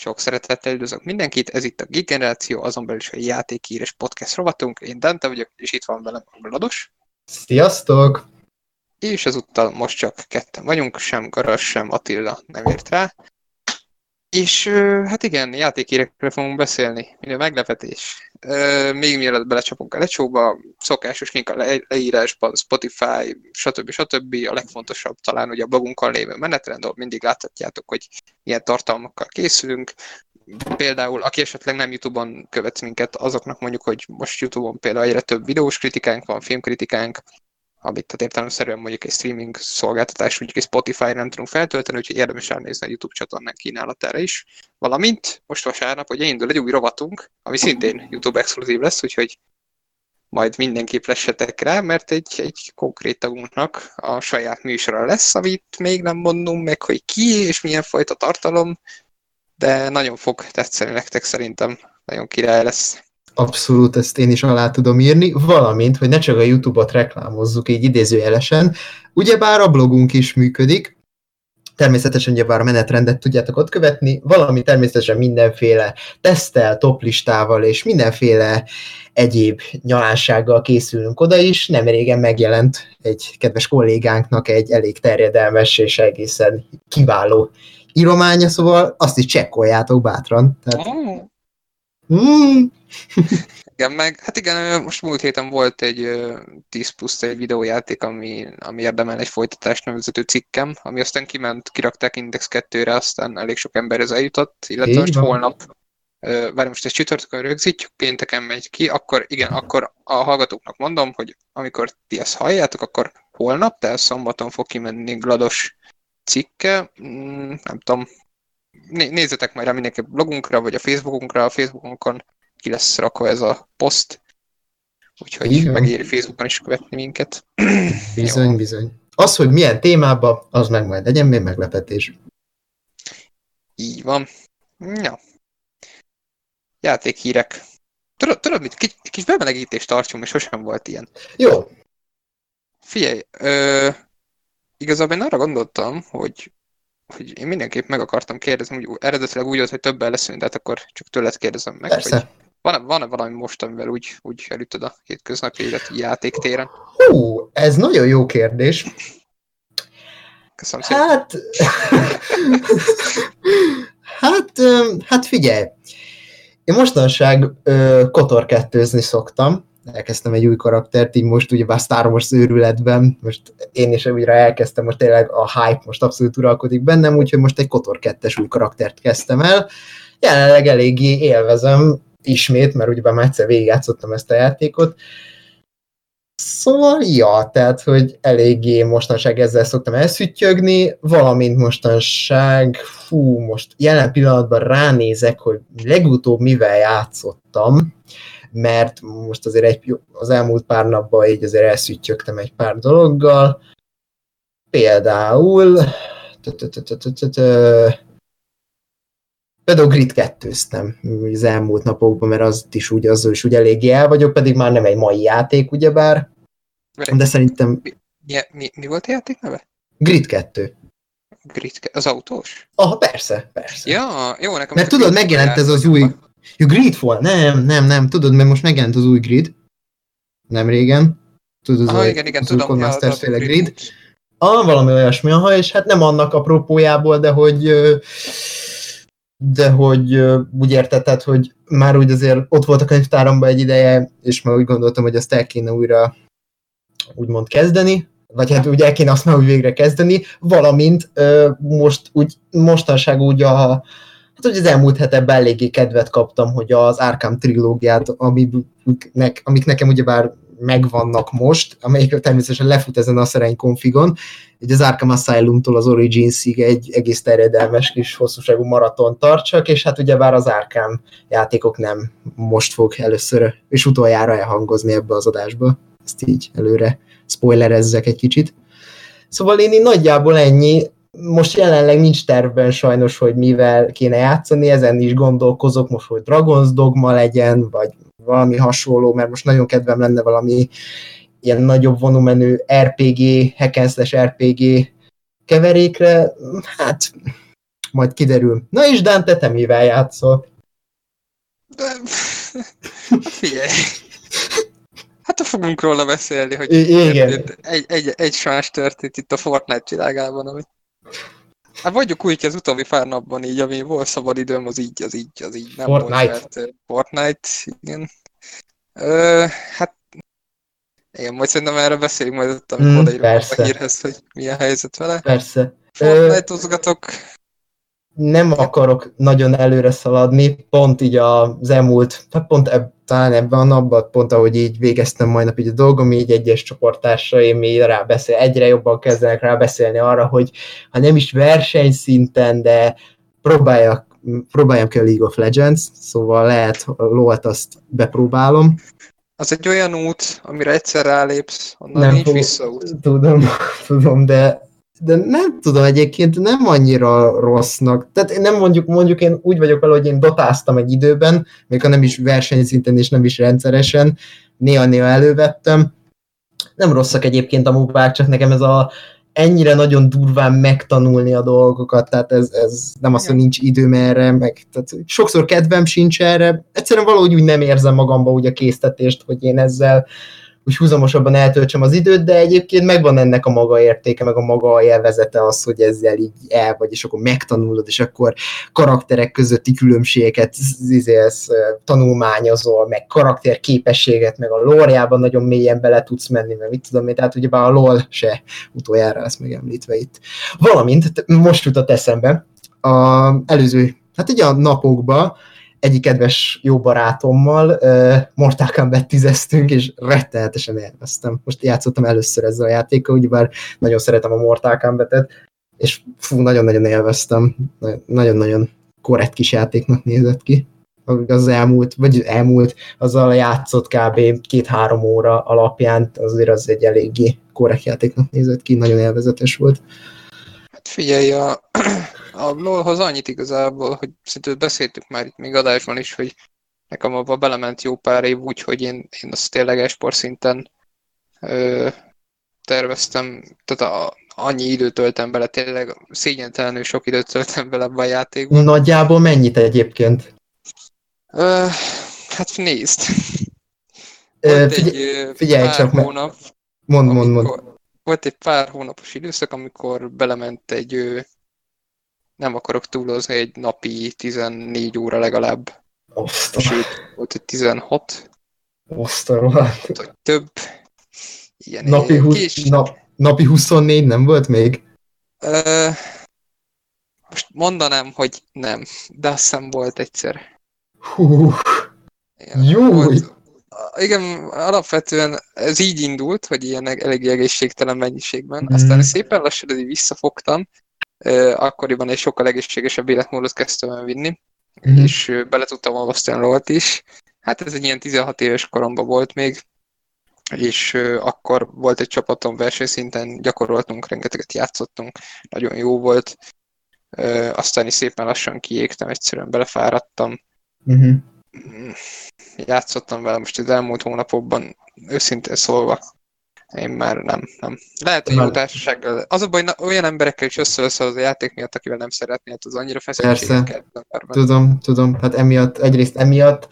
Sok szeretettel üdvözlök mindenkit, ez itt a Geek Generáció, azon belül is a játékíres podcast rovatunk. Én Dante vagyok, és itt van velem a Lados. Sziasztok! És ezúttal most csak ketten vagyunk, sem Garas, sem Attila nem ért rá. És hát igen, játékírekről fogunk beszélni, minden meglepetés. Még mielőtt belecsapunk a lecsóba, szokásos link a le- leírásban, Spotify, stb. stb. A legfontosabb talán ugye a blogunkon lévő menetrend, ahol mindig láthatjátok, hogy milyen tartalmakkal készülünk. Például, aki esetleg nem YouTube-on követ minket, azoknak mondjuk, hogy most YouTube-on például egyre több videós kritikánk van, filmkritikánk, amit tehát értelemszerűen mondjuk egy streaming szolgáltatás, mondjuk egy Spotify nem tudunk feltölteni, úgyhogy érdemes elnézni a YouTube csatornánk kínálatára is. Valamint most vasárnap hogy indul egy új rovatunk, ami szintén YouTube exkluzív lesz, úgyhogy majd mindenképp lessetek rá, mert egy, egy konkrét tagunknak a saját műsora lesz, amit még nem mondunk meg, hogy ki és milyen fajta tartalom, de nagyon fog tetszeni nektek szerintem, nagyon király lesz. Abszolút, ezt én is alá tudom írni, valamint, hogy ne csak a YouTube-ot reklámozzuk így idézőjelesen, ugyebár a blogunk is működik, természetesen ugyebár a menetrendet tudjátok ott követni, valami természetesen mindenféle tesztel, toplistával és mindenféle egyéb nyalássággal készülünk oda is. Nem régen megjelent egy kedves kollégánknak egy elég terjedelmes és egészen kiváló írománya, szóval azt is csekkoljátok bátran. Tehát... Igen, meg hát igen, most múlt héten volt egy 10 plusz egy videójáték, ami, ami érdemel egy folytatást nevezető cikkem, ami aztán kiment, kirakták Index 2-re, aztán elég sok ember ez eljutott, illetve Így most van. holnap, várj most ezt csütörtökön rögzítjük, pénteken megy ki, akkor igen, akkor a hallgatóknak mondom, hogy amikor ti ezt halljátok, akkor holnap, tehát szombaton fog kimenni Glados cikke, mm, nem tudom, né- nézzetek majd rá mindenki blogunkra, vagy a Facebookunkra, a Facebookunkon ki lesz rakva ez a poszt, úgyhogy Igen. megéri Facebookon is követni minket. Bizony, bizony. Az, hogy milyen témába, az meg majd legyen még meglepetés. Így van. Ja. Játékhírek. Tudod, tudod mit? Kis, kis bemelegítést tartsunk, és sosem volt ilyen. Jó, Figyelj, ö, igazából én arra gondoltam, hogy, hogy én mindenképp meg akartam kérdezni, úgy, eredetileg úgy volt, hogy többen leszünk, de hát akkor csak tőled kérdezem meg, hogy persze. van-e, van-e valami most, amivel úgy, úgy elütöd a hétköznapi életi játéktéren? Hú, ez nagyon jó kérdés. Köszönöm szépen. Hát, hát, hát figyelj, én mostanság ö, kotorkettőzni szoktam, elkezdtem egy új karaktert, így most ugye bár Star Wars őrületben, most én is újra elkezdtem, most tényleg a hype most abszolút uralkodik bennem, úgyhogy most egy Kotor 2 új karaktert kezdtem el. Jelenleg eléggé élvezem ismét, mert ugye már egyszer végigjátszottam ezt a játékot, Szóval, ja, tehát, hogy eléggé mostanság ezzel szoktam elszüttyögni, valamint mostanság, fú, most jelen pillanatban ránézek, hogy legutóbb mivel játszottam, mert most azért egy, az elmúlt pár napban így azért elszüttyögtem egy pár dologgal. Például például Grid 2 az elmúlt napokban, mert az is úgy, azzal is úgy eléggé el vagyok, pedig már nem egy mai játék, ugyebár, de szerintem Mi, mi, mi volt a játék neve? Grid 2. Grid, az autós? Ah, persze, persze. Ja, jó, nekem... Mert tudod, megjelent ez az új... Ja, Gridfall? Nem, nem, nem, tudod, mert most megjelent az új Grid. Nem régen. Tudod, az Aha, igen, igen, az tudom. a féle Grid. Boot. Ah, valami olyasmi, aha, és hát nem annak a propójából, de hogy de hogy úgy értetted, hogy már úgy azért ott volt a könyvtáramban egy ideje, és már úgy gondoltam, hogy azt el kéne újra úgymond kezdeni, vagy hát úgy el kéne azt már úgy végre kezdeni, valamint most úgy mostanság úgy a hát hogy az elmúlt hetekben eléggé kedvet kaptam, hogy az Arkham trilógiát, amiknek, amik nekem ugyebár megvannak most, amelyik természetesen lefut ezen a szereny konfigon, így az Arkham Asylum-tól az Origins-ig egy egész terjedelmes kis hosszúságú maraton tartsak, és hát ugyebár az Arkham játékok nem most fog először és utoljára elhangozni ebbe az adásba. Ezt így előre spoilerezzek egy kicsit. Szóval én így nagyjából ennyi, most jelenleg nincs tervben sajnos, hogy mivel kéne játszani, ezen is gondolkozok most, hogy Dragon's Dogma legyen, vagy valami hasonló, mert most nagyon kedvem lenne valami ilyen nagyobb volumenű RPG, hack and slash RPG keverékre, hát majd kiderül. Na és Dante, te mivel játszol? De, hát figyelj. Hát fogunk róla beszélni, hogy I- igen. egy, egy, egy sajnos történt itt a Fortnite világában, ami... Hát mondjuk úgy, az utóbbi pár napban így, ami volt szabad időm, az így, az így, az így nem Fortnite. volt, mert Fortnite, igen. Ö, hát igen, majd szerintem erre beszélünk majd ott, amikor Mm, a hírhez, hogy milyen helyzet vele. Persze. Fortnite-ozgatok, nem akarok nagyon előre szaladni, pont így az elmúlt, hát pont eb, talán ebben a napban, pont ahogy így végeztem majdnap így a dolgom, így egyes csoporttársaim így rá beszél, egyre jobban kezdenek rá beszélni arra, hogy ha nem is versenyszinten, de próbáljak, próbáljam ki a League of Legends, szóval lehet a LoL-t azt bepróbálom. az egy olyan út, amire egyszer rálépsz, onnan Nem nincs visszaút. Tudom, tudom, de, de nem tudom, egyébként nem annyira rossznak. Tehát én nem mondjuk, mondjuk én úgy vagyok vele, hogy én dotáztam egy időben, még ha nem is versenyszinten és nem is rendszeresen, néha-néha elővettem. Nem rosszak egyébként a mubák, csak nekem ez a ennyire nagyon durván megtanulni a dolgokat, tehát ez, ez nem az, hogy nincs időm erre, meg tehát sokszor kedvem sincs erre, egyszerűen valahogy úgy nem érzem magamba úgy a késztetést, hogy én ezzel úgy húzamosabban eltöltsem az időt, de egyébként megvan ennek a maga értéke, meg a maga élvezete az, hogy ezzel így el vagy, és akkor megtanulod, és akkor karakterek közötti különbségeket izélsz, tanulmányozol, meg karakterképességet, meg a lóriában nagyon mélyen bele tudsz menni, mert mit tudom én, tehát ugyebár a LOL se utoljára ezt megemlítve itt. Valamint, most jutott eszembe, a előző, hát ugye a napokban egyik kedves jó barátommal uh, Mortal Kombat 10 és rettenetesen élveztem. Most játszottam először ezzel a játékkal, ugyebár nagyon szeretem a Mortal Kombat-et, és fú, nagyon-nagyon élveztem. Na- Nagyon-nagyon korrekt kis játéknak nézett ki. Az elmúlt, vagy elmúlt, azzal játszott kb. két-három óra alapján, azért az egy eléggé korrekt játéknak nézett ki, nagyon élvezetes volt. Hát figyelj, a, a LoL-hoz annyit igazából, hogy szintén beszéltük már itt még adásban is, hogy nekem abba belement jó pár év úgy, hogy én, én azt tényleg esport szinten ö, terveztem, tehát a, annyi időt töltem bele, tényleg szégyentelenül sok időt töltem bele ebbe a játékba. Nagyjából mennyit egyébként? Ö, hát nézd, Ö, volt egy figyelj, csak, hónap, mond, mond, mond. amikor, volt egy pár hónapos időszak, amikor belement egy, nem akarok túlozni, egy napi 14 óra legalább, Azt a, sőt, volt egy 16, azt a rohadt. vagy több. Ilyen, Napi, ö, hu- kés- nap, napi 24 nem volt még? Ö, most mondanám, hogy nem, de azt hiszem volt egyszer. Hú, Igen, volt- Igen, alapvetően ez így indult, hogy ilyen elég egészségtelen mennyiségben. Mhm. Aztán szépen lassan visszafogtam. Akkoriban egy sokkal egészségesebb életmódot kezdtem el vinni, Mhm. és bele tudtam olvasztani LOL-t is. Hát ez egy ilyen 16 éves koromban volt még, és akkor volt egy csapatom versenyszinten, gyakoroltunk, rengeteget játszottunk, nagyon jó volt. Aztán is szépen lassan kiégtem, egyszerűen belefáradtam. Mm, játszottam vele most az elmúlt hónapokban, őszintén szólva, én már nem, nem. Lehet, hogy jó társasággal. Az a baj, na, olyan emberekkel is össze az a játék miatt, akivel nem szeretnél, hát az annyira feszültséget Persze. Tudom, tudom, hát emiatt, egyrészt emiatt,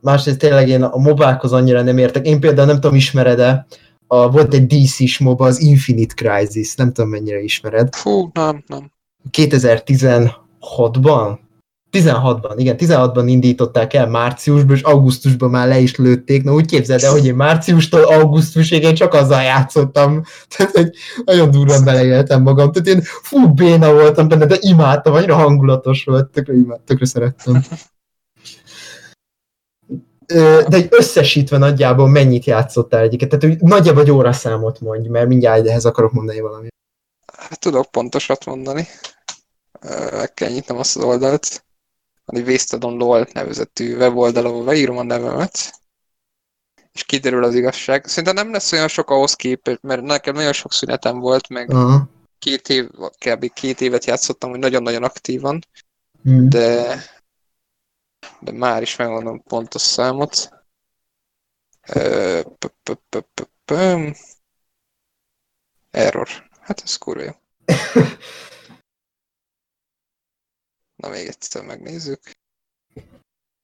másrészt tényleg én a mobákhoz annyira nem értek. Én például nem tudom, ismered-e, a, volt egy DC-s moba, az Infinite Crisis, nem tudom mennyire ismered. Fú, nem, nem. 2016-ban? 16-ban, igen, 16-ban indították el márciusban, és augusztusban már le is lőtték. Na úgy képzeld el, hogy én márciustól augusztusig én csak azzal játszottam. Tehát, hogy nagyon durván beleéltem magam. Tehát én fú, béna voltam benne, de imádtam, annyira hangulatos volt, tökre, imád, tökre szerettem. De egy összesítve nagyjából mennyit játszottál egyiket? Tehát hogy nagyjából egy óraszámot mondj, mert mindjárt ehhez akarok mondani valamit. Hát tudok pontosat mondani. Meg kell nyitnom azt az oldalt. Van egy Wasted on LOL nevezetű weboldal, ahol beírom a nevemet. És kiderül az igazság. Szerintem nem lesz olyan sok ahhoz képest, mert nekem nagyon sok szünetem volt, meg Aha. két év, kb. két évet játszottam, hogy nagyon-nagyon aktívan, Hmm. de, de már is megmondom pontos számot. Error. Hát ez kurva jó. Na még egyszer megnézzük.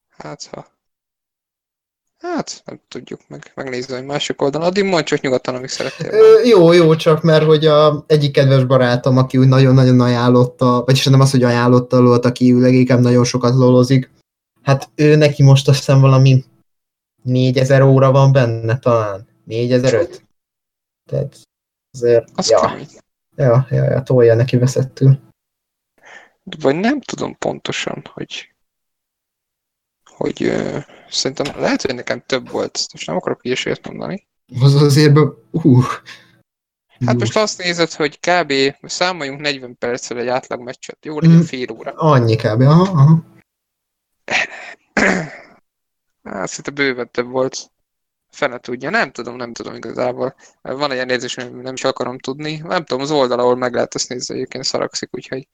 Hát, ha... Hát, nem tudjuk meg. Megnézzük egy másik oldalon. Addig mondj csak nyugodtan, amit szerettél. Ö, jó, jó, csak mert hogy a egyik kedves barátom, aki úgy nagyon-nagyon ajánlotta, vagyis nem az, hogy ajánlotta a aki leginkább nagyon sokat lolozik, hát ő neki most azt hiszem valami 4000 óra van benne talán. 4005. Tehát azért, Az ja, kemény. ja, ja, ja, tolja neki veszettül. Vagy nem tudom pontosan, hogy hogy ö, szerintem lehet, hogy nekem több volt. Most nem akarok ilyesmilyet mondani. Az azért, be, uh, Hát most azt nézed, hogy kb. számoljunk 40 perccel egy átlag meccset. Jó, legyen Mm. fél óra. annyi kb. Aha, aha. Hát szinte bőven több volt. Fene tudja. Nem tudom, nem tudom igazából. Van egy ilyen érzés, hogy nem is akarom tudni. Nem tudom, az oldal, ahol meg lehet ezt nézni, egyébként szarakszik, úgyhogy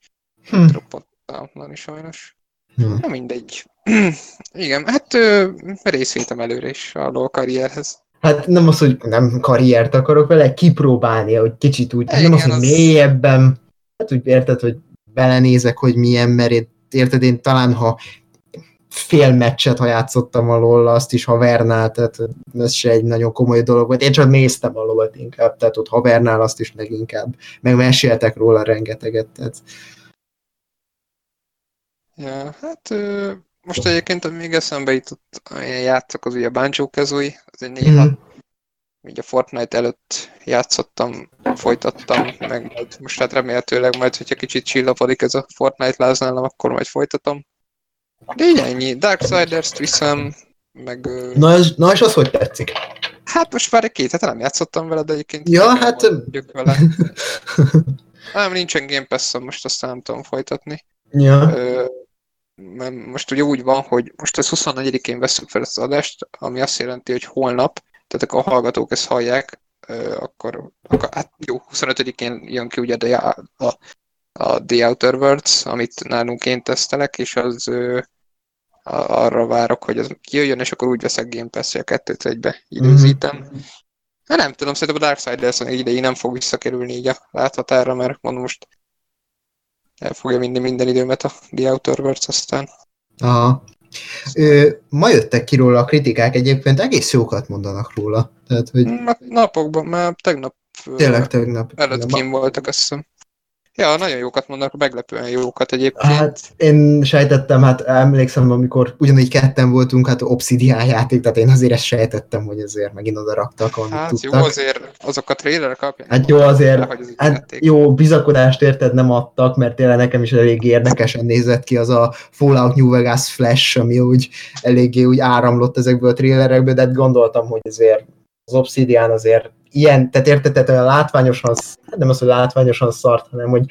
Hm. droppot mondani sajnos. Hm. Na mindegy. Igen, hát részvétem előre is a LoL karrierhez. Hát nem az, hogy nem karriert akarok vele, kipróbálni, hogy kicsit úgy, nem az, Igen, hogy az- mélyebben, hát úgy érted, hogy belenézek, hogy milyen, mert érted, én talán ha fél meccset, ha játszottam a lol azt is havernál, tehát ez se egy nagyon komoly dolog volt. Én csak néztem a lol inkább, tehát ott havernál azt is leginkább, meg meséltek róla rengeteget, tehát Ja, hát most egyébként még eszembe jutott, ilyen játszok, az ugye a Banjo Kazooie, az egy néha, Mm. így a Fortnite előtt játszottam, folytattam, meg majd, most hát remélhetőleg majd, hogyha kicsit csillapodik ez a Fortnite láz nálam, akkor majd folytatom. De így ennyi, Darksiders-t viszem, meg na, ez, na és az hogy tetszik? hát most már egy két hete nem játszottam vele, de egyébként Ja, hát- vele. Nem, nincsen Game pass most aztán nem tudom folytatni. ja. Ö, mert most ugye úgy van, hogy most az 24-én veszük fel ezt az adást, ami azt jelenti, hogy holnap, tehát akkor a hallgatók ezt hallják, akkor, akkor hát jó, 25-én jön ki ugye a, a, a The Outer Worlds, amit nálunk én tesztelek, és az arra várok, hogy az kijöjjön, és akkor úgy veszek Game Pass-re a kettőt egybe időzítem. Mhm. Hát nem tudom, szerintem a Darksiders idei nem fog visszakerülni így a láthatára, mert mondom most el fogja vinni minden időmet a The Outer Worlds aztán. Aha. Ö, ma jöttek ki róla a kritikák, egyébként egész jókat mondanak róla. Tehát, hogy Na, napokban, már tegnap tényleg tegnap. előtt kim voltak, azt hiszem. Ja, nagyon jókat mondanak, meglepően jókat egyébként. Hát én sejtettem, hát emlékszem, amikor ugyanígy ketten voltunk, hát Obsidian játék, tehát én azért ezt sejtettem, hogy azért megint oda raktak, amit hát jó, tudtak. azért azok a trailerek alapján. Hát jó, azért- az így Hát játék. jó, bizakodást érted nem adtak, mert tényleg nekem is elég érdekesen nézett ki az a Fallout New Vegas Flash, ami úgy eléggé úgy áramlott ezekből a trailerekből, de hát gondoltam, hogy azért az Obsidian azért ilyen, tehát érted, tehát olyan látványosan, hát nem az, hogy látványosan szart, hanem hogy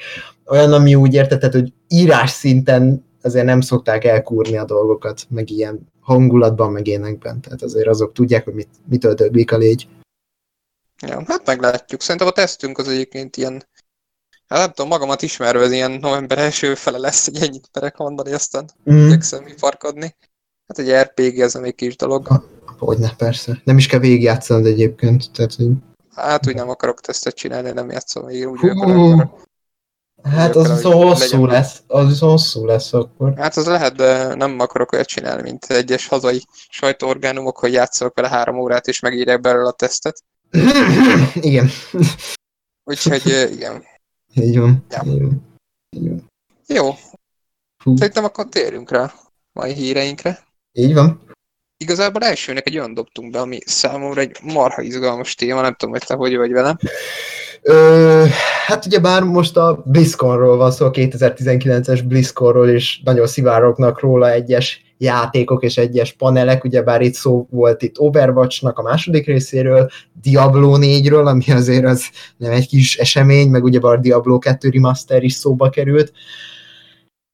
olyan, ami úgy érted, tehát, hogy írás szinten azért nem szokták elkúrni a dolgokat, meg ilyen hangulatban, meg énekben, tehát azért azok tudják, hogy mit, mitől döglik a légy. Ja, hát meglátjuk. Szerintem a tesztünk az egyébként ilyen, hát nem tudom, magamat ismerve, ez ilyen november első fele lesz, hogy ennyit merek mondani, aztán Mm. igyekszem farkadni. Hát egy RPG, ez még kis dolog. Hogyne, persze. Nem is kell végigjátszanod egyébként. Tehát, hogy... Hát úgy nem akarok tesztet csinálni, nem játszom, így úgy akarok. Hát az viszont hosszú lesz. Az viszont hosszú lesz akkor. Hát az lehet, de nem akarok olyat csinálni, mint egyes hazai sajtóorgánumok, hogy játszolok vele három órát, és megírják belőle a tesztet. Igen. Úgyhogy igen. Így van. Ja. Így van. Így van. Jó, Hú. szerintem akkor térjünk rá mai híreinkre. Így van. Igazából elsőnek egy olyan dobtunk be, ami számomra egy marha izgalmas téma, nem tudom, hogy te hogy vagy vele. Ö, hát ugye bár most a BlizzConról van szó, a 2019-es BlizzConról, és nagyon szivárognak róla egyes játékok és egyes panelek, ugye bár itt szó volt itt Overwatchnak a második részéről, Diablo 4-ről, ami azért az nem egy kis esemény, meg ugye a Diablo 2 remaster is szóba került.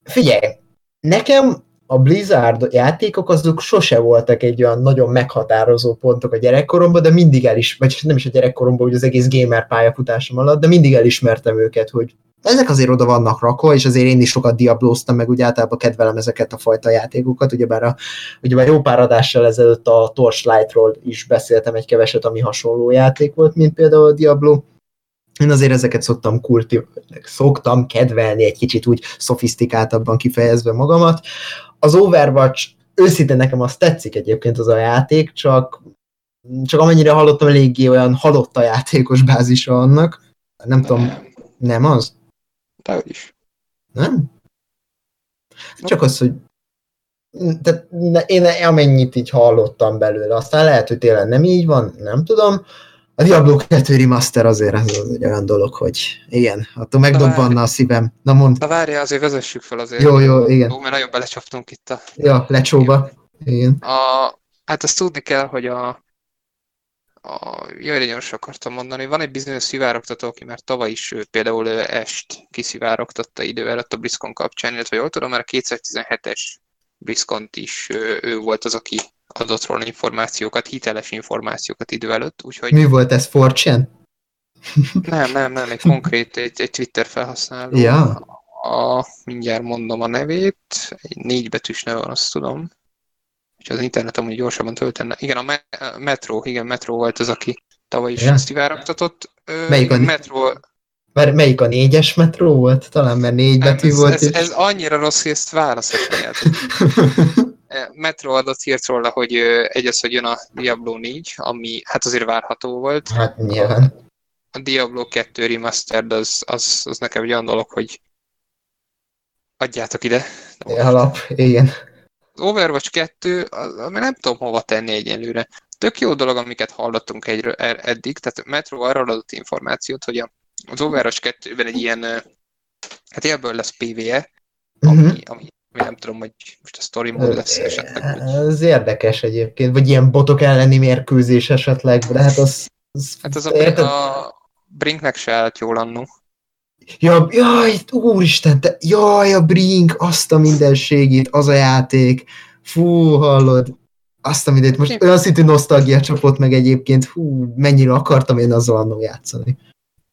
Figyelj, nekem a Blizzard játékok azok sose voltak egy olyan nagyon meghatározó pontok a gyerekkoromban, de mindig elis, vagy nem is a gyerekkoromban, úgy az egész gamer pályafutásom alatt, de mindig elismertem őket, hogy ezek azért oda vannak rakva, és azért én is sokat diablóztam, meg úgy általában kedvelem ezeket a fajta játékokat, ugyebár, a, ugyebár jó pár adással ezelőtt a Torchlightról is beszéltem egy keveset, ami hasonló játék volt, mint például a Diablo. Én azért ezeket szoktam kulti, szoktam kedvelni egy kicsit úgy szofisztikáltabban kifejezve magamat. Az Overwatch őszintén nekem az tetszik egyébként az a játék, csak, csak amennyire hallottam, eléggé olyan halott a játékos bázisa annak. Nem, nem. tudom, nem az? Dehogy is. Nem? Csak az, hogy tehát én amennyit így hallottam belőle, aztán lehet, hogy tényleg nem így van, nem tudom. A Diablo 2 remaster azért az, az egy olyan dolog, hogy igen, attól megdobbanna a szívem. Na mond. Na várja, azért vezessük fel azért. Jó, jó, igen. Jó, mert nagyon belecsaptunk itt a... Ja, lecsóba. Igen. A, hát azt tudni kell, hogy a, a jaj, nagyon akartam mondani, van egy bizonyos szivárogtató, aki már tavaly is például est kiszivárogtatta idő előtt a BlizzCon kapcsán, illetve jól tudom, mert a 2017-es BlizzCon is ő volt az, aki adott róla információkat, hiteles információkat idő előtt, úgyhogy... Mi volt ez, Fortune? nem, nem, nem, egy konkrét, egy, egy Twitter felhasználó. Ja. A, mindjárt mondom a nevét, egy négy betűs neve van, azt tudom. És az internet amúgy gyorsabban töltene. Igen, a, me- a Metro, igen, Metro volt az, aki tavaly is ja. ezt kivárogtatott. Melyik a, Metro... Mert melyik a négyes metró volt? Talán, mert négy nem, betű ez, volt. Ez, és... ez annyira rossz, hogy ezt választani Metro adott hírt róla, hogy egy az, hogy jön a Diablo 4, ami hát azért várható volt. Hát nyilván. A, Diablo 2 Remastered az, az, az nekem egy olyan dolog, hogy adjátok ide. Alap, igen. Az Overwatch 2, ami nem tudom hova tenni egyenlőre. Tök jó dolog, amiket hallottunk egyről, er, eddig, tehát Metro arról adott információt, hogy az Overwatch 2-ben egy ilyen, hát ebből lesz PvE, ami, uh-huh. ami nem tudom, hogy most a story mód lesz esetleg. Ez érdekes egyébként, vagy ilyen botok elleni mérkőzés esetleg, de hát az... az hát az a, a Brinknek se állt jól annó. Ja, jaj, úristen, te, jaj, a Brink, azt a mindenségét, az a játék. Fú, hallod, azt a mindent, most olyan szintű nosztalgia csapott meg egyébként, hú, mennyire akartam én azzal annó játszani.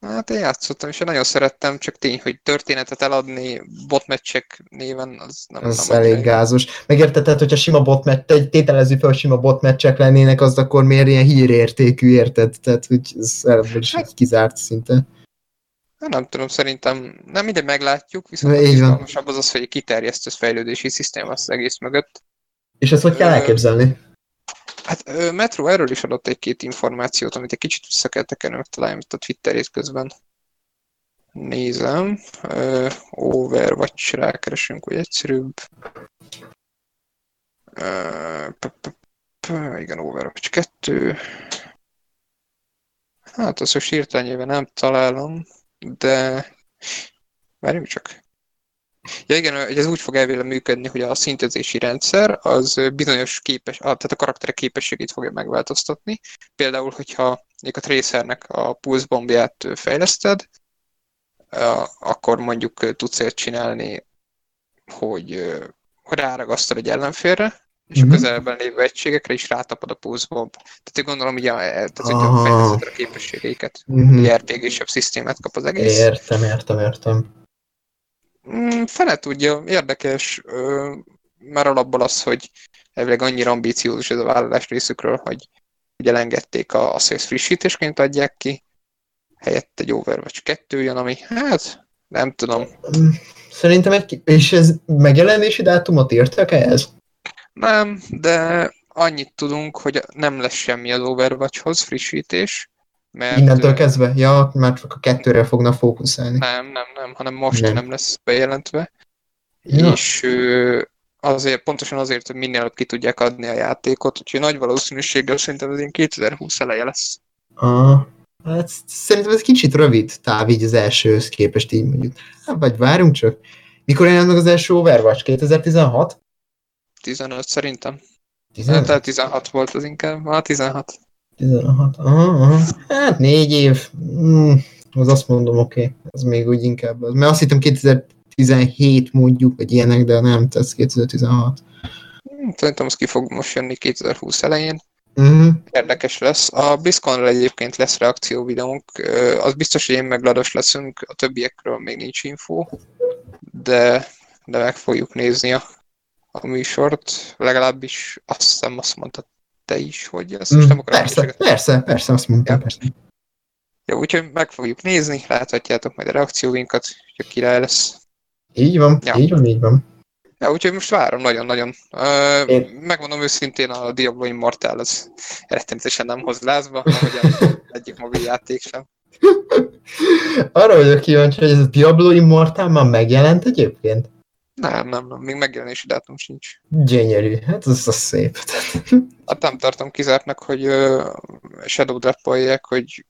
Hát én játszottam, és én nagyon szerettem, csak tény, hogy történetet eladni botmeccsek néven, az nem Az nem elég gázos. Megérted, hogyha sima botmatch, tételezzük fel, hogy sima botmeccsek lennének, az akkor miért ilyen hírértékű, érted? Tehát, hogy ez ebből is hát, kizárt szinte. Hát nem tudom, szerintem nem mindegy meglátjuk, viszont izgalmasabb az az, hogy kiterjesztő fejlődési szisztéma az egész mögött. És ezt hogy kell elképzelni? Hát Metro erről is adott egy-két információt, amit egy kicsit vissza kell tekerni, megtaláljam itt a Twitterét közben. Nézem. Uh, Overwatch rákeresünk, hogy egyszerűbb. Uh, igen, Overwatch 2. Hát azt most hirtelen nem találom, de várjunk csak. Ja igen, ez úgy fog elvéle működni, hogy a szintezési rendszer az bizonyos képes, tehát a karakterek képességét fogja megváltoztatni. Például, hogyha a Tracernek a pulse bombját fejleszted, akkor mondjuk tudsz ért csinálni, hogy ráragasztod egy ellenfélre, és uh-huh. a közelben lévő egységekre is rátapad a pulse bomb. Tehát én gondolom, hogy a, tehát, hogy a fejleszted a képességeiket, uh-huh. RPG-sebb szisztémát kap az egész. Értem, értem, értem. Mm, fene tudja, érdekes, már alapból az, hogy elvileg annyira ambíciózus ez a vállalás részükről, hogy ugye elengedték a, a Sales frissítésként adják ki, helyett egy Overwatch 2 jön, ami hát nem tudom. Szerintem egy, és ez megjelenési dátumot írtak ehhez? Nem, de annyit tudunk, hogy nem lesz semmi az Overwatchhoz frissítés, mert, Innentől kezdve? Ja, már csak a kettőre fogna fókuszálni. Nem, nem, nem, hanem most nem, nem lesz bejelentve. Ja. És azért, pontosan azért, hogy minél ki tudják adni a játékot, úgyhogy nagy valószínűséggel szerintem ez ilyen 2020 eleje lesz. Ah, hát szerintem ez kicsit rövid táv így az elsőhöz képest így mondjuk. Hát, vagy várunk csak. Mikor jelent meg az első Overwatch? 2016? 15 szerintem. 15? Tehát 16 volt az inkább. Ah, 16. 16. Aha, aha. Hát négy év. Mm, az azt mondom, oké. Okay. Ez még úgy inkább. Az. Mert azt hittem 2017 mondjuk, vagy ilyenek, de nem, ez 2016. Hmm, szerintem az ki fog most jönni 2020 elején. Uh-huh. Érdekes lesz. A BlizzConra egyébként lesz reakció videónk. Az biztos, hogy én meg Lados leszünk, a többiekről még nincs info, de, de meg fogjuk nézni a, a műsort. Legalábbis azt hiszem azt mondta te is, hogy ezt most nem akarom Persze, persze, persze, azt mondtam. Ja. Persze. Jó, úgyhogy meg fogjuk nézni, láthatjátok majd a reakcióinkat, hogy király lesz. Így van, Ja. így van, így van. Ja, úgyhogy most várom nagyon-nagyon. Uh, Én- megmondom őszintén, a Diablo Immortal az rettenetesen nem hoz lázba, ahogy a egyik mobil játék sem. Arra vagyok kíváncsi, hogy ez a Diablo Immortal már megjelent egyébként. Nem, nem, nem, még megjelenési dátum sincs. Gyönyörű, hát ez az szép. Hát nem tartom kizártnak, hogy uh, Shadow Drop-olják, hogy,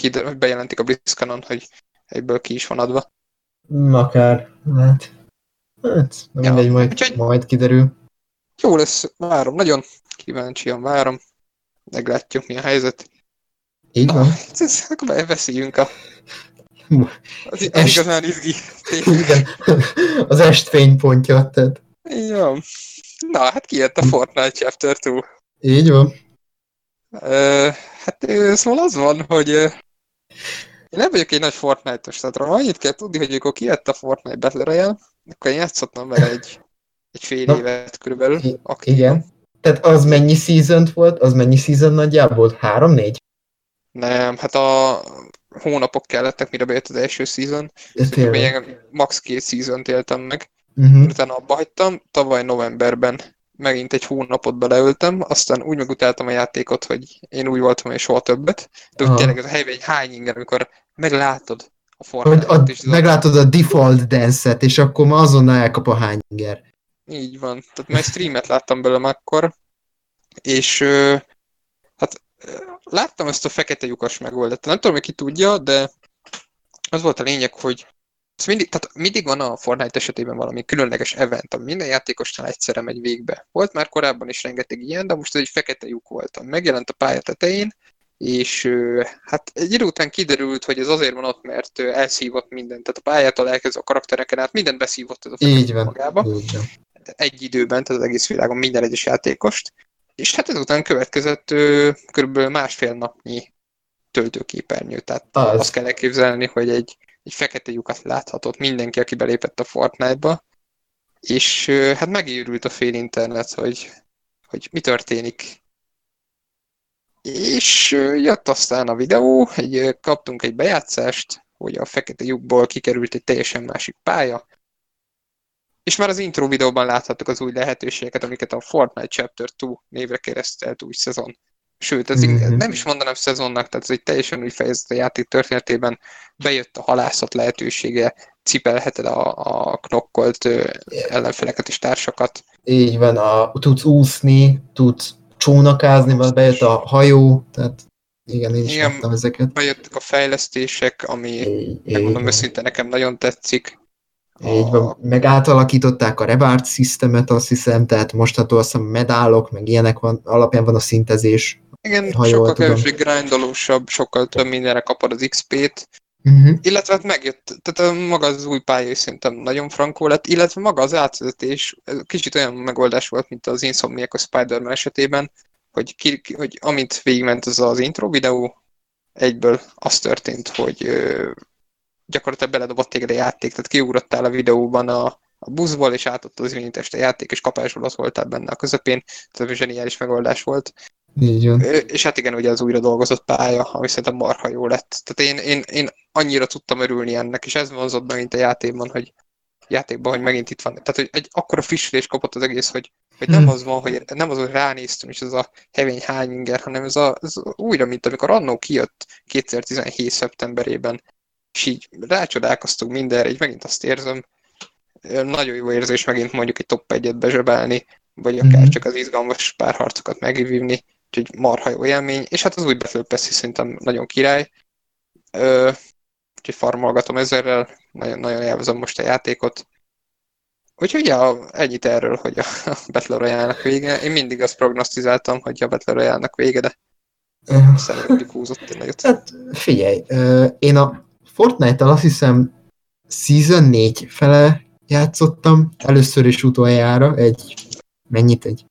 hogy bejelentik a BlizzConon, hogy egyből ki is van adva. Akár, hát, hát nem Ja, mindegy, majd, úgyhogy- majd kiderül. Jó lesz, várom, nagyon kíváncsian várom. Meglátjuk, mi a helyzet. Így van. ez, ez, akkor beszéljünk a... Az, az Est. igazán izgi. Igen. Az estfény pontja, tehát Jó. Na, hát kijött a Fortnite Chapter 2. így van. Ö, hát szóval az van, hogy ö, én nem vagyok egy nagy Fortnite-os, tehát annyit kell tudni, hogy amikor kijött a Fortnite Battle Royale, akkor én játszottam vele egy, egy fél Na. évet körülbelül. Aktívan. Igen. Tehát az mennyi season volt? Az mennyi season nagyjából? Három-négy? Nem, hát a hónapok kellettek, mire bejött az első season. Max két season éltem meg. Uh-huh. utána abba hagytam, tavaly novemberben megint egy hónapot beleöltem, aztán úgy megutáltam a játékot, hogy én úgy voltam, hogy soha többet. De Aha. tényleg ez a helyben egy hány inger, amikor meglátod a a, és meglátod a default dance-et, és akkor ma azonnal elkap a hányinger. Így van. Tehát már streamet láttam belőle akkor, és hát láttam ezt a fekete lyukas megoldást. Nem tudom, hogy ki tudja, de az volt a lényeg, hogy ez mindig, tehát mindig van a Fortnite esetében valami különleges event, ami minden játékosnál egyszerre megy végbe. Volt már korábban is rengeteg ilyen, de most ez egy fekete lyuk volt. Megjelent a pálya tetején, és hát egy idő után kiderült, hogy ez azért van ott, mert elszívott mindent. Tehát a pályától elkezdve a karaktereken át mindent beszívott ez a fekete Így van. magába Így van. egy időben, tehát az egész világon minden egyes játékost, és hát ezután következett ö, körülbelül másfél napnyi töltőképernyő, tehát Az. azt kell elképzelni, hogy egy, egy fekete lyukat láthatott mindenki, aki belépett a Fortnite-ba, és ö, hát megőrült a fél internet, hogy, hogy mi történik. És ö, jött aztán a videó, egy, kaptunk egy bejátszást, hogy a fekete lyukból kikerült egy teljesen másik pálya, és már az intro videóban láthattuk az új lehetőségeket, amiket a Fortnite Chapter 2 névre keresztelt új szezon. Sőt, ez Mhm. mm-hmm. nem is mondanám szezonnak, tehát ez egy teljesen új fejezet a játék történetében. Bejött a halászat lehetősége, cipelheted a, a knokkolt ellenfeleket és társakat. Így van, a, tudsz úszni, tudsz csónakázni, vagy bejött a hajó, tehát igen, én is Igen. ezeket. Bejöttek a fejlesztések, ami így, megmondom őszintén nekem nagyon tetszik. Így van. Meg átalakították a reward systemet, azt hiszem, tehát mostantól azt hiszem medálok, meg ilyenek van, alapján van a szintezés. Igen, Ha sokkal kevésbé grindolósabb, sokkal több mindenre kapod az XP-t, Uh-huh. Illetve hát megjött, tehát a maga az új pálya szerintem nagyon frankó lett, illetve maga az átvezetés ez kicsit olyan megoldás volt, mint az Insomniac a Spider-Man esetében, hogy, ki, hogy amint végigment az az intro videó, egyből az történt, hogy gyakorlatilag beledobott téged a játék, tehát kiugrottál a videóban a, a buszból, és átadta az irányítást a játék, és kapásból ott voltál benne a közepén, tehát zseniális megoldás volt. Így van. És hát igen, ugye az újra dolgozott pálya, ami szerintem marha jó lett. Tehát én, én, én annyira tudtam örülni ennek, és ez vonzott megint a játékban, hogy játékban, hogy megint itt van. Tehát, hogy egy akkora frissülés kapott az egész, hogy, hogy nem Hmm. az van, hogy nem az, hogy ránéztem, és ez a hevény hányinger, hanem ez, a, ez újra, mint amikor annó kijött 2017. szeptemberében, és így rácsodálkoztunk mindenre, így megint azt érzem, nagyon jó érzés megint mondjuk egy top 1-et bezsebelni, vagy akár Mhm. csak az izgalmas párharcokat megvívni, úgyhogy marha jó élmény, és hát az új Battle Pass szerintem nagyon király. Ö, úgyhogy farmolgatom ezerrel, nagyon, nagyon élvezem most a játékot. Úgyhogy ja, ennyit erről, hogy a Battle Royale-nak vége. Én mindig azt prognosztizáltam, hogy a Battle Royale-nak vége, de mondjuk húzott egy nagyot. Hát figyelj, én a Fortnite-tal azt hiszem Season 4 fele játszottam, először is utoljára, egy, mennyit, egy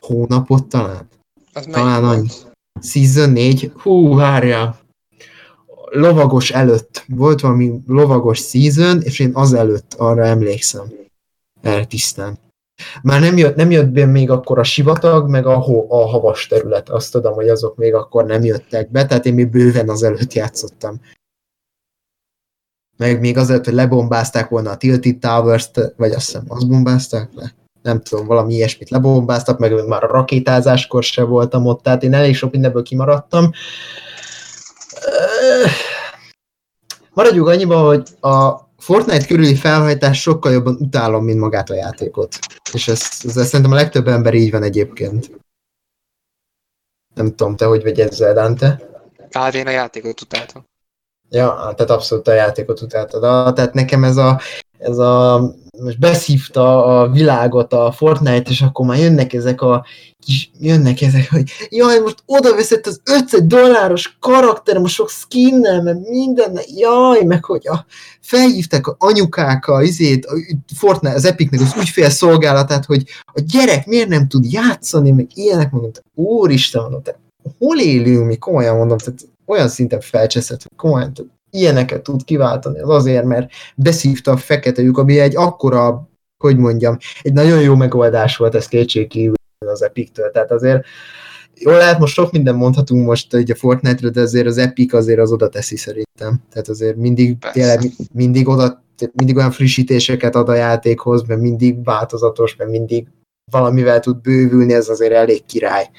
hónapot talán. Az talán annyi. Season 4, hú, várjál, lovagos előtt, volt valami lovagos season, és én az előtt arra emlékszem. Erre tisztán. már nem jött, nem jött be még akkor a sivatag, meg a, ho, a havas terület. Azt tudom, hogy azok még akkor nem jöttek be, tehát én még bőven azelőtt játszottam. Meg még azért, hogy lebombázták volna a Tilted Towers-t, vagy azt hiszem, azt bombázták le? Nem tudom, valami ilyesmit lebombáztak, meg már a rakétázáskor se voltam ott, tehát én elég sok mindenből kimaradtam. Maradjuk annyiba, hogy a Fortnite körüli felhajtás sokkal jobban utálom, mint magát a játékot. És ez, ez, ez szerintem a legtöbb ember így van egyébként. Nem tudom, te hogy vagy ezzel, Dante? Hát én a játékot utáltam. Ja, tehát abszolút a játékot utáltad. Tehát nekem ez a, ez a most beszívta a világot a Fortnite, és akkor már jönnek ezek a kis, jönnek ezek, hogy jaj, most oda veszett az 500 dolláros karakter, most sok skinnel, mert minden, jaj, meg hogy a, felhívták a anyukák a, izét, a Fortnite, az Epicnek az ügyfél szolgálatát, hogy a gyerek miért nem tud játszani, meg ilyenek mondom, úristen, mondom, te hol élünk mi, komolyan mondom, tehát olyan szinten felcseszett, hogy komolyan, ilyeneket tud kiváltani. Az azért, mert beszívta a fekete lyuk, ami egy akkora, hogy mondjam, egy nagyon jó megoldás volt, ez kétségkívül az Epic-től. Tehát azért jól lehet, most sok minden mondhatunk most egy a Fortnite-ről, de azért az Epic azért az oda teszi szerintem. Tehát azért mindig, tényleg, mindig oda mindig olyan frissítéseket ad a játékhoz, mert mindig változatos, mert mindig valamivel tud bővülni, ez azért elég király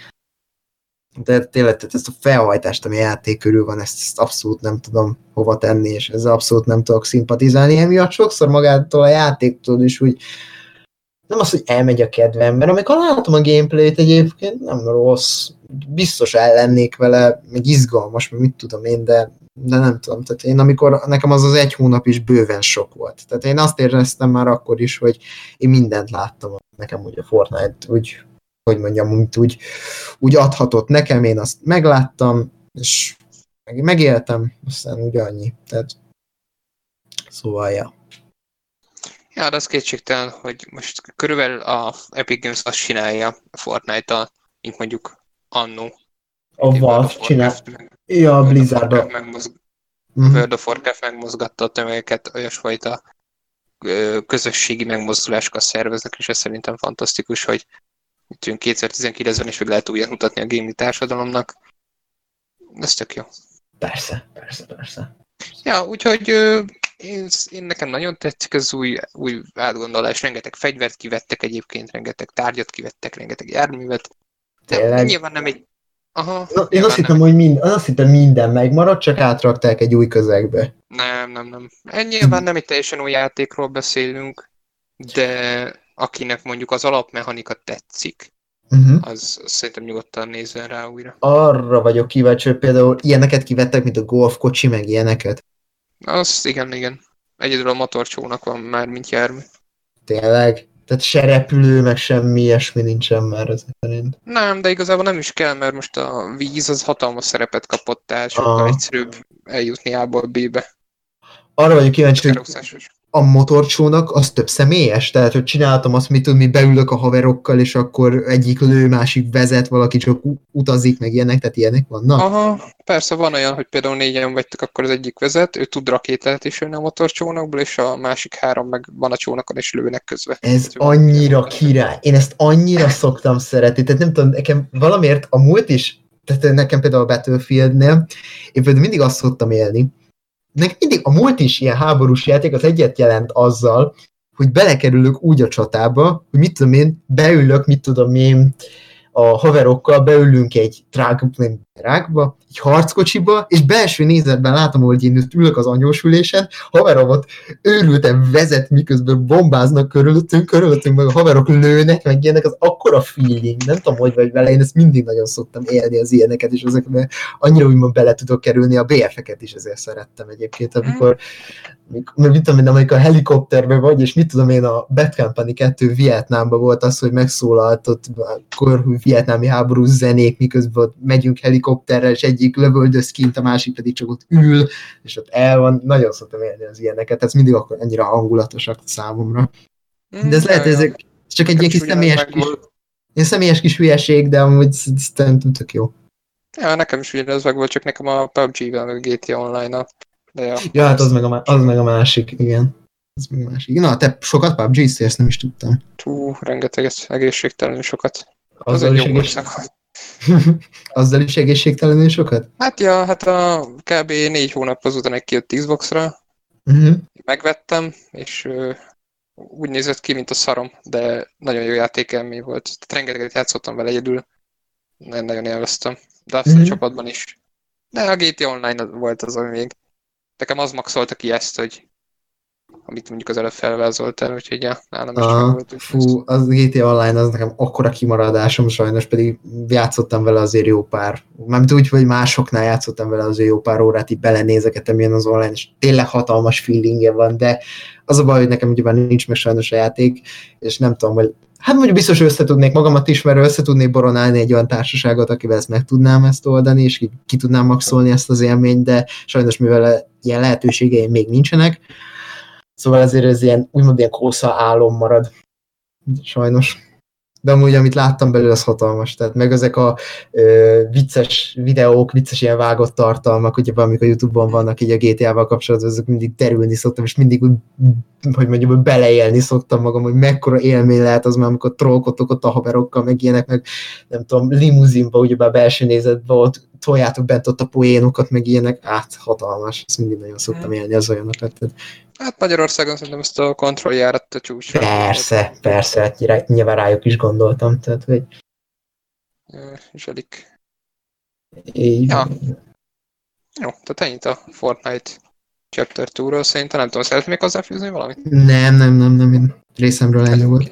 de tényleg tehát ezt a felhajtást, ami játék körül van, ezt, ezt abszolút nem tudom hova tenni, és ezzel abszolút nem tudok szimpatizálni. Emiatt sokszor magától a játéktól is úgy nem az, hogy elmegy a kedvem, mert amikor látom a gameplayt egyébként, nem rossz, biztos ellennék vele, meg izgalmas, meg mit tudom én, de, de nem tudom. Tehát én amikor, nekem az az egy hónap is bőven sok volt. Tehát én azt éreztem már akkor is, hogy én mindent láttam nekem úgy a Fortnite, úgy hogy mondjam, úgy, úgy, úgy adhatott nekem, én azt megláttam, és meg, megéltem, aztán úgy annyi. Tehát, szóval, ja. Ja, de az kétségtelen, hogy most körülbelül a Epic Games azt csinálja a Fortnite-tal, mint mondjuk annó. A Valve csinál. Ja, a Blizzard. A megmozg... mm-hmm. World of Warcraft megmozgatta a tömegeket, olyasfajta közösségi megmozdulásokat szerveznek, és ez szerintem fantasztikus, hogy úgyhogy 2019-ben is meg lehet újra mutatni a gaming társadalomnak. Ez tök jó. Persze, persze, persze. Ja, úgyhogy én, én nekem nagyon tetszik az új, új átgondolás, rengeteg fegyvert kivettek egyébként, rengeteg tárgyat kivettek, rengeteg járművet. De Tényleg? nyilván nem egy... Aha, Na, én azt hittem, hogy mind, azt hittem minden megmaradt, csak átrakták egy új közegbe. Nem, nem, nem. Nyilván nem egy teljesen új játékról beszélünk, de akinek mondjuk az alapmechanika tetszik, uh-huh. az, szerintem nyugodtan nézzen rá újra. Arra vagyok kíváncsi, hogy például ilyeneket kivettek, mint a golf kocsi, meg ilyeneket. Az igen, igen. Egyedül a motorcsónak van már, mint jármű. Tényleg? Tehát se repülő, meg semmi ilyesmi nincsen már ezek szerint. Nem, de igazából nem is kell, mert most a víz az hatalmas szerepet kapott, tehát sokkal egyszerűbb eljutni A-ból B-be. Arra vagyok kíváncsi, hogy a motorcsónak az több személyes? Tehát, hogy csináltam azt, mit tudom, mi beülök a haverokkal, és akkor egyik lő, másik vezet, valaki csak utazik, meg ilyenek, tehát ilyenek vannak? Aha, persze van olyan, hogy például négyen vagytok, akkor az egyik vezet, ő tud rakétát is jönni a motorcsónakból, és a másik három meg van a csónakon, és lőnek közve. Ez tehát, annyira király. Én ezt annyira szoktam szeretni. Tehát nem tudom, nekem valamiért a múlt is, tehát nekem például a Battlefieldnél, én például mindig azt szoktam élni, mindig a múlt is ilyen háborús játék az egyet jelent azzal, hogy belekerülök úgy a csatába, hogy mit tudom én, beülök, mit tudom én, a haverokkal beülünk egy trág, rákba, egy harckocsiba, és belső nézetben látom, hogy én ülök az anyósülésen, haveromat őrülten vezet, miközben bombáznak körülöttünk, körülöttünk meg a haverok lőnek, meg ilyenek, az akkora feeling, nem tudom, hogy vagy vele, én ezt mindig nagyon szoktam élni az ilyeneket, és ezekben annyira úgymond bele tudok kerülni, a BF-eket is ezért szerettem egyébként, amikor mit tudom én, amikor a helikopterben vagy, és mit tudom én, a Bad Company 2 Vietnámban volt az, hogy megszólalt ott akkor vietnámi háború zenék, miközben megyünk helikopterrel, és egyik lövöldöz kint, a másik pedig csak ott ül, és ott el van. Nagyon szoktam élni az ilyeneket, ez mindig akkor ennyire hangulatosak számomra. De ez mm, lehet, hogy ezek csak egy ilyen kis személyes kis, ilyen személyes kis hülyeség, de amúgy szerintem tök jó. Ja, nekem is ugyanez meg volt, csak nekem a PUBG-vel, meg GTA Online-nal de ja, ja hát az meg, a, az meg a másik, igen. Ez még másik. Na, te sokat pubg ezt nem is tudtam. Tú, rengeteget, egészségtelenül sokat. Az Azzal egy is, jó egész... ország. Azzal is egészségtelenül sokat? Hát ja, hát a kb. négy hónap azután egy kijött Xbox-ra, Uh-huh. megvettem, és ö, úgy nézett ki, mint a szarom, de nagyon jó játékelmény volt. Tehát rengeteget játszottam vele egyedül, nagyon, nagyon élveztem. De azt Mhm. a csapatban is. De a GT Online volt az, ami még. Nekem az maxolta ki ezt, hogy amit mondjuk az előbb felvázoltál, úgyhogy ja, nálam is Aha, volt. fú, az GTA Online az nekem akkora kimaradásom sajnos, pedig játszottam vele azért jó pár, mármint úgy, hogy másoknál játszottam vele azért jó pár órát, így belenézegetem ilyen az online, és tényleg hatalmas feelingje van, de az a baj, hogy nekem ugyebár nincs meg sajnos a játék, és nem tudom, hogy hát mondjuk biztos össze tudnék magamat is, mert össze tudnék boronálni egy olyan társaságot, akivel ezt meg tudnám ezt oldani, és ki, ki tudnám maxolni ezt az élményt, de sajnos mivel ilyen lehetőségeim még nincsenek, Szóval ezért ez ilyen, úgymond ilyen kósza álom marad. Sajnos. De amúgy, amit láttam belőle, az hatalmas. Tehát meg ezek a ö, vicces videók, vicces ilyen vágott tartalmak, ugye amik a Youtube-on vannak így a GTA-val kapcsolatban, ezek mindig terülni szoktam, és mindig úgy, hogy mondjam, hogy beleélni szoktam magam, hogy mekkora élmény lehet az már, amikor trollkodtok ott a haverokkal, meg ilyenek, meg nem tudom, limuzinba, ugyebár belső nézetben ott toljátok bent ott a poénokat, meg ilyenek, át hatalmas. Ezt mindig nagyon szoktam élni az olyanokat. Tehát Hát Magyarországon szerintem ezt a kontrolljárat a csúcsra. Persze, persze, hát nyilván- rájuk is gondoltam, tehát hogy Zselik. így Ja. Jó, tehát ennyit a Fortnite Chapter 2-ról szerintem. Nem tudom, szeretnék még hozzáfűzni valamit? Nem, nem, nem, nem, én részemről ennyi volt.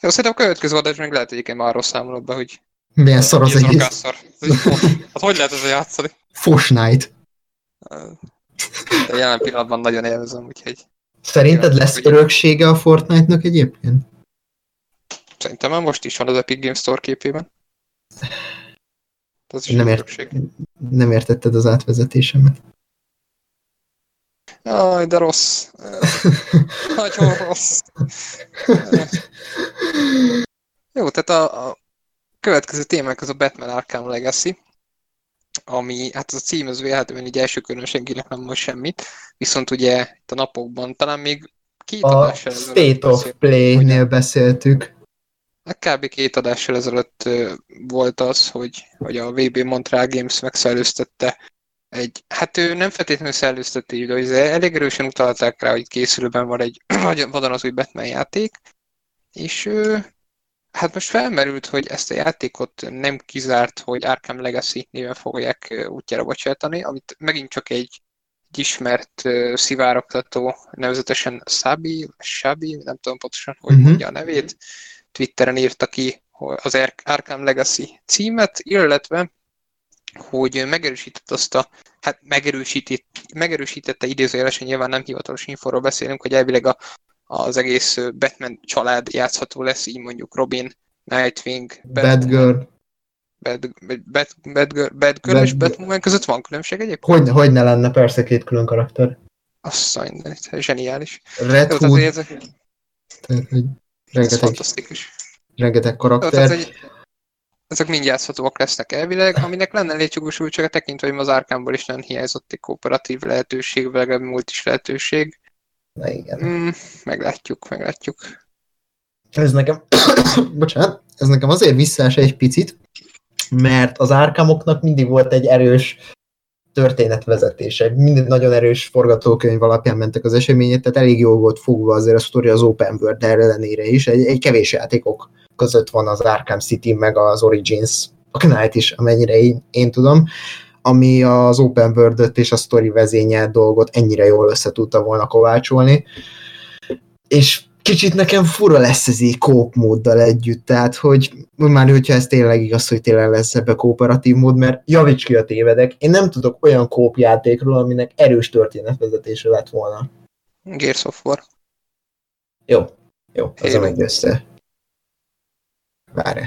Jó, szerintem a következő adás meg lehet, egyébként már arról számolok be, hogy Milyen szar az egész. Hát hogy lehet ezzel játszani? Fortnite. De jelen pillanatban nagyon élvezem, úgyhogy Szerinted lesz öröksége a Fortnite-nak egyébként? szerintem már most is van az Epic Games Store képében. Ez is Nem ért- örökség. Nem értetted az átvezetésemet. Jaj, de rossz. Nagyon rossz. Jó, tehát a, a következő témánk az a Batman Arkham Legacy, ami, hát az a cím az véletlenül így első körön senkinek nem mond semmit, viszont ugye itt a napokban talán még két A adással State of Play-nél beszéltük. Hát kb. két adással ezelőtt volt az, hogy, hogy a VB Montreal Games megszellőztette egy, hát ő nem feltétlenül szellőztette így, de elég erősen utalták rá, hogy készülőben van egy vagy van az új Batman játék, és ő, hát most felmerült, hogy ezt a játékot nem kizárt, hogy Arkham Legacy néven fogják útjára bocsátani, amit megint csak egy, egy ismert uh, szivárogtató, nevezetesen Sabi, Sabi, nem tudom pontosan, hogy Mhm. mondja a nevét, Twitteren írta ki az Ar- Arkham Legacy címet, illetve hogy megerősített azt a, hát megerősített, megerősítette idézőjelesen, nyilván nem hivatalos infóról beszélünk, hogy elvileg a, az egész Batman család játszható lesz, így mondjuk Robin, Nightwing, Batgirl. Bad, Bad, Batgirl, Batgirl és Bad- Batwoman között van különbség egyébként? Hogy, hogy ne lenne persze két külön karakter. Azt a mindenit, zseniális. Red Jó, tehát Hood, ez, tehát, hogy rengeteg, fantasztikus. rengeteg tehát, karakter. hogy ezek mind játszhatóak lesznek elvileg, aminek lenne létjogosultsága tekintve, hogy az Arkánból is nagyon hiányzott egy kooperatív lehetőség, vagy legalább multis lehetőség. Na igen. Mm, meglátjuk, meglátjuk. Ez nekem, bocsánat, ez nekem azért visszaes egy picit, mert az árkámoknak mindig volt egy erős történetvezetése, mindig nagyon erős forgatókönyv alapján mentek az események, tehát elég jól volt fogva azért a sztori az Open World ellenére is, egy, egy kevés játékok között van az Arkham City, meg az Origins, a Knight is, amennyire én, én tudom, ami az Open world és a sztori vezényelt dolgot ennyire jól össze tudta volna kovácsolni, és kicsit nekem fura lesz ez így kóp móddal együtt, tehát hogy már hogyha ez tényleg igaz, hogy tényleg lesz ebbe kooperatív mód, mert javíts ki a tévedek, én nem tudok olyan kóp játékról, aminek erős történetvezetése lett volna. Gears of War. Jó, jó, az Halo. megy össze. Várj.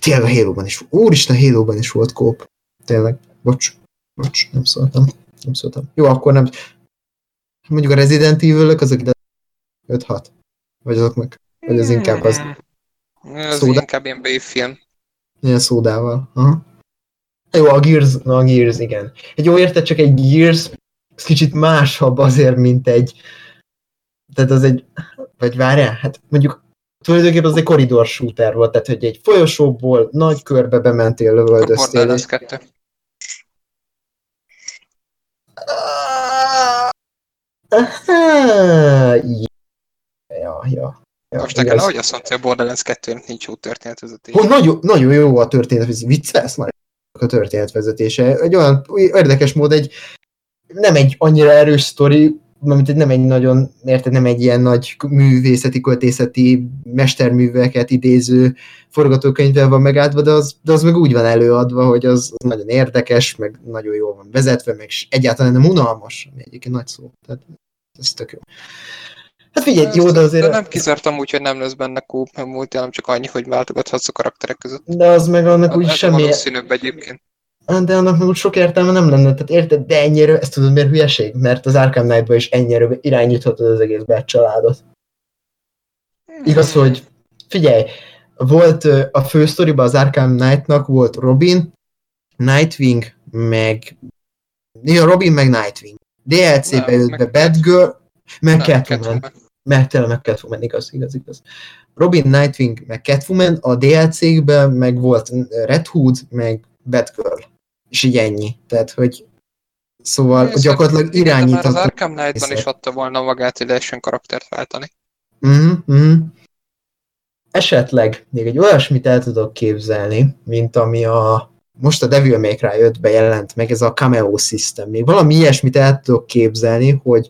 Tényleg a Halo-ban is, úristen, a Halo-ban is volt kóp. Tényleg, bocs, bocs, nem szóltam, nem szóltam. Jó, akkor nem, mondjuk a Resident Evil-ök, azok ide 5-6. Vagy azok meg, vagy az inkább az Ez Szóda? inkább ilyen B-film. ilyen szódával. Aha. Jó, a Gears, na a Gears, igen. Egy jó érted, csak egy Gears, ez kicsit másabb azért, mint egy tehát az egy, vagy várjál, hát mondjuk tulajdonképpen az egy koridor shooter volt, tehát hogy egy folyosóból nagy körbe bementél, A lövöldöztél. Borderlands 2. Ja, ja. ja Most nekem ahogy azt mondta, hogy a Borderlands 2 nincs jó történetvezetés. Hogy nagyon, nagyon jó a történetvezetés. Viccelsz már a történetvezetése. Egy olyan érdekes mód, egy nem egy annyira erős sztori, mint egy nem egy nagyon, érted, nem egy ilyen nagy művészeti, költészeti mesterműveket idéző forgatókönyvvel van megáldva, de az, de az meg úgy van előadva, hogy az, az nagyon érdekes, meg nagyon jól van vezetve, meg egyáltalán nem unalmas, ami egyébként nagy szó. Tehát ez tök jó. Hát figyelj, jó, de azért... De nem kizártam úgy, hogy nem lesz benne kóp, mert múlt nem csak annyi, hogy váltogathatsz a karakterek között. De az meg annak úgy Ez semmi... valószínűbb egyébként. Hát, De annak meg úgy sok értelme nem lenne, tehát érted, de ennyire, ezt tudod miért hülyeség? Mert az Arkham Knight-ban is ennyire irányíthatod az egész családot. Igaz, hogy figyelj, volt a fősztoriban az Arkham Knight-nak volt Robin, Nightwing, meg ja, Robin meg Nightwing. DLC-be jött meg be Batgirl, meg Nem, Catwoman. Meg tényleg meg Catwoman, igaz, igaz, igaz. Robin, Nightwing, meg Catwoman, a DLC-kben meg volt Red Hood, meg Batgirl. És így ennyi. Tehát, hogy szóval Nézd, gyakorlatilag már Az. Arkham Knight-ban is adta volna magát, hogy lehessen karaktert váltani. Mhm, mhm. Esetleg még egy olyasmit el tudok képzelni, mint ami a most a Devil May Cry 5 jelent meg, ez a cameo system. Még valami ilyesmit el tudok képzelni, hogy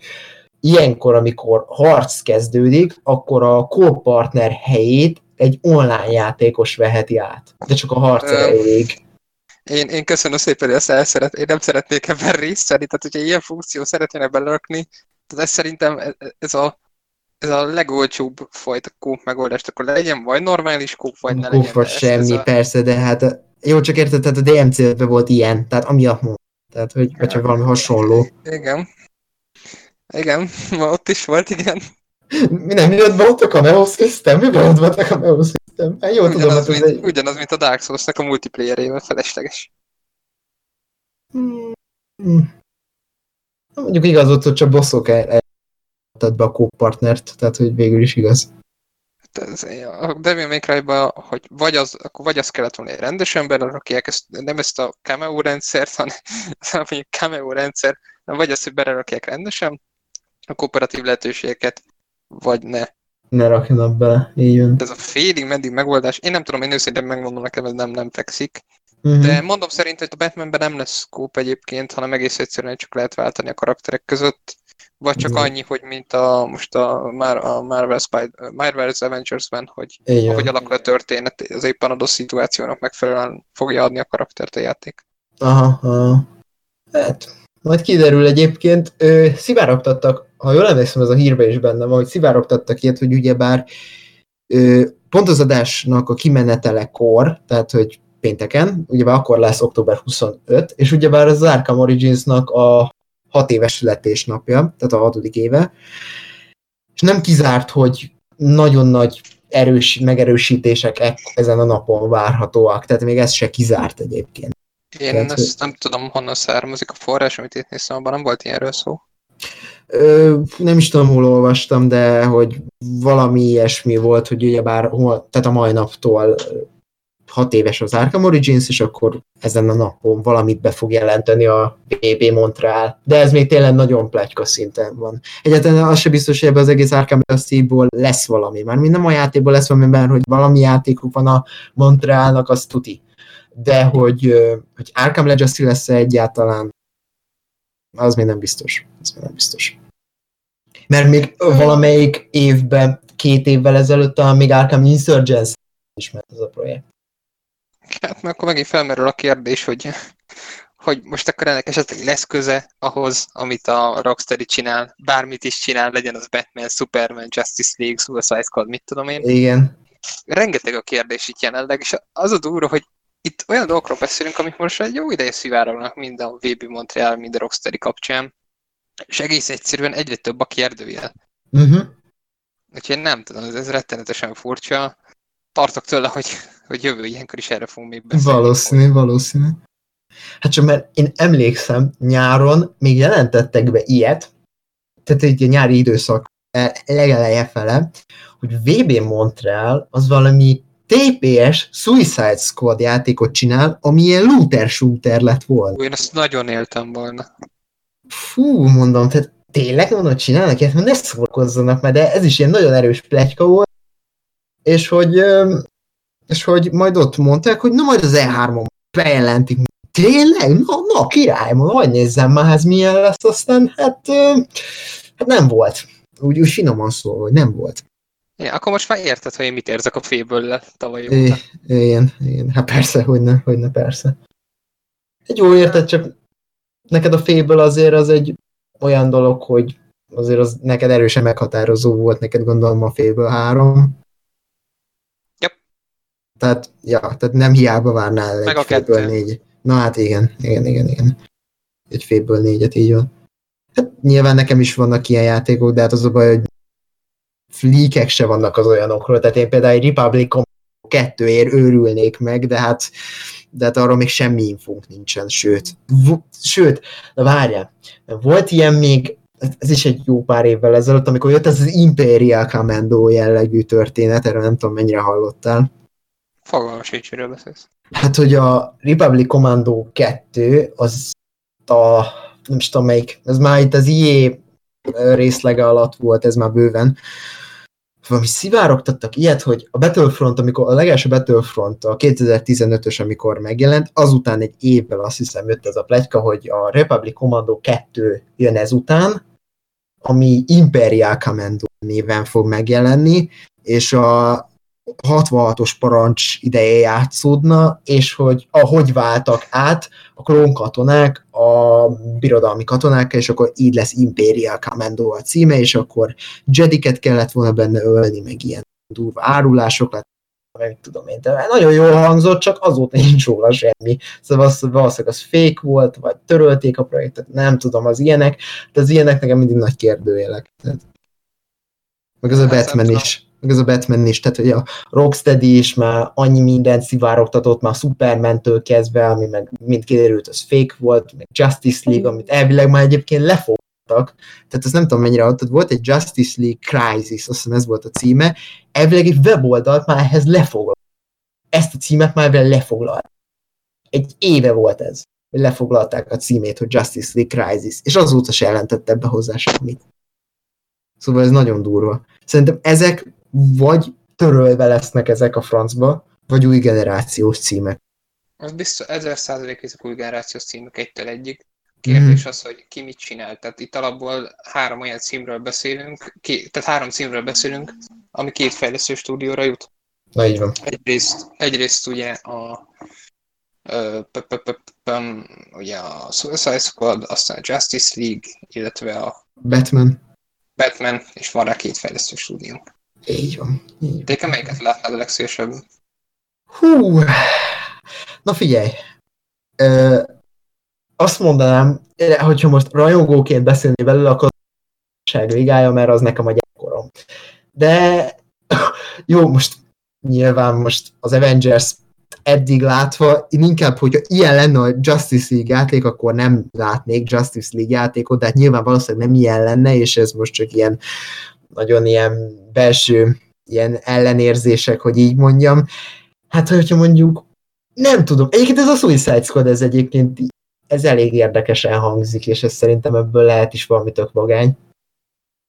ilyenkor, amikor harc kezdődik, akkor a co-partner helyét egy online játékos veheti át. De csak a harc erejéig. Én, én köszönöm szépen, hogy ezt el szeret, én nem szeretnék ebben részt venni, tehát hogyha ilyen funkció szeretnének belerakni, tehát ez szerintem ez- ez a, ez a legolcsóbb fajta kóp megoldást, akkor legyen vagy normális kóp, vagy ne legyen. Kóp vagy semmi, a, persze, de hát jó, csak érted, tehát a DMC-ben volt ilyen, tehát amiatt mondom. Tehát, hogy csak valami hasonló. igen. Igen, ma ott is volt, igen. Mi nem jött be ott a cameo system? Mi volt be ott a cameo system? Hát jó, tudom, Ugyanaz, hát ez mint, egy... ugyanaz, mint a Dark Souls-nak a multiplayerével felesleges. Hmm. Na, Mondjuk igaz volt, hogy csak bosszok el, el be a co-partnert, tehát hogy végül is igaz. Hát Ez, a Devil May Cry-ba, hogy vagy az, akkor vagy az kellett volna egy rendes ember, rakják ezt, nem ezt a cameo rendszert, hanem hanem mondjuk cameo rendszer, vagy azt, hogy belerakják rendesen a kooperatív lehetőségeket, vagy ne. Ne rakjanak bele, így jön. Ez a félig meddig megoldás, én nem tudom, én őszintén megmondom nekem, ez nem, nem fekszik. Mhm. De mondom szerint, hogy a Batmanben nem lesz scope egyébként, hanem egész egyszerűen csak lehet váltani a karakterek között. Vagy csak Igen. annyi, hogy mint a, most a, Mar- a Marvel Spider, Marvel's Avengers-ben, hogy jön. ahogy alakul a történet, az éppen adott szituációnak megfelelően fogja adni a karaktert a játék. Aha, aha. Hát, majd kiderül egyébként. Ö, szivárogtattak, ha jól emlékszem, ez a hírbe is benne van, hogy szivárogtattak ilyet, hogy ugyebár ö, pont az adásnak a kimenetelekor, tehát hogy pénteken, ugyebár akkor lesz október 25, és ugyebár az Arkham Origins-nak a hat éves születésnapja, tehát a hatodik éve, és nem kizárt, hogy nagyon nagy erős, megerősítések e- ezen a napon várhatóak, tehát még ez se kizárt egyébként. Én Tehát, ezt nem tudom, honnan származik a forrás, amit itt néztem, abban nem volt ilyenről szó. Ö, nem is tudom, hol olvastam, de hogy valami ilyesmi volt, hogy ugyebár hol, tehát a mai naptól hat éves az Arkham Origins, és akkor ezen a napon valamit be fog jelenteni a BB Montreal. De ez még tényleg nagyon pletyka szinten van. Egyáltalán az se biztos, hogy ebben az egész Arkham Legacy-ból lesz valami. Már mind nem a játékból lesz valami, mert hogy valami játékuk van a Montrealnak, az tuti. De hogy, hogy Arkham Legacy lesz -e egyáltalán, az még nem biztos. Az még nem biztos. Mert még valamelyik évben, két évvel ezelőtt talán még Arkham is ment ez a projekt. Hát mert akkor megint felmerül a kérdés, hogy, hogy most akkor ennek esetleg lesz köze ahhoz, amit a Rocksteady csinál, bármit is csinál, legyen az Batman, Superman, Justice League, Suicide Squad, mit tudom én. Igen. Rengeteg a kérdés itt jelenleg, és az a durva, hogy itt olyan dolgokról beszélünk, amik most egy jó ideje szivárognak mind a VB Montreal, mind a Rocksteady kapcsán, és egész egyszerűen egyre több a kérdőjel. Uh-huh. Úgyhogy nem tudom, ez, ez rettenetesen furcsa. Tartok tőle, hogy, hogy jövő ilyenkor is erre fogunk még beszélni. Valószínű, valószínű. Hát csak mert én emlékszem, nyáron még jelentettek be ilyet, tehát egy nyári időszak legeleje fele, hogy VB Montreal az valami TPS Suicide Squad játékot csinál, ami ilyen looter shooter lett volna. Én ezt nagyon éltem volna. Fú, mondom, tehát tényleg mondom, csinálnak ilyet, ne szorkozzanak már, de ez is ilyen nagyon erős pletyka volt, és hogy, és hogy majd ott mondták, hogy na majd az E3-on bejelentik. Tényleg? Na, na király, majd majd nézzem már, ez milyen lesz, aztán hát, hát nem volt. Úgy, úgy finoman szólva, hogy nem volt. Ja, akkor most már érted, hogy én mit érzek a féből le tavaly óta. Igen, igen. Hát persze, hogy ne, hogy ne, persze. Egy jó érted, csak neked a féből azért az egy olyan dolog, hogy azért az neked erősen meghatározó volt, neked gondolom a féből három. Tehát, ja, tehát nem hiába várnál Meg egy a féből kettő. négy. Na hát igen, igen, igen, igen. Egy féből négyet, így van. Hát nyilván nekem is vannak ilyen játékok, de hát az a baj, hogy fleakek se vannak az olyanokról, tehát én például egy Republic 2 őrülnék meg, de hát, de hát arról még semmi infónk nincsen, sőt, v- sőt, na várjál, volt ilyen még, ez is egy jó pár évvel ezelőtt, amikor jött ez az Imperial Commando jellegű történet, erről nem tudom mennyire hallottál. Fogalmas sincs, miről beszélsz. Hát, hogy a Republic Commando 2, az a, nem is tudom melyik, ez már itt az IE részlege alatt volt, ez már bőven, valami szivárogtattak ilyet, hogy a Battlefront, amikor a legelső Battlefront, a 2015-ös, amikor megjelent, azután egy évvel azt hiszem jött ez a pletyka, hogy a Republic Commando 2 jön ezután, ami Imperial Commando néven fog megjelenni, és a 66-os parancs ideje játszódna, és hogy ahogy váltak át a klónkatonák a birodalmi katonák, és akkor így lesz Imperial Commando a címe, és akkor Jediket kellett volna benne ölni, meg ilyen durva árulások lett, meg tudom én, de nagyon jól hangzott, csak azóta nincs róla semmi. Szóval az, valószínűleg az fake volt, vagy törölték a projektet, nem tudom, az ilyenek, de az ilyenek nekem mindig nagy kérdőjelek. Meg az a Hát, Batman is meg ez a Batman is, tehát hogy a Rocksteady is már annyi mindent szivárogtatott, már Superman-től kezdve, ami meg mind kiderült, az fake volt, meg Justice League, amit elvileg már egyébként lefogtak, tehát azt nem tudom mennyire adtad, volt egy Justice League Crisis, azt hiszem ez volt a címe, elvileg egy weboldalt már ehhez lefoglalt. Ezt a címet már elvileg lefoglalt. Egy éve volt ez, hogy lefoglalták a címét, hogy Justice League Crisis, és azóta se jelentette be hozzá semmit. Szóval ez nagyon durva. Szerintem ezek vagy törölve lesznek ezek a francba, vagy új generációs címek. Az biztos, ezer százalék ezek új generációs címek egytől egyik. Kérdés az, hogy ki mit csinál. Tehát itt alapból három olyan címről beszélünk, ki, tehát három címről beszélünk, ami két fejlesztő stúdióra jut. Na így van. Egyrészt, egyrészt ugye a ugye a Suicide Squad, aztán a Justice League, illetve a Batman. Batman, és van rá két fejlesztő stúdió. Így van. Így van. De melyiket látnád a legszívesebben? Hú, na figyelj. Ö, azt mondanám, hogyha most rajongóként beszélni belőle, akkor ligája, mert az nekem a gyerekkorom. De jó, most nyilván most az Avengers eddig látva, én inkább, hogyha ilyen lenne a Justice League játék, akkor nem látnék Justice League játékot, de hát nyilván valószínűleg nem ilyen lenne, és ez most csak ilyen nagyon ilyen belső ilyen ellenérzések, hogy így mondjam. Hát, hogyha mondjuk, nem tudom, egyébként ez a Suicide Squad, ez egyébként ez elég érdekesen hangzik, és ez szerintem ebből lehet is valami tök vagány.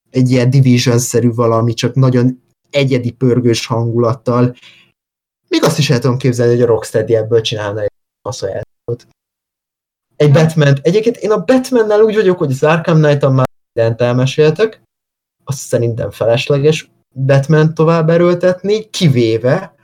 Egy ilyen Division-szerű valami, csak nagyon egyedi pörgős hangulattal. Még azt is el tudom képzelni, hogy a Rocksteady ebből csinálna egy faszoljátékot. Egy Batman, egyébként én a Batmannel úgy vagyok, hogy az Arkham Knight-on már mindent elmeséltek, azt szerintem felesleges Batman tovább erőltetni, kivéve,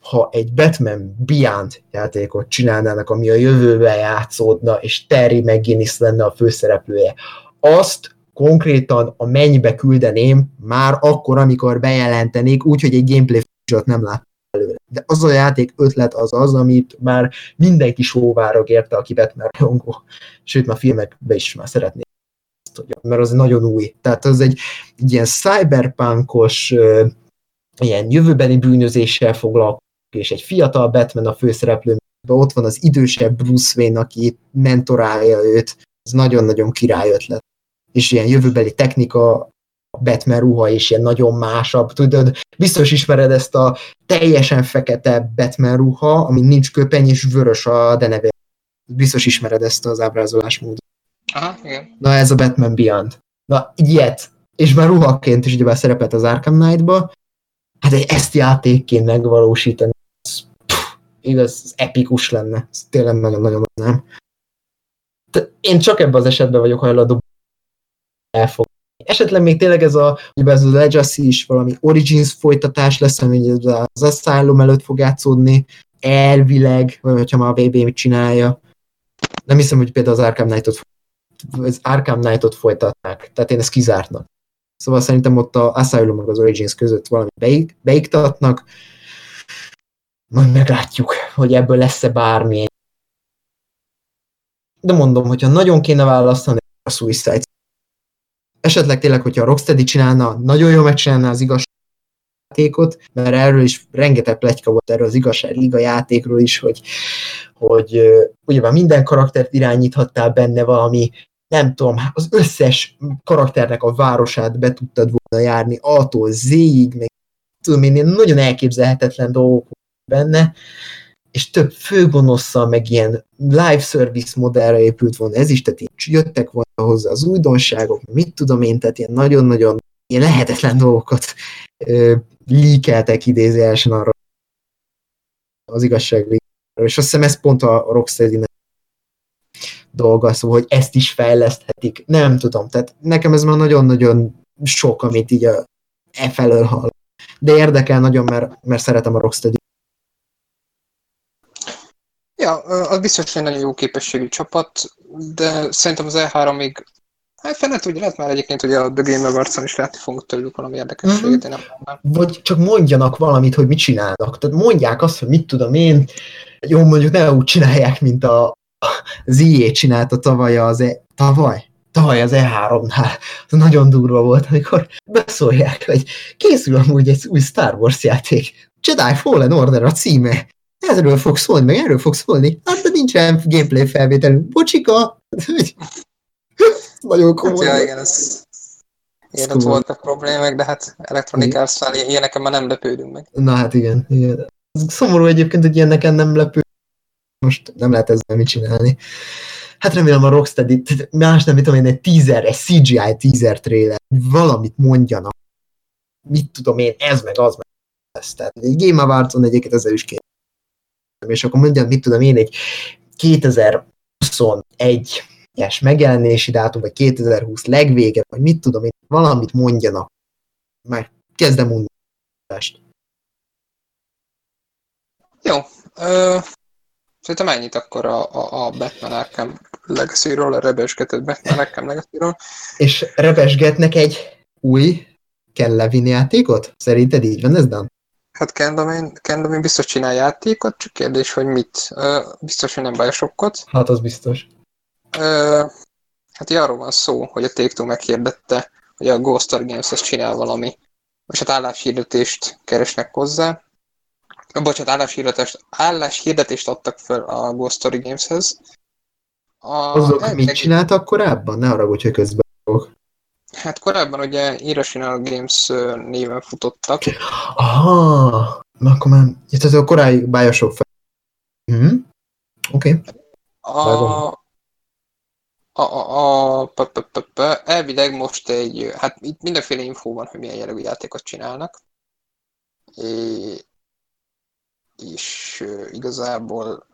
ha egy Batman Beyond játékot csinálnának, ami a jövőben játszódna, és Terry McGinnis lenne a főszereplője, azt konkrétan a mennybe küldeném már akkor, amikor bejelentenék, úgyhogy egy gameplay nem lát előre. De az a játék ötlet az az, amit már mindenki sóvárog érte, aki Batman rajongó. Sőt, már filmekbe is már szeretnék hogy mert az nagyon új. Tehát az egy, egy ilyen cyberpunkos, ilyen jövőbeni bűnözéssel foglalkozik, és egy fiatal Batman a főszereplő, ott van az idősebb Bruce Wayne, aki mentorálja őt, ez nagyon-nagyon király ötlet. És ilyen jövőbeli technika, Batman ruha is ilyen nagyon másabb, tudod, biztos ismered ezt a teljesen fekete Batman ruha, ami nincs köpeny, és vörös a denevér. Biztos ismered ezt az ábrázolásmódot. Aha, igen. Na ez a Batman Beyond. Na, ilyet. És már ruhaként is ugyebár szerepelt az Arkham Knight-ba. Hát ezt játékként megvalósítani, ez, pff, igaz, ez epikus lenne. Ez tényleg nagyon-nagyon nem. Én csak ebben az esetben vagyok hajlandó elfog. Esetleg még tényleg ez a, ez a Legacy is valami Origins folytatás lesz, ami az Asylum előtt fog játszódni, elvileg, vagy hogyha már a VB mit csinálja. Nem hiszem, hogy például az Arkham Knight-ot az Arkham Knight-ot folytatnák, tehát én ezt kizártnak. Szóval szerintem ott a Asylum az Origins között valami beik, beiktatnak, majd meglátjuk, hogy ebből lesz-e bármi. De mondom, hogyha nagyon kéne választani, a Suicide esetleg tényleg, hogyha a Rocksteady csinálna, nagyon jól megcsinálná az igazságjátékot, mert erről is rengeteg pletyka volt erről az igazság liga játékról is, hogy, hogy ugyebár minden karaktert irányíthattál benne valami, nem tudom, az összes karakternek a városát be tudtad volna járni, A-tól Z-ig, meg tudom én, nagyon elképzelhetetlen dolgok benne, és több főgonosszal, meg ilyen live service modellre épült volna ez is, tehát így jöttek volna hozzá az újdonságok, mit tudom én, tehát ilyen nagyon-nagyon ilyen lehetetlen dolgokat ö, líkeltek idézőjelesen arra az igazság és azt hiszem ez pont a rocksteady dolga, szóval, hogy ezt is fejleszthetik. Nem tudom, tehát nekem ez már nagyon-nagyon sok, amit így a, e felől hall. De érdekel nagyon, mert, mert szeretem a Rocksteady Ja, az biztos, hogy nagyon jó képességű csapat, de szerintem az E3 még Hát fenet úgy lehet már egyébként, hogy a The Game awards is látni fogunk tőlük valami érdekességet, mm-hmm. én nem, nem. Vagy csak mondjanak valamit, hogy mit csinálnak. Tehát mondják azt, hogy mit tudom én, jó mondjuk ne úgy csinálják, mint a, az IE csinálta tavaly az e, tavaly? Tavaly az E3-nál. Az nagyon durva volt, amikor beszólják, hogy készül amúgy egy új Star Wars játék. Jedi Fallen Order a címe erről fog szólni, meg erről fog szólni. Hát, de nincsen gameplay felvétel. Bocsika! Nagyon komoly. Hát, ja, igen, ez... Igen, ott voltak problémák, de hát Electronic arts ilyeneken már nem lepődünk meg. Na hát igen, igen. Szomorú egyébként, hogy ilyeneken nem lepő. Most nem lehet ezzel mit csinálni. Hát remélem a Rocksteady, más nem tudom én, egy teaser, egy CGI teaser trailer, valamit mondjanak. Mit tudom én, ez meg az meg ez. Tehát egy Game Awards-on egyébként ezzel is kéne és akkor mondjam, mit tudom én, egy 2021-es megjelenési dátum, vagy 2020 legvége, vagy mit tudom én, valamit mondjanak. Már kezdem undást. Jó. Ö, szerintem ennyit akkor a, a, a Batman Arkham Legacy-ról, a rebesgetett Batman Arkham Legacy-ról. És rebesgetnek egy új kell Levin játékot? Szerinted így van ez, Dan? Hát Kendomain, Kendomain biztos csinál játékot, csak kérdés, hogy mit. Uh, biztos, hogy nem Bioshockot. Hát az biztos. Hát arról van szó, hogy a Take-Two meghirdette, hogy a Ghost Star Games-hez csinál valami, és hát álláshirdetést keresnek hozzá. Bocsánat, álláshirdetést, álláshirdetést adtak fel a Ghost Story Games-hez. A, Azok elvileg... mit csináltak korábban? Ne arra, hogy közben Hát korábban ugye Irrational Games néven futottak. Aha, na akkor már, itt ez a korai Bioshock fel. Mm-hmm. Oké. Okay. A, a, a, a, p, p, p, elvileg most egy, hát itt mindenféle infó van, hogy milyen jellegű játékot csinálnak. É, és igazából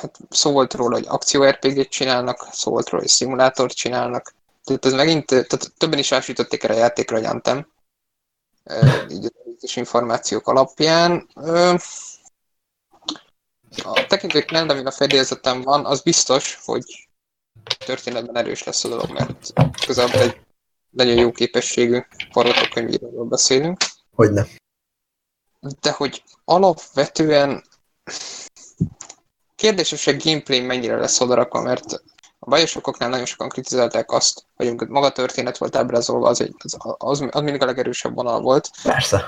hát szó volt róla, hogy akció RPG-t csinálnak, szó volt róla, hogy szimulátort csinálnak, tehát ez megint, tehát többen is rásütötték erre a játékra, hogy Anthem. Így az információk alapján. A tekintők nem, de a fedélzetem van, az biztos, hogy történetben erős lesz a dolog, mert közelben egy nagyon jó képességű forgatókönyvíróról beszélünk. Hogyne. De hogy alapvetően kérdéses, hogy gameplay mennyire lesz odarakva, mert a bajosokoknál nagyon sokan kritizálták azt, hogy amikor maga történet volt ábrázolva, az, egy, az, az, az mindig a legerősebb vonal volt. Persze.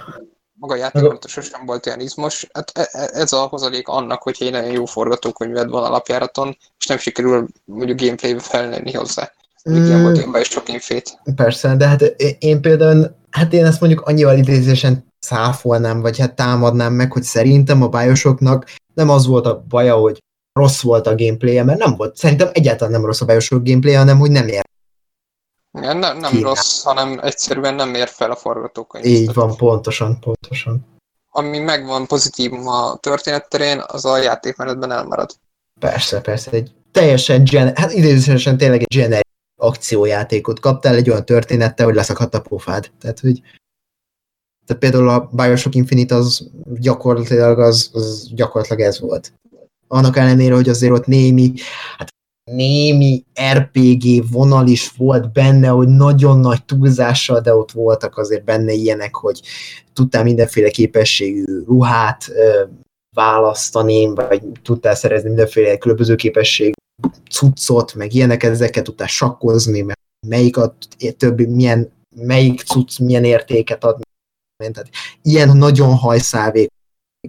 Maga a játékot sosem volt olyan izmos. Hát e, e, ez a hozadék annak, hogy egy nagyon jó forgatókönyved van alapjáraton, és nem sikerül mondjuk gameplaybe felnőni hozzá. Ilyen volt ilyen is sok infét. Persze, de hát én például, hát én ezt mondjuk annyival idézésen száfolnám, vagy hát támadnám meg, hogy szerintem a bájosoknak nem az volt a baja, hogy rossz volt a gameplay mert nem volt, szerintem egyáltalán nem rossz a bájosok gameplay hanem hogy nem ér. Igen, nem, nem rossz, hanem egyszerűen nem ér fel a forgatókönyv. Így van, pontosan, pontosan. Ami megvan pozitív a történetterén, az a játékmenetben elmarad. Persze, persze, egy teljesen, gen- hát idézősen tényleg egy generic akciójátékot kaptál egy olyan történettel, hogy leszakadt a pofád. Tehát, hogy tehát például a Bioshock Infinite az gyakorlatilag, az, az gyakorlatilag ez volt. Annak ellenére, hogy azért ott némi, hát némi RPG vonal is volt benne, hogy nagyon nagy túlzással, de ott voltak azért benne ilyenek, hogy tudtál mindenféle képességű ruhát ö, választani, vagy tudtál szerezni mindenféle különböző képesség cuccot, meg ilyeneket, ezeket tudtál sakkozni, meg melyik a többi, milyen, melyik cucc milyen értéket ad, tehát ilyen nagyon hajszálvék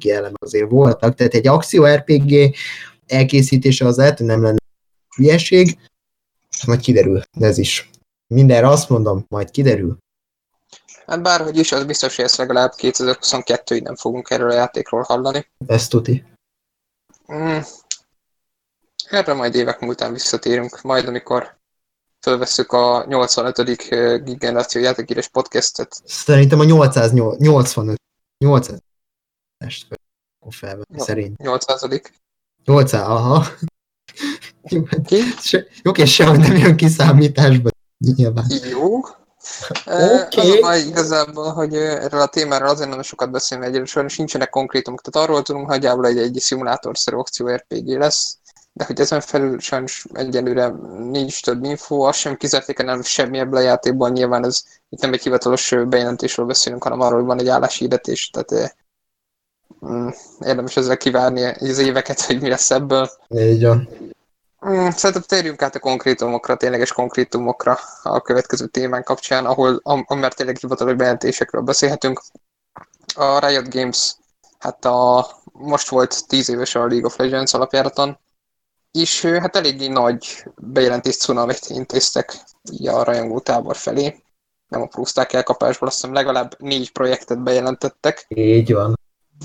elem azért voltak, tehát egy akció RPG elkészítése az lehet, hogy nem lenne hülyeség, majd kiderül, de ez is. Mindenre azt mondom, majd kiderül. Hát bárhogy is, az biztos, hogy ezt legalább 2022-ig nem fogunk erről a játékról hallani. Ezt tuti. Mm. Erre majd évek múltán visszatérünk, majd amikor fölveszük a 85. generáció játékíres podcastet. Szerintem a 885. 800 fel, szerint. 800. 800, aha. Oké, sehogy nem jön kiszámításba. Nyilván. Jó. Okay. Az a baj igazából, hogy erről a témáról azért nem sokat beszélni egyelőre, sajnos nincsenek konkrétumok. Tehát arról tudunk, hogy egy, egy szimulátorszerű akció RPG lesz, de hogy ezen felül sajnos egyelőre nincs több info, azt sem kizárték, nem semmi ebből a játékban, nyilván ez itt nem egy hivatalos bejelentésről beszélünk, hanem arról, hogy van egy álláshirdetés, tehát mm, érdemes ezzel kivárni az éveket, hogy mi lesz ebből. Így van. Mm, szerintem térjünk át a konkrétumokra, tényleges konkrétumokra a következő témán kapcsán, ahol, amert tényleg hivatalos bejelentésekről beszélhetünk. A Riot Games, hát a, most volt 10 éves a League of Legends alapjáraton, és hát eléggé nagy bejelentés cunamit intéztek így a rajongó tábor felé. Nem aprózták el kapásból, azt hiszem legalább négy projektet bejelentettek. Így van.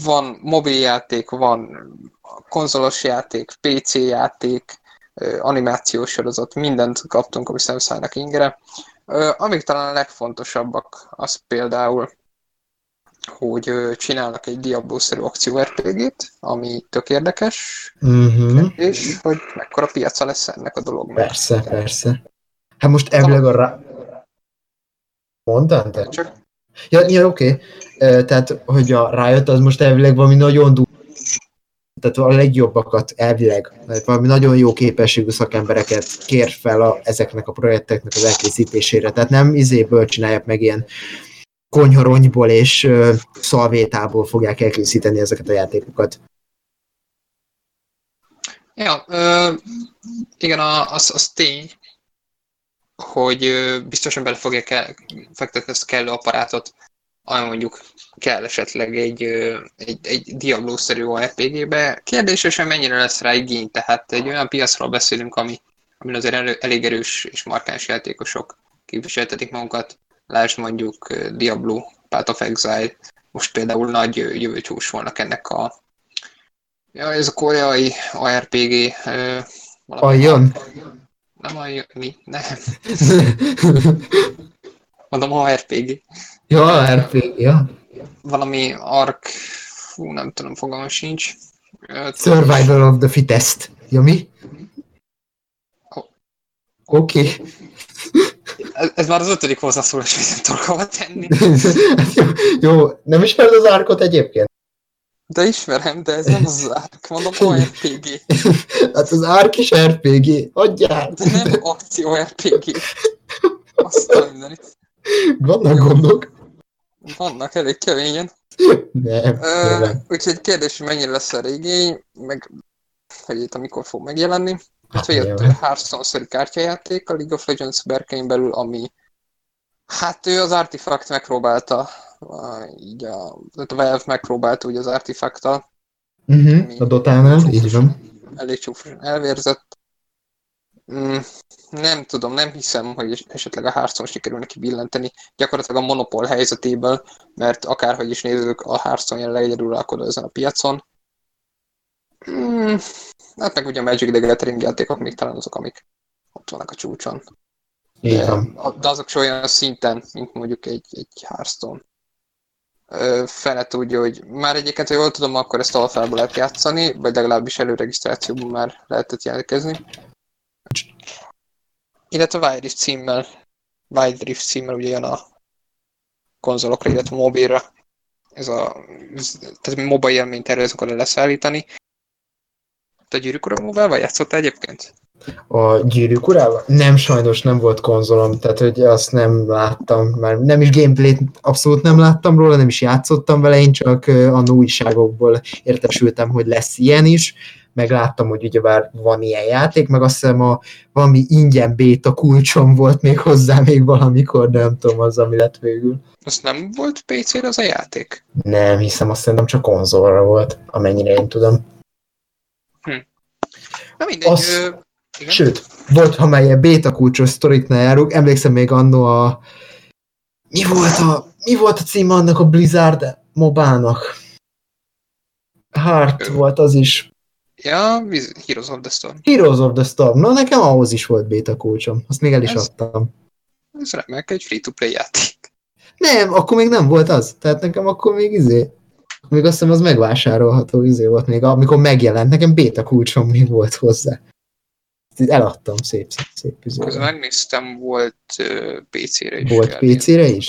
Van mobiljáték, van konzolos játék, PC játék, animációs sorozat, mindent kaptunk, ami szemszállnak ingere. Amik talán a legfontosabbak, az például hogy csinálnak egy Diablo-szerű akció RPG-t, ami tök érdekes, uh-huh. és hogy mekkora piaca lesz ennek a dolognak. Persze, persze. Hát most elvileg a rá... Mondtad? Te? Csak... Ja, ja oké. Okay. Tehát, hogy a rájött, az most elvileg valami nagyon durva tehát a legjobbakat elvileg, valami nagyon jó képességű szakembereket kér fel a, ezeknek a projekteknek az elkészítésére. Tehát nem izéből csinálják meg ilyen konyharonyból és uh, szalvétából fogják elkészíteni ezeket a játékokat. Ja, uh, igen, az, az tény, hogy uh, biztosan bele fogják fektetni ezt a kellő apparátot, ami mondjuk kell esetleg egy, egy, egy Diablo-szerű RPG-be. Kérdésesen mennyire lesz rá igény, tehát egy olyan piacról beszélünk, ami, ami azért elő, elég erős és markáns játékosok képviseltetik magukat, Lásd mondjuk Diablo, Path of Exile, most például nagy jövőcsús volnak ennek a ja, ez a koreai ARPG Aljon? Nem a mi? Nem. Mondom ARPG. Ja, ARPG, ja. Valami ARK, fú, nem tudom, fogalmam sincs. Survival of the fittest. Ja, mi? Oké. Okay ez, már az ötödik hozzászólás, hogy nem tudok hova tenni. jó, jó, nem ismered az árkot egyébként? De ismerem, de ez nem az árk, mondom a RPG. hát az árk is RPG, adjál! De nem akció RPG. Azt a mindenit. Vannak gondok? Vannak, elég keményen. Nem, uh, úgyhogy kérdés, hogy mennyire lesz a régény, meg hogy itt amikor fog megjelenni. Hát, hogy jött Hearthstone-szerű kártyajáték a League of Legends berkein belül, ami hát ő az Artifact megpróbálta, így a, a Valve megpróbálta ugye az Artifact-tal. Uh-huh, a Dotánál, így van. Elég csúfosan elvérzett. Mm, nem tudom, nem hiszem, hogy esetleg a Hearthstone sikerül neki billenteni. Gyakorlatilag a monopól helyzetéből, mert akárhogy is nézzük, a Hearthstone jelenleg egyedül uralkodó ezen a piacon. Mm, hát meg ugye a Magic the Gathering játékok még talán azok, amik ott vannak a csúcson. De, de azok is olyan szinten, mint mondjuk egy, egy Hearthstone. Fele tudja, hogy már egyébként, ha jól tudom, akkor ezt alfából lehet játszani, vagy legalábbis előregisztrációban már lehetett jelentkezni. Illetve Wild Rift címmel, Wild Rift címmel ugye jön a konzolokra, illetve mobilra. Ez a, tehát mobile élményt tervezünk le leszállítani. Te gyűrűk ura mobile játszottál egyébként? a gyűrűk urával? Nem, sajnos nem volt konzolom, tehát hogy azt nem láttam, már nem is gameplayt abszolút nem láttam róla, nem is játszottam vele, én csak a újságokból értesültem, hogy lesz ilyen is, meg láttam, hogy ugyebár van ilyen játék, meg azt hiszem a valami ingyen béta kulcsom volt még hozzá még valamikor, de nem tudom az, ami lett végül. Az nem volt PC-re az a játék? Nem, hiszem azt szerintem csak konzolra volt, amennyire én tudom. Hm. Na mindegy, az... Igen? Sőt, volt, ha már ilyen beta kulcsos sztoriknál járunk, emlékszem még annó a... Mi volt a, mi volt a címe annak a Blizzard mobának? Heart Ő. volt az is. Ja, Heroes of the Storm. Heroes of the Storm. Na, nekem ahhoz is volt beta kulcsom. Azt még el is ez, adtam. Ez remek, egy free-to-play játék. Nem, akkor még nem volt az. Tehát nekem akkor még izé... Még azt hiszem az megvásárolható izé volt még, amikor megjelent. Nekem beta kulcsom még volt hozzá eladtam szép, szép üzőre. Közben megnéztem, volt uh, PC-re is. Volt PC-re is?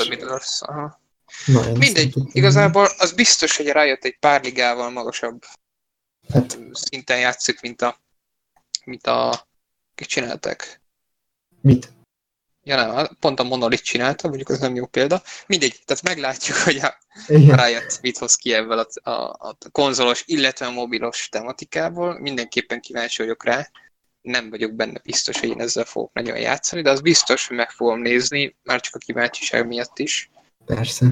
aha. Na, Mindegy, igazából az biztos, hogy rájött egy pár ligával magasabb hát. szinten játszik, mint a, mint a kik csináltak. Mit? Ja nem, pont a Monolith csinálta, mondjuk az nem jó példa. Mindegy, tehát meglátjuk, hogy a, a Riot mit hoz ki ebből a, a, a konzolos, illetve a mobilos tematikából. Mindenképpen kíváncsi vagyok rá nem vagyok benne biztos, hogy én ezzel fogok nagyon játszani, de az biztos, hogy meg fogom nézni, már csak a kíváncsiság miatt is. Persze.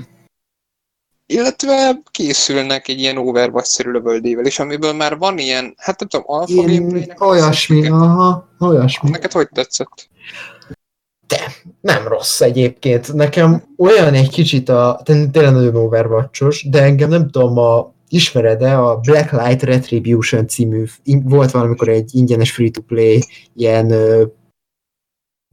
Illetve készülnek egy ilyen Overwatch-szerű lövöldével is, amiből már van ilyen, hát nem tudom, alfa gameplay Olyasmi, aha, olyasmi. Neked hogy tetszett? De, nem rossz egyébként. Nekem olyan egy kicsit a, tényleg nagyon overwatch de engem nem tudom, a ismered-e a Blacklight Retribution című, volt valamikor egy ingyenes free-to-play, ilyen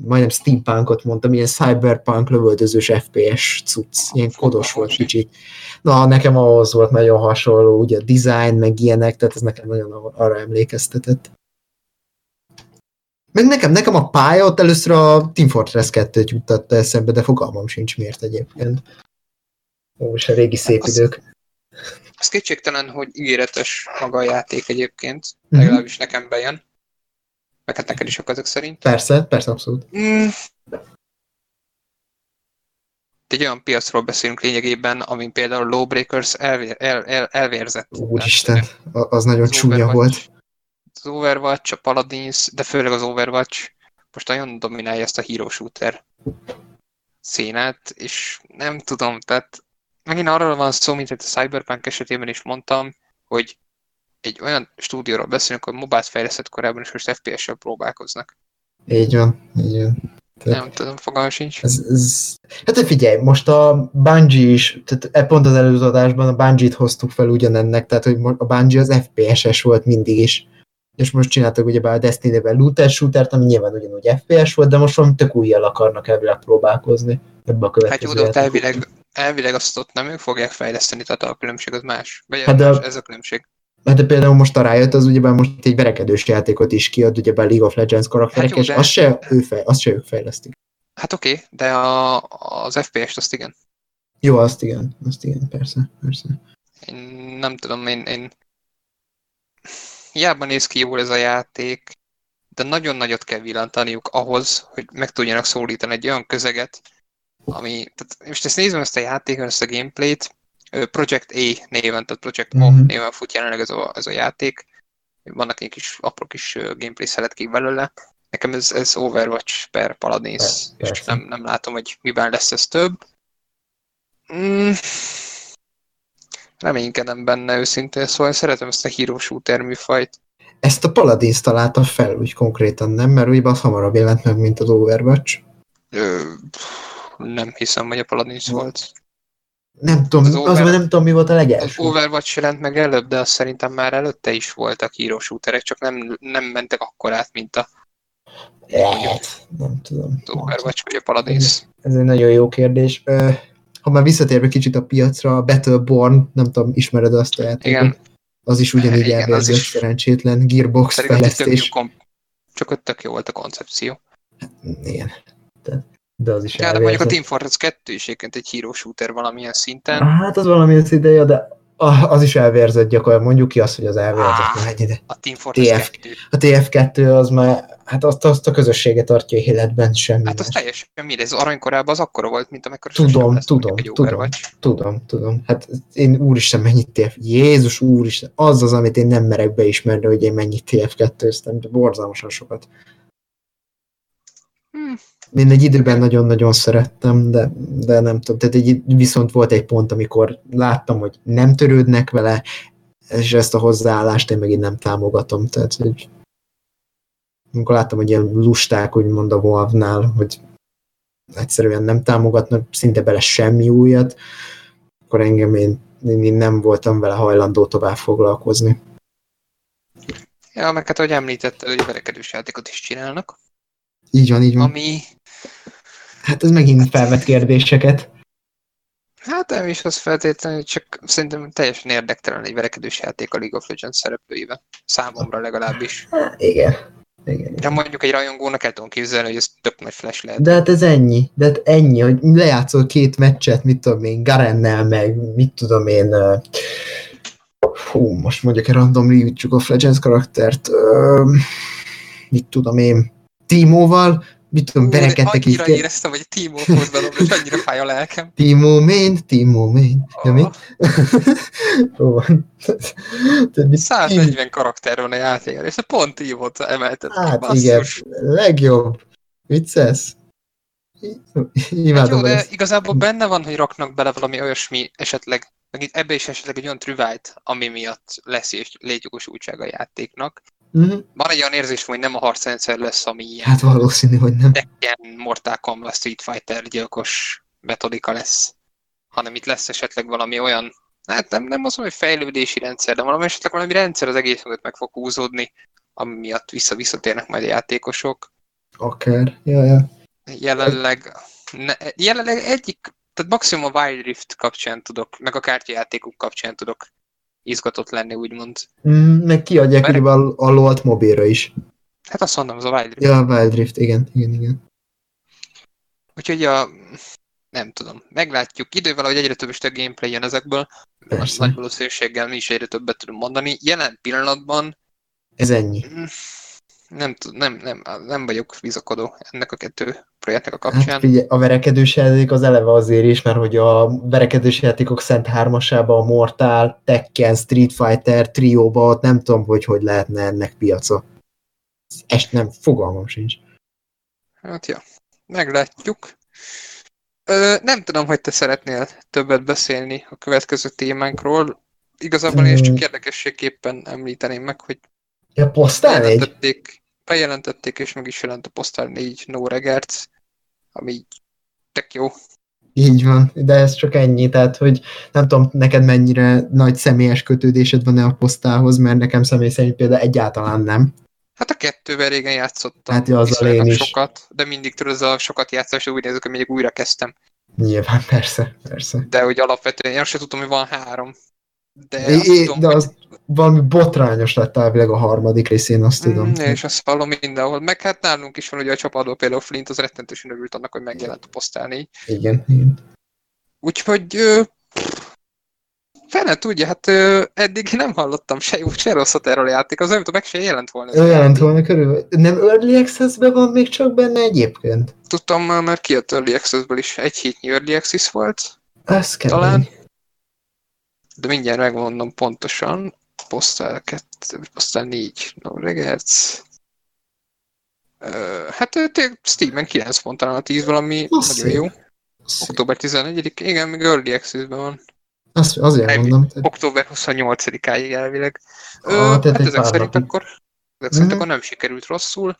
majdnem steampunkot mondtam, ilyen cyberpunk lövöldözős FPS cucc, ilyen kodos volt kicsit. Na, nekem ahhoz volt nagyon hasonló, ugye a design, meg ilyenek, tehát ez nekem nagyon arra emlékeztetett. Meg nekem, nekem a pálya ott először a Team Fortress 2-t juttatta eszembe, de fogalmam sincs miért egyébként. Ó, és a régi szép idők. Az kétségtelen, hogy ígéretes maga a játék egyébként, mm-hmm. legalábbis nekem bejön. Meg hát neked is ezek szerint. Persze, persze, abszolút. Mm. Egy olyan piacról beszélünk lényegében, amin például Lawbreakers elvér, el, el, elvérzett. Úristen, az nagyon az csúnya volt. Az Overwatch, a Paladins, de főleg az Overwatch most nagyon dominálja ezt a hero shooter szénát, és nem tudom, tehát megint arról van szó, mint a Cyberpunk esetében is mondtam, hogy egy olyan stúdióról beszélünk, hogy mobát fejlesztett korábban, és most FPS-sel próbálkoznak. Így van, így van. Tehát nem tudom, fogalmam sincs. Ez, ez... Hát figyelj, most a Bungie is, tehát e pont az előző adásban a Bungie-t hoztuk fel ugyanennek, tehát hogy a Bungie az FPS-es volt mindig is. És most csináltak ugye a Destiny-ben looter shootert, ami nyilván ugyanúgy FPS volt, de most valami tök újjal akarnak elvileg próbálkozni ebbe a következő Hát jó, elvileg elvileg azt ott nem ők fogják fejleszteni, tehát a különbség az más. Vagy hát de, ez a különbség. Hát de például most a Riot az ugyebár most egy verekedős játékot is kiad, ugyebár League of Legends karakterek, hát jó, és azt se, ő fej, azt se ők fejlesztik. Hát oké, okay, de a, az FPS-t azt igen. Jó, azt igen, azt igen, persze, persze. Én nem tudom, én, én... Hiába néz ki jól ez a játék, de nagyon nagyot kell villantaniuk ahhoz, hogy meg tudjanak szólítani egy olyan közeget, ami, tehát most ezt nézem ezt a játékon, ezt a gameplayt, Project A néven, tehát Project mm-hmm. O mhm. néven fut jelenleg ez a, ez a játék. Vannak egy kis apró kis gameplay szeletkik belőle. Nekem ez, ez Overwatch per Paladins, ja, és nem, nem látom, hogy miben lesz ez több. Mm, reménykedem benne őszintén, szóval szeretem ezt a hero shooter műfajt. ezt a Paladins találta fel úgy konkrétan, nem? Mert úgy az hamarabb jelent meg, mint az Overwatch. Ö, nem hiszem, hogy a Paladins volt. Nem tudom, Az az, Over- az nem tudom, mi volt a Az legelső. Overwatch jelent meg előbb, de azt szerintem már előtte is voltak hero shooterek, csak nem, nem mentek akkor át, mint a Hát, nem tudom. az Overwatch vagy a Paladins. Ez egy nagyon jó kérdés. Ha már visszatérve kicsit a piacra, a Battleborn, nem tudom, ismered azt a játékot? Igen. Az is ugyanígy Igen, az elvérzett is. szerencsétlen Gearbox tök fejlesztés. kom- csak ott tök jó volt a koncepció. Igen. De, de az is de mondjuk a. Team Fortress 2 is egyébként egy hero shooter valamilyen szinten. Hát az valami az ideje, de az is elvérzett gyakorlatilag. Mondjuk ki azt, hogy az elvérzett. Ah. Ah. De A Team Fortress TF. 2. a TF2 az már, hát azt, azt a közösséget tartja életben, semmi Hát az más. teljesen mindegy, az aranykorában az akkora volt, mint amekkora Tudom, lesz tudom, egy tudom. Overwatch. Tudom, tudom. Hát én úristen mennyit TF... Jézus úristen, az az, amit én nem merek beismerni, hogy én mennyit TF2-ztem, de borzalmasan sokat. Hm. Én egy időben nagyon-nagyon szerettem, de, de nem tudom. Tehát egy, viszont volt egy pont, amikor láttam, hogy nem törődnek vele, és ezt a hozzáállást én megint nem támogatom. Tehát, hogy amikor láttam, hogy ilyen lusták, úgymond a Valve-nál, hogy egyszerűen nem támogatnak szinte bele semmi újat, akkor engem én, én nem voltam vele hajlandó tovább foglalkozni. Ja, meg hát ahogy említetted, hogy verekedős játékot is csinálnak, Így van, így van. ami Hát ez megint felvet kérdéseket. hát nem is az feltétlenül, csak szerintem teljesen érdektelen egy verekedős játék a League of Legends szereplőivel. Számomra legalábbis. Hát, igen. igen. De mondjuk egy rajongónak el tudom képzelni, hogy ez tök nagy flash lehet. De hát ez ennyi. De hát ennyi, hogy lejátszol két meccset, mit tudom én, Garennel, meg mit tudom én, uh, hú, most mondjuk egy random League of Legends karaktert, uh, mit tudom én, Timóval, mit tudom, verekedtek így. Annyira éreztem, hogy Timo hozzalom, és annyira fáj a lelkem. Timo Main, Timo Main. Ja, mi? Ah, Jó van. Tehát mit- 140 karakter van a játékon, és pont Timot emelted ki, Hát basszus. igen, legjobb. Vicces? Hát Imádom jó, de igazából benne van, hogy raknak bele valami olyasmi esetleg, meg itt ebbe is esetleg egy olyan trüvájt, ami miatt lesz és létjogosultsága a játéknak. Mhm. Van egy olyan érzés, hogy nem a harcrendszer lesz, ami ilyen Hát valószínű, hogy nem. Tekken, Mortal Kombat, Street Fighter gyilkos metodika lesz, hanem itt lesz esetleg valami olyan, hát nem, nem azt mondom, hogy fejlődési rendszer, de valami esetleg valami rendszer az egész mögött meg fog húzódni, ami miatt vissza-visszatérnek majd a játékosok. Akár. Ja, ja. Jelenleg, ne, jelenleg egyik, tehát maximum a Wild Rift kapcsán tudok, meg a kártyajátékok kapcsán tudok izgatott lenni, úgymond. Mm, meg kiadják Mert- a, a LOL-t mobilra is. Hát azt mondom, az a Wild Rift. Ja, Wild Rift, igen, igen, igen. Úgyhogy a, nem tudom, meglátjuk. Idővel, hogy egyre több és több gameplay jön ezekből, Persze. nagy valószínűséggel mi is egyre többet tudunk mondani. Jelen pillanatban Ez ennyi. Nem, nem, nem, nem vagyok bizakodó ennek a kettő projektnek a kapcsán. Hát figyelj, a verekedős játék az eleve azért is, mert hogy a verekedős játékok szent hármasába a Mortal, Tekken, Street Fighter, trióba, ott nem tudom, hogy hogy lehetne ennek piaca. Ezt nem, fogalmam sincs. Hát ja, meglátjuk. Ö, nem tudom, hogy te szeretnél többet beszélni a következő témánkról. Igazából én is csak érdekességképpen említeném meg, hogy Ja, posztál egy? bejelentették, bejelentették, és meg is jelent a Postal 4 No Regards, ami tök jó. Így van, de ez csak ennyi, tehát hogy nem tudom, neked mennyire nagy személyes kötődésed van-e a posztához, mert nekem személy szerint például egyáltalán nem. Hát a kettővel régen játszottam Hát viszonylag én is. sokat, de mindig tudod, az a sokat játszás, úgy nézek, hogy mindig újra kezdtem. Nyilván, persze, persze. De hogy alapvetően én azt sem tudtam, hogy van három. De É, azt é, tudom, de hogy az valami botrányos lett elvileg a harmadik részén, azt tudom. Mm, és azt hallom mindenhol. Meg hát nálunk is van ugye a csapatban például Flint, az rettentősen örült annak, hogy megjelent a Postal 4. Igen, igen. Úgyhogy ö, fene tudja, hát ö, eddig nem hallottam se jó, se rosszat erről a játék, az nem tudom, meg se jelent volna. ez jelent volna körül. Nem Early Access-ben van még csak benne egyébként? Tudtam mert kijött Early Access-ből is egy hétnyi Early Access volt, Ez kell. talán. De mindjárt megmondom pontosan. Postal 2, Postal 4, no regards. Ö, hát ö, Steam-en 9 pont talán a 10 valami Az nagyon jó. szép. Október 14 igen, még Early Access-ben van. Azt, azért Nem. mondom. Tehát, Október 28-áig elvileg. Ö, Ah, tehát hát ezek szerint napig. akkor Ezek szerint Mhm. akkor nem sikerült rosszul.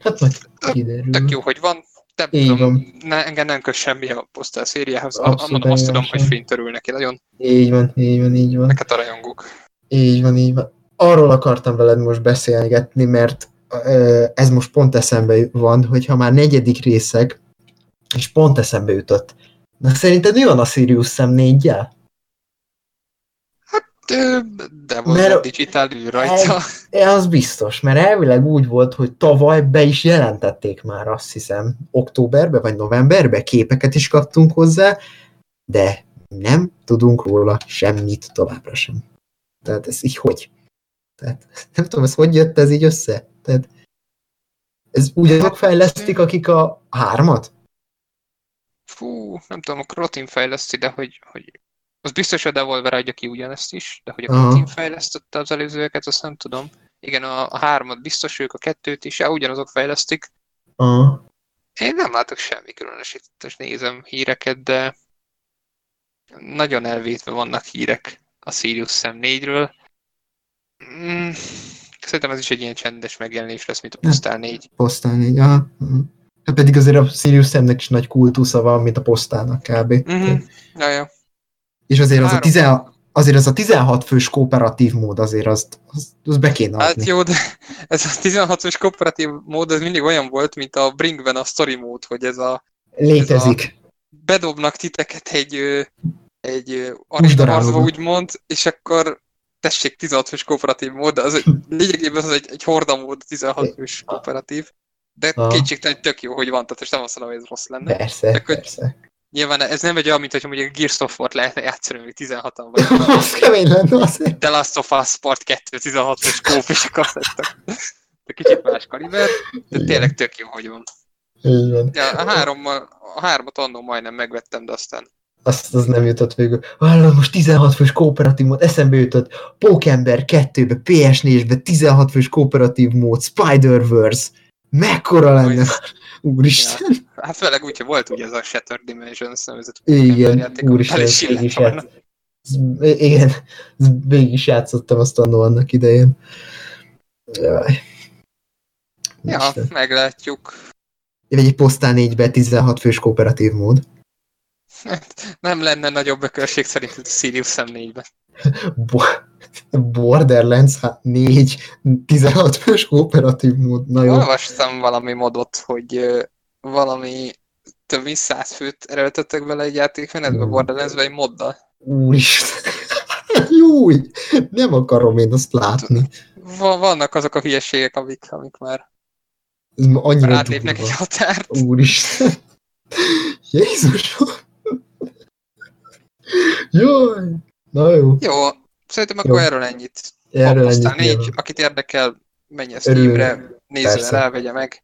Hát majd kiderül. Tök jó, hogy van. Nem Így tudom, van. ne, engem nem kös semmi a posztel szériához. Abszolút Mondom, azt tudom, engem hogy sem. fényt örül neki nagyon. Így van, így van, így van. Neked a rajongók. Így van, így van. Arról akartam veled most beszélgetni, mert ez most pont eszembe van, hogy ha már negyedik részek, és pont eszembe jutott. Na szerinted mi van a Sirius 4 Ö, De volt Mert- a digitál űr rajta. Az biztos, mert elvileg úgy volt, hogy tavaly be is jelentették már, azt hiszem, októberbe vagy novemberbe, képeket is kaptunk hozzá, de nem tudunk róla semmit továbbra sem. Tehát ez így hogy? Tehát nem tudom, ez hogy jött ez így össze? Tehát ez ugyanazok fejlesztik, akik a hármat? Fú, nem tudom, a Krotin fejleszti, de hogy, hogy az biztos a Devolver adja ki ugyanezt is, de hogy a Aha. Krotin fejlesztette az előzőeket, azt nem tudom. Igen, a, a hármat biztos ők, a kettőt is, ja, ugyanazok fejlesztik. Aha. Én nem látok semmi különösítést, nézem híreket, de nagyon elvétve vannak hírek a Sirius Sam 4-ről. Mm, szerintem ez is egy ilyen csendes megjelenés lesz, mint a Postal 4. Posztán így, aha. aha. Hát pedig azért a Sirius Samnek is nagy kultusza van, mint a posztának kb. Mhm. Ja, ja. És azért az, a. 16, azért az a 16 fős kooperatív mód, azért azt, azt, azt be kéne adni. Hát jó, de ez a 16-os kooperatív mód, ez mindig olyan volt, mint a Brinkben a story mód, hogy ez a Létezik. bedobnak titeket egy, egy arénaharcba, úgymond, és akkor tessék 16 fős kooperatív mód, de az lényegében az egy, egy horda mód, 16 fős kooperatív. De kétségtelen tök jó, hogy van, tehát most nem azt mondom, hogy ez rossz lenne. Persze, Csak persze. Nyilván ez nem egy olyan, mint hogy mondjuk Gears of War lehetne játszani, még 16-an vagy. az kemény lenne azért. The Last of Us Part 2 16 fős kóp, és lettek. De kicsit más kaliber, de tényleg tök jó, hogy van. Így van. Ja, a, hárommal, a hármat annól majdnem megvettem, de aztán Azt az nem jutott végül. Hallod, most 16 fős kooperatív mód, eszembe jutott. Pókember 2-be, PS4-be 16 fős kooperatív mód, Spider-Verse. Mekkora lenne? Úristen. Ja. Hát főleg úgy, hogy volt ugye az a Shattered Dimensions nevezett. Igen, játék, úristen, ez én is játsz... Igen, végig is játszottam azt annó annak idején. Jaj. Ja, Isten. meglátjuk. Vagy egy posztán 4 16 fős kooperatív mód. Nem lenne nagyobb a körség szerint, a Sirius M4-ben. Borderlands hát 4 16 fős kooperatív mód. Na jó. Olvastam valami modot, hogy valami több mint száz főt erőltettek bele egy játékmenetbe, mm. Borderlandsbe egy moddal. Úristen. jó, nem akarom én azt látni. V- vannak azok a hülyeségek, amik, amik már Ez ma annyira átlépnek egy határt. Úristen. Jézusom. Jaj. Na jó. Jó, szerintem Jó. akkor erről ennyit. Erről Aztán ennyit nyilván. akit érdekel, menjen. Steamre, nézze rá, vegye meg.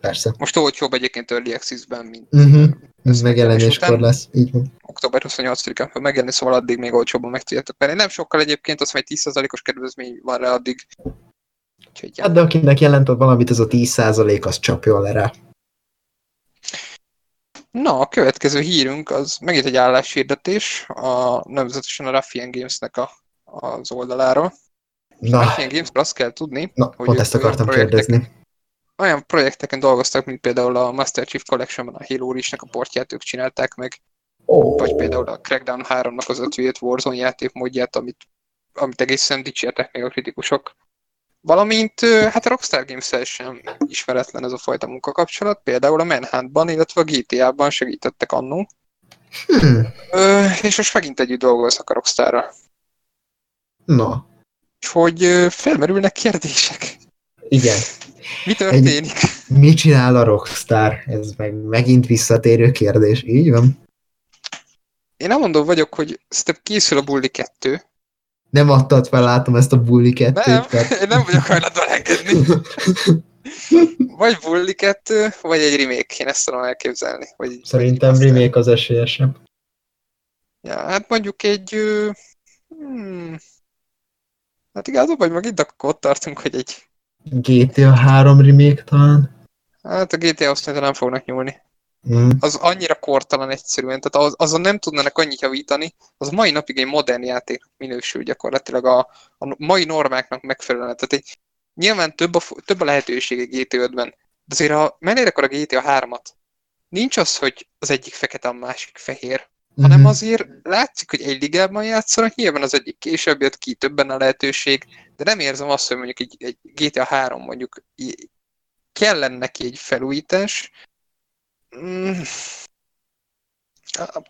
Persze. Most olcsóbb egyébként Early Access-ben, mint Uh-huh. Ez megjelenéskor lesz. Így van. október 28-án fog megjelenni, szóval addig még olcsóbban meg tudjátok venni. Nem sokkal egyébként, azt mondja, hogy 10%-os kedvezmény van rá addig. Úgyhogy. Hát de akinek jelent valamit, az a 10% az csapjon le rá. Na, a következő hírünk az megint egy álláshirdetés, a nemzetesen a Ruffian Games-nek a, az oldalára. Na, Ruffian games azt kell tudni, na hogy pont ezt akartam kérdezni. olyan projekteken dolgoztak, mint például a Master Chief Collection-ben a Halo Reach-nek a portját ők csinálták meg, Ó, vagy például a Crackdown 3-nak az 57 Warzone játékmódját, amit, amit egészen dicsértek még a kritikusok. Valamint, hát a Rockstar games sem ismeretlen ez a fajta munkakapcsolat, például a Manhuntban, illetve a GTA-ban segítettek annó, hm, Ö, és most megint együtt dolgoznak a Rockstarra. Na, Úgyhogy ö, felmerülnek kérdések. igen. Mi történik? Mit csinál a Rockstar? Ez meg megint visszatérő kérdés. Így van. Én nem mondom vagyok, hogy szerintem készül a Bully 2. Nem adtad fel, látom ezt a bully kettőt. Nem, tehát- én nem vagyok hajlandó engedni. Vagy Bully 2, vagy egy remake, én ezt tudom elképzelni. Vagy, Szerintem vagy egy remake az esélyesebb. Ja, hát mondjuk egy... Hmm, hát igazából, vagy megint akkor ott tartunk, hogy egy... GTA 3 remake talán. Hát a GTA azt nem fognak nyúlni. Mm. Az annyira kortalan egyszerűen, tehát az, azon nem tudnának annyit javítani, az mai napig egy modern játék minősül gyakorlatilag a, a mai normáknak megfelelően. Tehát egy nyilván több a, több a lehetőség a GTA 5-ben, de azért ha mennél a GTA 3-at, nincs az, hogy az egyik fekete, a másik fehér, hanem Mhm. azért látszik, hogy egy ligában játszanak, nyilván az egyik később jött ki, többen a lehetőség, de nem érzem azt, hogy mondjuk egy, egy GTA 3 mondjuk kellene neki egy felújítás. Mm.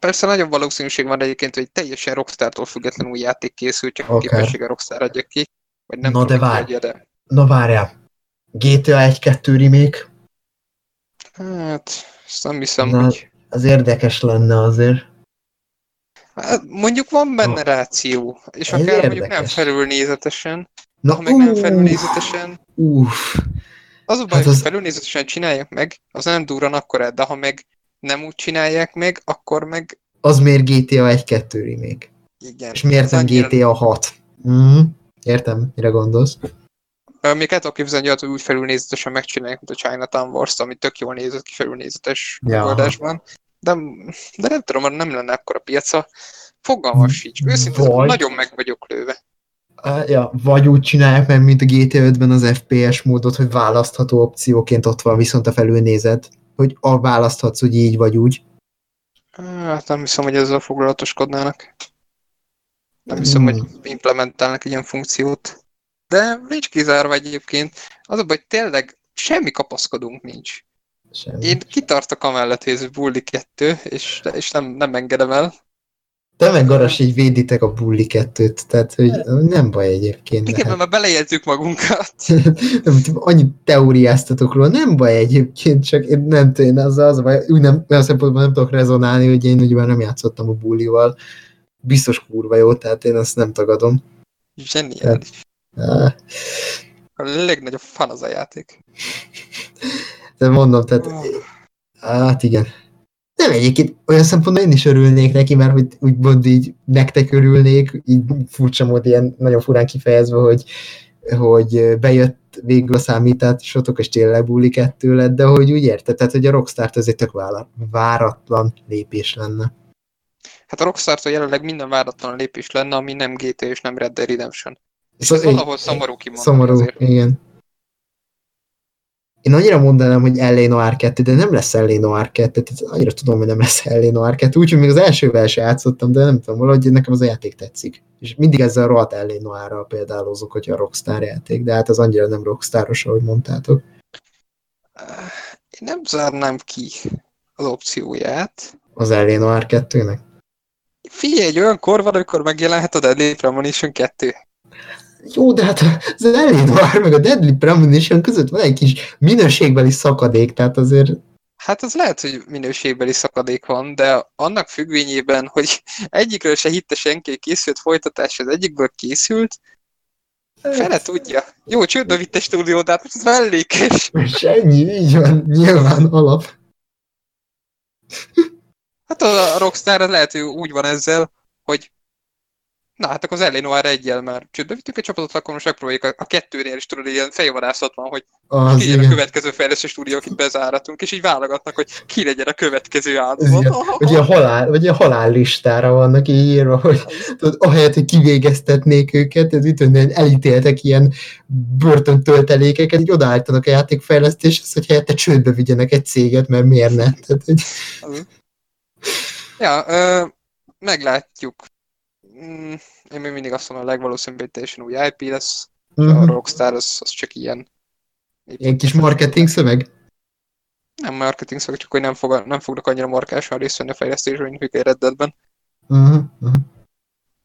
Persze nagyobb valószínűség van egyébként, hogy teljesen Rockstar-tól független új játék készül, csak a Akár. képessége Rockstar adja ki. Vagy nem Na tudom, de várj. de... Na várjál. GTA 1-2 remake, Hát, ezt nem hiszem, Na. hogy... az érdekes lenne azért. Hát, mondjuk van benne Na. ráció, és Ez akár mondjuk nem érdekes. felülnézetesen, Na, ha meg nem uff, felülnézetesen, Uff, az a baj, Hát hogy az- felülnézetesen csinálják meg, az nem durran akkor de ha meg nem úgy csinálják meg, akkor meg az miért GTA 1-2 remake? igen. És miért nem annyira- GTA 6? Mm, értem, mire gondolsz. Még el tudok képzelni, hogy úgy felülnézetesen megcsinálják, mint a Chinatown Wars-t, ami tök jól nézett ki felülnézetes Ja. megoldásban. De, de nem tudom, nem lenne akkor a piaca. Fogalmas sincs. Őszintén Vagy- nagyon meg vagyok lőve. Ja, vagy úgy csinálják meg, mint a GTA 5-ben az FPS módot, hogy választható opcióként ott van viszont a felülnézet, hogy a választhatsz, hogy így vagy úgy. Hát nem hiszem, hogy ezzel foglalatoskodnának. Nem hiszem, Hmm. hogy implementálnak egy ilyen funkciót. De nincs kizárva egyébként. Az a baj, hogy tényleg semmi kapaszkodunk nincs. Semmi. Én kitartok amellett, hogy ez Bully 2, és, és nem, nem engedem el. Te meg Garas így véditek a Bully 2-t, tehát hogy nem baj egyébként. Igen, de mert már belejegyzük magunkat. nem, annyit teóriáztatok róla, nem baj egyébként, csak én nem tudom, én az, az baj, úgy nem, olyan szempontból nem tudok rezonálni, hogy én ugye nem játszottam a bullival. Biztos kurva jó, tehát én azt nem tagadom. Zseniális. Ah, A legnagyobb fan az a játék. De mondom, tehát. Hát igen. Nem egyébként olyan szempontból én is örülnék neki, mert hogy úgymond így nektek örülnék, így furcsa mód ilyen nagyon furán kifejezve, hogy, hogy bejött végül a számításotok, és tényleg 2 lett, de hogy úgy érted, tehát hogy a Rockstart ez egy tök váratlan lépés lenne. Hát a Rockstar-tól jelenleg minden váratlan lépés lenne, ami nem GTA és nem Red Dead Redemption. És Szóval valahol szomorú kimondani Szomorú, azért. igen. Én annyira mondanám, hogy L.A. Noir 2, de nem lesz L.A. Noir 2, tehát annyira tudom, hogy nem lesz L.A. Noir 2, úgyhogy még az elsővel se játszottam, de nem tudom, valahogy nekem az a játék tetszik. És mindig ezzel rohadt L.A. Noir-ral példálozok, hogy a Rockstar játék, de hát az annyira nem Rockstaros, ahogy mondtátok. Én nem zárnám ki az opcióját. Az L.A. Noir 2-nek. Figyelj, egy olyan kor van, amikor megjelenhet a Deadly Premonition 2. Jó, de hát az. Noir meg a Deadly Premonition között van egy kis minőségbeli szakadék, tehát azért Hát az lehet, hogy minőségbeli szakadék van, de annak függvényében, hogy egyikről se hitte senki, készült folytatás, az egyikből készült, fele tudja. Jó, csődbe vitte de hát most ez mellékes. és ennyi, így van, nyilván alap. Hát a Rockstar lehet, hogy úgy van ezzel, hogy na hát akkor az Eleanor egyel már csődbe vittük egy csapatot, akkor most megpróbáljuk a, a kettőnél is tudod, ilyen fejvadászat van, hogy Az, ki a következő fejlesztő stúdió, akit bezáratunk, és így válogatnak, hogy ki legyen a következő Ez áldozat. vagy ilyen halál, vagy ilyen halál listára vannak így írva, hogy tudod, ahelyett, hogy kivégeztetnék őket, ez itt elítéltek ilyen börtöntöltelékeket, így odaállítanak a játékfejlesztéshez, hogy helyette csődbe vigyenek egy céget, mert miért ne? Tehát, hogy Ja, ö, meglátjuk. Mm, én még mindig azt mondom, a legvalószínűbb egy teljesen új IP lesz. A mhm. Rockstar az, az csak ilyen. ilyen kis marketing szöveg. Nem marketing szó, csak hogy nem, fog, nem fognak annyira markásan részt venni a fejlesztésben, mint egy Red Deadben. Uh-huh. Uh-huh.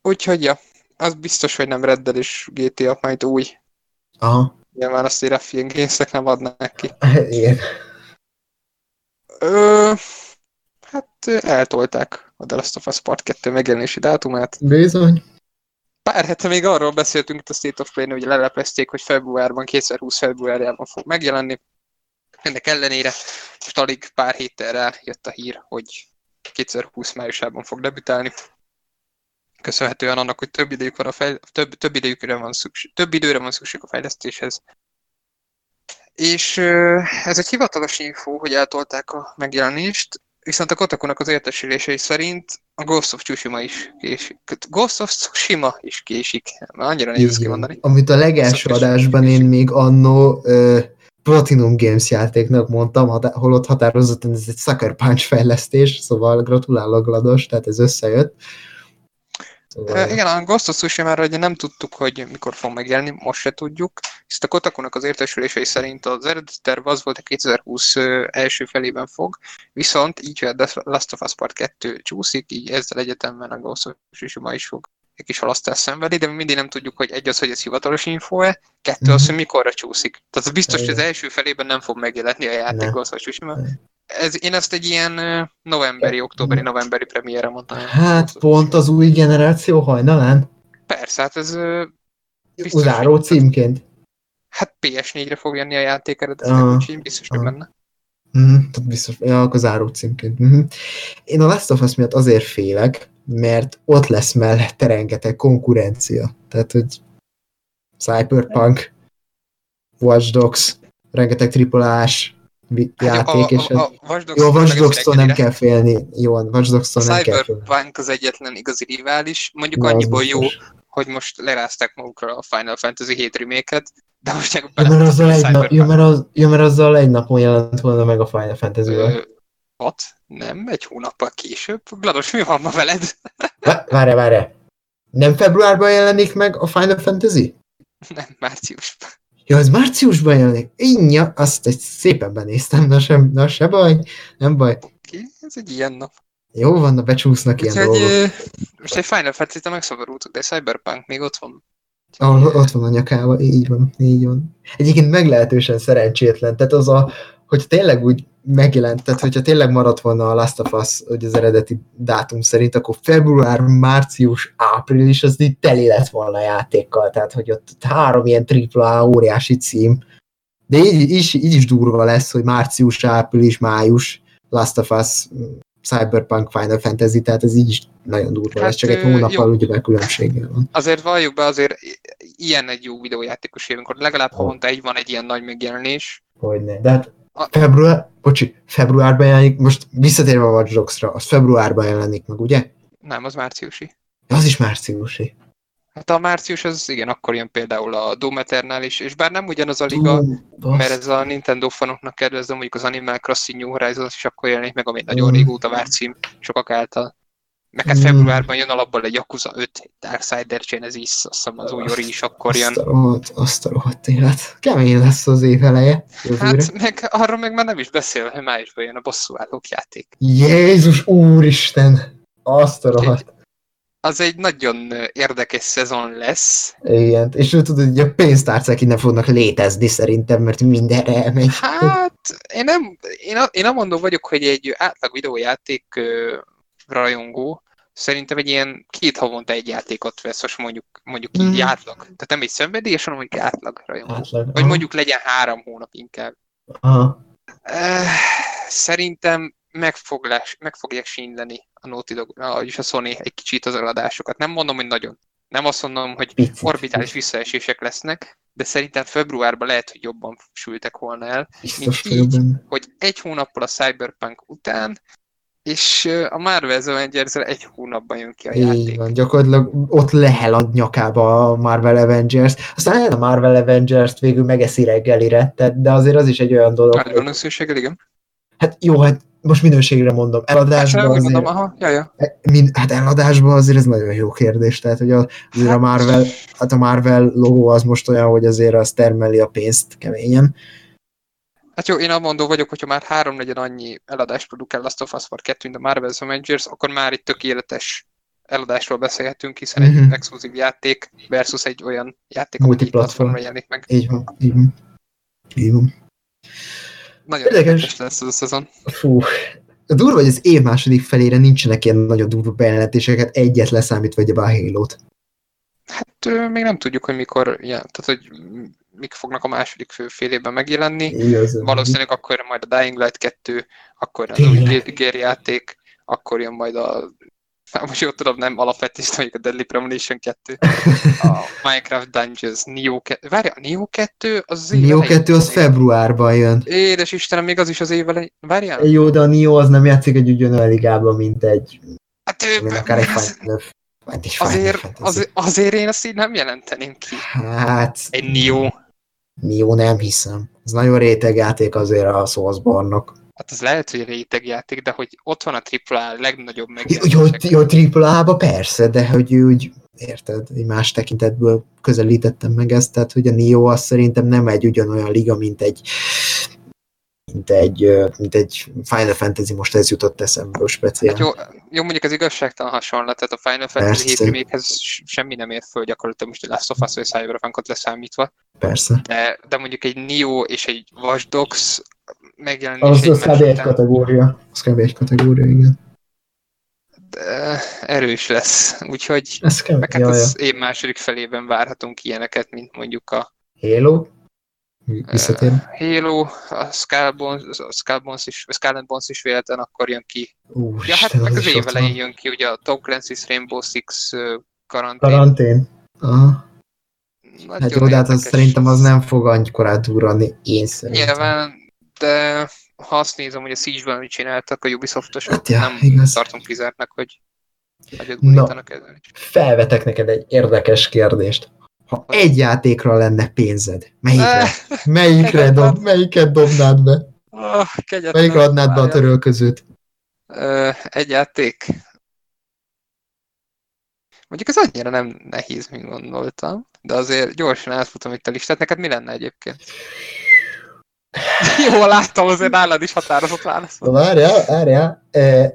Úgyhogy ja, az biztos, hogy nem Red Dead és GTA majd új. Aha, Nyilván azt írja Fian Games-nek nem adnák ki. igen. Ö, hát eltolták a The Last of Us Part 2 megjelenési dátumát. Bizony. Pár hete még arról beszéltünk itt a State of Play-nél, hogy lelepezték, hogy februárban, 2020 februárjában fog megjelenni. Ennek ellenére most alig pár héttel rá jött a hír, hogy 2020 májusában fog debütálni. Köszönhetően annak, hogy több idejük van a fejl... több, több idejükre van szükség, több időre van szükség a fejlesztéshez. És ez egy hivatalos info, hogy eltolták a megjelenést, viszont a Kotakunak az értesülései szerint a Ghost of Tsushima is késik. Ghost of Tsushima is késik. Már annyira nehéz kimondani. Amit a legelső adásban én még annó ö, Platinum Games játéknak mondtam, hatá- holott határozottan ez egy Sucker Punch fejlesztés, szóval gratulálok Glados, tehát ez összejött. Szóval, igen, a Ghost of Tsushima-ra ugye nem tudtuk, hogy mikor fog megjelenni, most se tudjuk. Ezt a Kotakunak az értesülései szerint az eredeti terv az volt, hogy 2020 ö, első felében fog, viszont így, hogy a Last of Us Part 2 csúszik, így ezzel egyetemben a Ghost of Tsushima is fog egy kis halasztást szenvedni, de mi mindig nem tudjuk, hogy egy az, hogy ez hivatalos info-e, kettő az, Mhm. hogy mikorra csúszik. Tehát az biztos, hogy az első felében nem fog megjelenni a játék Ne. Ghost of Tsushima. Ez, én ezt egy ilyen novemberi, októberi, novemberi premiére mondtam. Hát pont az új generáció hajnalán? Persze, hát ez Biztos, Uzáró címként. Hát PS4-re fog jönni a játék eredetileg, Ah. úgyhogy biztos, hogy Ah. benne. Mm, tehát biztos, ja, akkor záró címként. Mm. Én a Last of Us miatt azért félek, mert ott lesz mellette rengeteg konkurencia. Tehát, hogy Cyberpunk, Watch Dogs, rengeteg vi- játék, és Hát a, a, a, jó, a Watch nem kell félni. Jó, a Watch Dogs-tól nem kell félni. Cyberpunk az egyetlen igazi rivális, mondjuk az annyiból jó, hogy most lerázták magukra a Final Fantasy 7 remake-et, de most meg Ja, mert, azzal egy nap, ja, mert, az, ja, mert azzal egy napon jelent volna meg a Final fantasy. Ö, Hat? Nem, egy hónappal később. Glados, mi van ma veled? Vá- Várj, várj. Nem februárban jelenik meg a Final Fantasy? Nem, márciusban. Ja, ez márciusban jelenik. Inja, azt egy szépen benéztem, na, sem, na se baj, nem baj. Ez egy ilyen nap. Jó van, na becsúsznak ilyen Úgyhogy dolgok. most egy Final Fantasy-t megszabadultuk, de egy Cyberpunk még ott van. Ahol ott van a nyakában, így van, így van. Egyébként meglehetősen szerencsétlen, tehát az a, hogy tényleg úgy megjelent, tehát hogyha tényleg maradt volna a Last of Us, hogy az eredeti dátum szerint, akkor február, március, április, az így teli lett volna a játékkal, tehát hogy ott három ilyen tripla óriási cím, de így, így, így is durva lesz, hogy március, április, május, Last of Us, Cyberpunk, Final Fantasy, tehát ez így is nagyon durva Hát, lesz, csak egy hónappal jó. ugye különbséggel van. Azért valljuk be, azért ilyen egy jó videójátékos hogy legalább Ó. havonta egy van egy ilyen nagy megjelenés. Hogyne. De hát A- február, bocsi, februárban jelenik, most visszatérve a Watch Dogs-ra, az februárban jelenik meg, ugye? Nem, az márciusi. Az is márciusi. Hát a március az igen, akkor jön például a Doom Eternal is, és bár nem ugyanaz a liga, bassz. mert ez a Nintendo fanoknak kedvező, mondjuk az Animal Crossing New Horizons is akkor jelenik meg, ami nagyon régóta várt cím sokak által. Meg hát Mm. februárban jön alapból egy Yakuza 5, Darksider Genesis, azt hiszem az új Ori is akkor jön. Azt a rohadt, azt a rohadt élet. Kemény lesz az év eleje. jövőre. Hát meg arról meg már nem is beszél, hogy májusban jön a bosszúállók játék. Jézus úristen! Azt a rohadt. Az egy nagyon érdekes szezon lesz. Igen, és ő tudod, hogy a pénztárcák innen fognak létezni szerintem, mert mindenre elmegy. Hát, én nem, én, a, én amondó vagyok, hogy egy átlag videójáték rajongó szerintem egy ilyen két havonta egy játékot vesz, most mondjuk, mondjuk így Mhm. átlag. Tehát nem egy szenvedélyes, hanem mondjuk átlag rajongó. Átlag. Vagy aha, mondjuk legyen három hónap inkább. aha. Eh, Szerintem meg, fog les, meg fogják sínleni a Naughty Dog, vagyis a Sony egy kicsit az eladásokat. Nem mondom, hogy nagyon. Nem azt mondom, hogy Picit. orbitális visszaesések lesznek, de szerintem februárban lehet, hogy jobban sültek volna el, Biztos mint így. hogy egy hónappal a Cyberpunk után, és a Marvel's avengers egy hónapban jön ki a Így játék. van, gyakorlatilag ott lehel a nyakába a Marvel Avengers. Aztán a Marvel Avengers-t végül megeszi reggelire, tehát, de azért az is egy olyan dolog, összőséggel, igen. hát jó, hát most minőségre mondom, Hát eladásban úgy azért, mondom, aha, ja, ja. min, hát eladásban azért ez nagyon jó kérdés, tehát hogy a, azért a Hát- Marvel, hát a Marvel logó az most olyan, hogy azért az termeli a pénzt keményen. Hát jó, én amondó vagyok, hogyha már három negyen annyi eladást produkál Last of Us Part 2, mint a Marvel's Avengers, akkor már egy tökéletes eladásról beszélhetünk, hiszen egy Mhm. exkluzív játék versus egy olyan játék, ami egy platformra jelenik meg. Így van, így van. Így van. Nagyon Érdekes. lesz ez a szezon. Fú, a durva, hogy az év második felére nincsenek ilyen nagyon durva bejelentéseket, egyet leszámítva egy a Halo-t. Hát még nem tudjuk, hogy mikor, ja, tehát hogy mik fognak a második fő fél évben megjelenni. Igaz. Valószínűleg akkor jön majd a Dying Light 2, akkor az új Tényleg. Guilty Gear játék, akkor jön majd a Hát most jól tudom, nem alapvetést, mondjuk a Deadly Premonition 2, a Minecraft Dungeons, Neo 2, várja, a Neo 2 az az év Neo elején 2 az februárban jön. Édes Istenem, még az is az év elején. Várjál? Jó, de a Neo az nem játszik egy ugyanolyan ligában, mint egy... Hát ő, akár egy az- azért, Fantasy. az, azért én azt így nem jelenteném ki. Hát, Egy Nio, jó, nem hiszem. Ez nagyon réteg játék azért a Soulsborne-nak. hát az lehet, hogy rétegjáték, de hogy ott van a AAA legnagyobb Jó, megjelenések. jó, tripla A-ba persze, de hogy úgy, érted, egy más tekintetből közelítettem meg ezt, tehát hogy a Nio az szerintem nem egy ugyanolyan liga, mint egy mint egy, mint egy Final Fantasy, most ez jutott eszembe speciál. Hát jó, jó, mondjuk az igazságtalan hasonlat, tehát a Final Fantasy Persze. 7 remake semmi nem ér föl gyakorlatilag most a Last of Us vagy Cyberpunkot leszámítva, Persze. de, de mondjuk egy Nio és egy Watch Dogs megjelenés Az, az kb. egy kategória. Az kb. egy kategória, igen. de erős lesz, úgyhogy Ez meg hát az év második felében várhatunk ilyeneket, mint mondjuk a Halo? Visszatér. Halo, a Skull Bones, a Skull Bones is, Skull Bones is véletlen akkor jön ki. Ú, Ja, hát meg az is év ott elején van. jön ki, ugye a Tom Clancy's Rainbow Six karantén. Karantén. Aha. Nagyon Hát jó, de hát az szerintem az nem fog annyikorát durrani, én szerintem. Nyilván, de ha azt nézem, hogy a Siege-ben mit csináltak a Ubisoftosok, Hát ja, nem igaz. tartom kizártnak, hogy Na. is. Felvetek neked egy érdekes kérdést. Ha egy játékra lenne pénzed, melyikre? Eh, Melyikre dob, melyiket dobnád be? ah. Melyikre adnád be a törölközőt? Ö, Egy játék. Mondjuk ez annyira nem nehéz, mint gondoltam, de azért gyorsan átfutom itt a listát. Neked mi lenne egyébként? Jó, láttam, azért nálad is határozott válasz. Na, Várjál, várjál. E,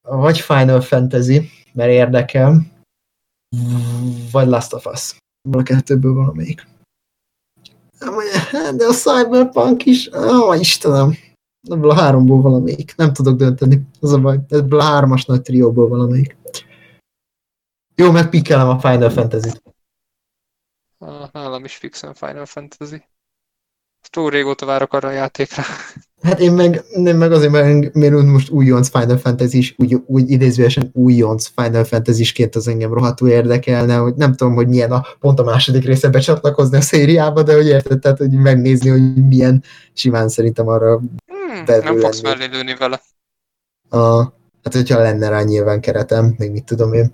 vagy Final Fantasy, mert érdekel, vagy Last of Us. Ebből a kettőből valamelyik. Hát, De a Cyberpunk is, ó, Istenem, ebből a háromból valamelyik. Nem tudok dönteni, az a baj. Ebből a hármas nagy trióból valamelyik. Jó, megpikkelem a Final Fantasy-t. Nálam is fixen Final Fantasy. Túl régóta várok arra a játékra. Hát én meg, én meg azért, mert, mert most újonc Final Fantasy is, úgy, úgy idézőesen újonc Final Fantasy-sként az engem rohadtul érdekelne, hogy nem tudom, hogy milyen a pont a második része becsatlakozni a szériába, de hogy érted, tehát, hogy megnézni, hogy milyen simán szerintem arra Hmm, nem fogsz lenni. mellé lőni vele. a, hát hogyha lenne rá nyilván keretem, még mit tudom én.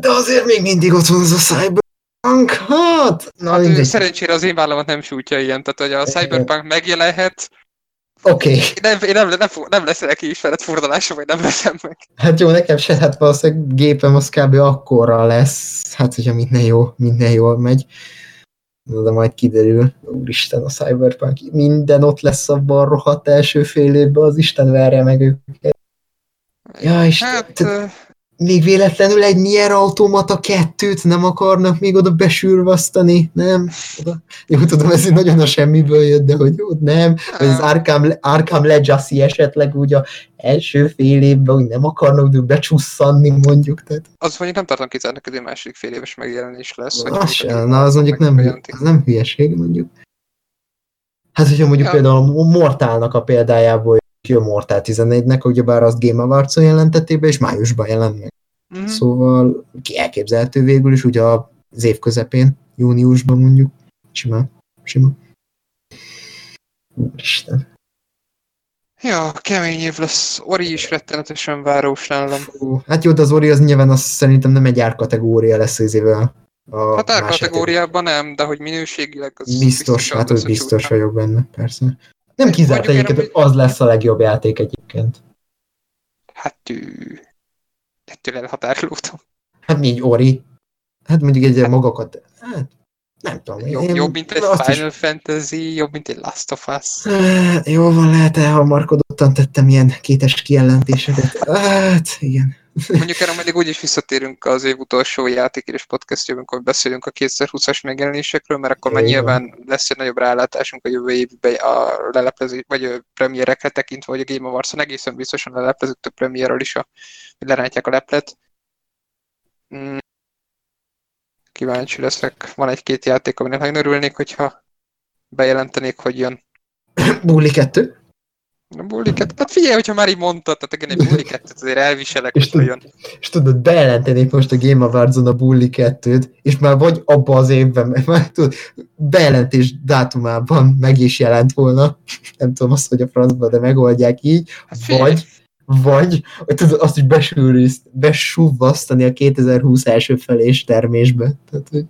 De azért még mindig ott van az a Cyberpunk, hát, na Hát, mindegy. szerencsére az én vállamat nem sújtja ilyen, tehát hogy a Cyberpunk megjelenhet, Oké, okay. én nem, én nem, nem, fog- nem lesz neki ismeret furdalása, vagy nem veszem meg. Hát jó, nekem se, hát valószínűleg gépem az kb. akkorra lesz, hát hogyha minden jó, minden jól megy. De majd kiderül, úristen, a Cyberpunk, minden ott lesz abban a rohadt első fél évben, az Isten verje meg őket. Ja, és Hát, még véletlenül egy Nier Automata kettőt nem akarnak még oda besűrvasztani, nem? Oda. Jó, tudom, ez így nagyon a semmiből jött, de hogy jó, nem. Vagy az Arkham, Arkham Legacy esetleg úgy a első fél évben úgy nem akarnak becsusszanni, mondjuk. Tehát, az mondjuk nem tartom kizárnak, hogy egy második fél éves megjelenés lesz. vagy az, mondjuk se, egy na, az mondjuk nem, bejelentik. az nem hülyeség, mondjuk. Hát, hogyha mondjuk Ja. például a Mortálnak a példájából jön Mortál 14-nek, ugyebár azt Game Awards-on jelentették be, és májusban jelent meg. Mhm. Szóval ki elképzelhető végül is, ugye az év közepén, júniusban mondjuk. Simán. Sima. Úristen. Ja, kemény év lesz. Ori is rettenetesen város nálam. Hát jó, de az Ori az nyilván az szerintem nem egy árkategória lesz az évvel. A Hát a más kategóriában nem, de hogy minőségileg az. Biztos, az hát lesz hogy a biztos vagyok benne, persze. Nem kizárt amúgy- hogy az lesz a legjobb játék egyébként. Hát ő... Ettől elhatárolódom. Hát így Ori. Hát mondjuk egy ilyen magakat. Hát, nem tudom. Jobb, én jobb, mint egy azt is- Final Fantasy, jobb, mint egy Last of Us. Hát, Jó van, lehet elhamarkodottan tettem ilyen kétes kijelentéseket. Hát, igen. Mondjuk erre mindig úgyis visszatérünk az év utolsó játékérés podcastjében, amikor beszélünk a 2020-as megjelenésekről, mert akkor már nyilván lesz egy nagyobb rálátásunk a jövő évben a leleplezés, vagy a premierekre tekintve, vagy a Game Awards-on egészen biztosan leleplezik több premierről is, a, hogy lerántják a leplet. Mm. Kíváncsi leszek. Van egy-két játék, aminek nagyon örülnék, hogyha bejelentenék, hogy jön. Bully 2. A Bulliket, hát figyelj, hogyha már így mondtad, tehát igen, egy Bulliket azért elviselek, És hogy tud- jön. És tudod, bejelentenék most a Game Awards-on a Bully 2-t, és már vagy abba az évben, már tudod, bejelentés dátumában meg is jelent volna. Nem tudom azt, hogy a francba, de megoldják így. Hát Vagy, vagy hogy tudod azt is besúvasztani a 2020 első felés termésbe. Tehát, hogy...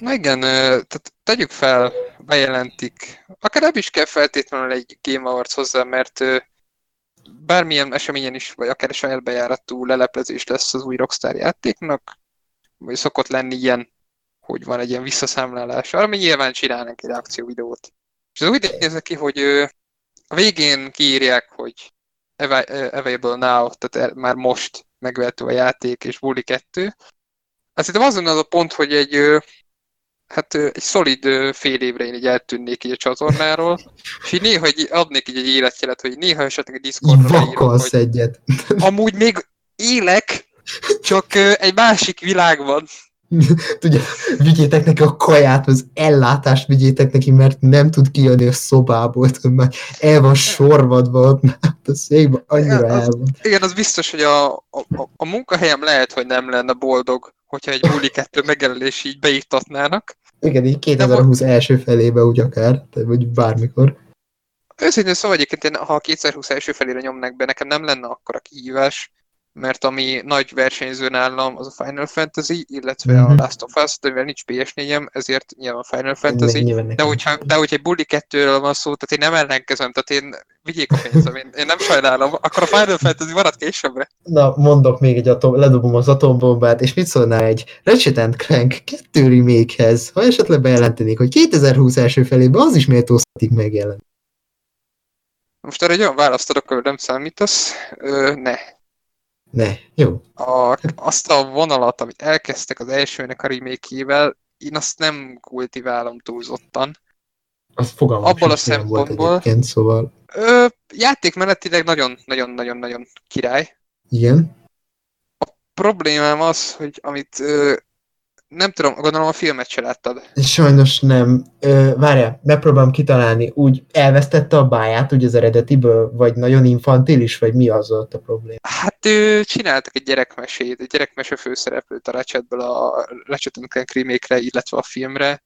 Na igen, tehát tegyük fel, bejelentik, akár nem is kell feltétlenül egy Game Awards hozzá, mert bármilyen eseményen is, vagy akár saját bejáratú leleplezés lesz az új Rockstar játéknak, vagy szokott lenni ilyen, hogy van egy ilyen visszaszámlálás, ami nyilván csinálnak egy akcióvideót. És ez úgy néz ki, hogy a végén kiírják, hogy available now, tehát már most megvehető a játék, és Bully 2. Azt hiszem azon az a pont, hogy egy hát egy szolid fél évre én így eltűnnék így a csatornáról, és így néha így adnék így egy életjelet, hogy néha esetleg egy Discordra írok, hogy egyet. amúgy még élek, csak egy másik világban. Tudja, vigyétek neki a kaját, az ellátást vigyétek neki, mert nem tud kijönni a szobából, tudod, mert el van sorvadva ott, a székben annyira igen, el van. Igen, az biztos, hogy a, a, a munkahelyem lehet, hogy nem lenne boldog, hogyha egy Bully 2 megjelenés így beiktatnának. Igen, így 2020 De első felébe úgy akár, vagy bármikor. Őszintén szóval egyébként, ha a 2020 első felére nyomnak be, nekem nem lenne akkor a kihívás, mert ami nagy versenyző nálam az a Final Fantasy, illetve mm-hmm. a mhm. Last of Us, de mivel nincs PS4-em, ezért nyilván Final Fantasy, nyilván de, hogyha, de hogyha egy Bully 2-ről van szó, tehát én nem ellenkezem, tehát én vigyék a pénzem, én, én nem sajnálom, akkor a Final Fantasy marad későbbre. Na, mondok még egy atom, ledobom az atombombát, és mit szólnál egy Ratchet Clank 2 remake-hez, ha esetleg bejelentenék, hogy 2020 első felében az is méltóztatik megjelent. Most erre egy olyan választ adok, nem számítasz. Ö, ne. Ne, jó. A, azt a vonalat, amit elkezdtek az elsőnek a remake én azt nem kultiválom túlzottan. Az fogalmam Abból a szempontból. szóval. Ö, játékmenetileg nagyon-nagyon-nagyon-nagyon király. Igen. A problémám az, hogy amit ö, nem tudom, gondolom a filmet se láttad. Sajnos nem. Ö, várjál, megpróbálom kitalálni. Úgy elvesztette a báját úgy az eredetiből, vagy nagyon infantilis, vagy mi az ott a probléma? Hát ő, csináltak egy gyerekmesét, egy gyerekmese főszereplőt a Ratchetből a Ratchet Clank remake illetve a filmre,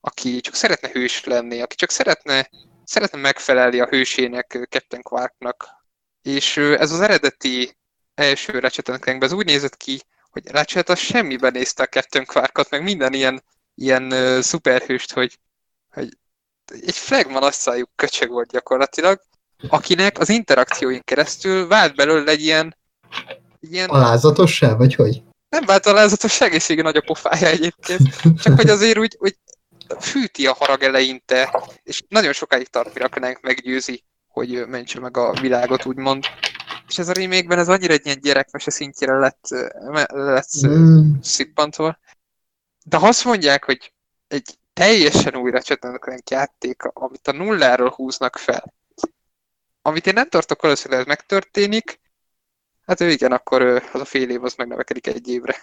aki csak szeretne hős lenni, aki csak szeretne, szeretne megfelelni a hősének, Captain Quarknak. És ez az eredeti első Ratchet Clankben, ez úgy nézett ki, hogy Ratchet az semmiben nézte a Captain Quarkot, meg minden ilyen, ilyen uh, szuperhőst, hogy, hogy egy flagman asszaljuk köcsög volt gyakorlatilag, akinek az interakcióin keresztül vált belőle egy ilyen... ilyen alázatossá, vagy hogy? Nem vált alázatos, egészségi nagy a pofája egyébként, csak hogy azért úgy, úgy fűti a harag eleinte, és nagyon sokáig tart, mire meggyőzi, hogy mentse meg a világot, úgymond. És ez a remake ez annyira egy ilyen gyerekmese szintjére lett, lett mm. szippantva. De ha azt mondják, hogy egy teljesen újra csatlakozók játék, amit a nulláról húznak fel, amit én nem tartok valószínűleg ez megtörténik, hát ő igen, akkor az a fél év az megnevekedik egy évre.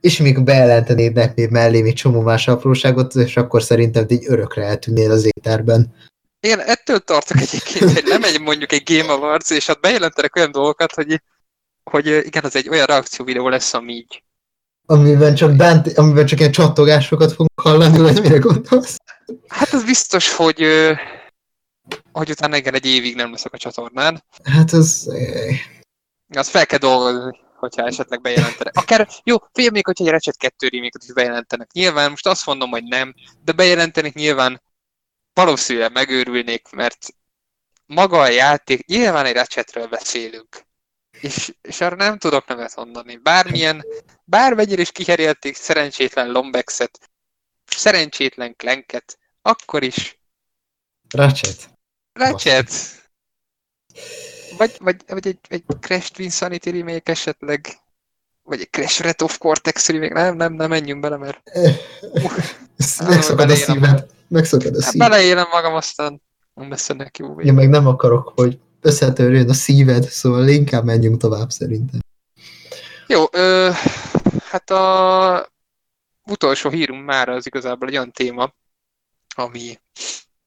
És még bejelentenéd még mellé még csomó más apróságot, és akkor szerintem így örökre eltűnnél az éterben. Én ettől tartok egyébként, hogy nem egy mondjuk egy Game Awards, és hát bejelentenek olyan dolgokat, hogy, hogy igen, az egy olyan reakció videó lesz, ami így. Amiben csak, Dante, amiben csak ilyen csattogásokat fogunk hallani, vagy mire gondolsz? Hát az biztos, hogy, hogy utána igen, egy évig nem leszek a csatornán. Hát az... Az fel kell dolgozni, hogyha esetleg bejelentenek. Akár, jó, fél még, hogyha egy Ratchet 2 remake is bejelentenek. Nyilván, most azt mondom, hogy nem, de bejelentenek nyilván valószínűleg megőrülnék, mert maga a játék, nyilván egy recsetről beszélünk, és, és arra nem tudok nemet mondani. Bármilyen, bármennyire is kiherélték szerencsétlen Lombexet, szerencsétlen Klenket, akkor is. Ratchet. Ratchet. Vagy, vagy, vagy egy, egy Crash Twin Sanity remake esetleg, vagy egy Crash Red of Cortex remake, nem, nem, nem menjünk bele, mert... Megszakad a szíved. Megszokod a hát szíved. Beleélem magam, aztán nem lesz ennek jó Én meg nem akarok, hogy összetörjön a szíved, szóval inkább menjünk tovább szerintem. Jó, ö, hát a utolsó hírunk már az igazából egy olyan téma, ami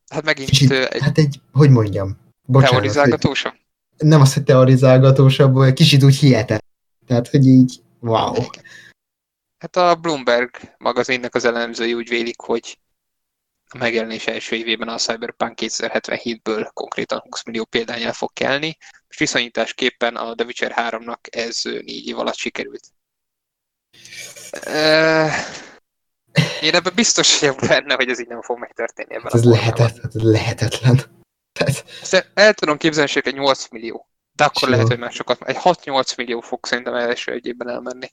hát megint Kicsit, egy... Hát egy, hogy mondjam, bocsánat. Teorizálgatósa? Nem az, hogy teorizálgatósabb, kicsit úgy hihetet. Tehát, hogy így, wow. Hát a Bloomberg magazinnak az elemzői úgy vélik, hogy a megjelenés első évében a Cyberpunk 2077-ből konkrétan 20 millió példány el fog kelni, és viszonyításképpen a The Witcher 3-nak ez négy év alatt sikerült. Én ebben biztos vagyok benne, hogy ez így nem fog megtörténni ebben hát ez, lehetet, hát ez lehetetlen. Tehát... Ezt el tudom képzelni, hogy egy 8 millió. De akkor Sure. lehet, hogy már sokat. Egy 6-8 millió fog szerintem első egy évben elmenni.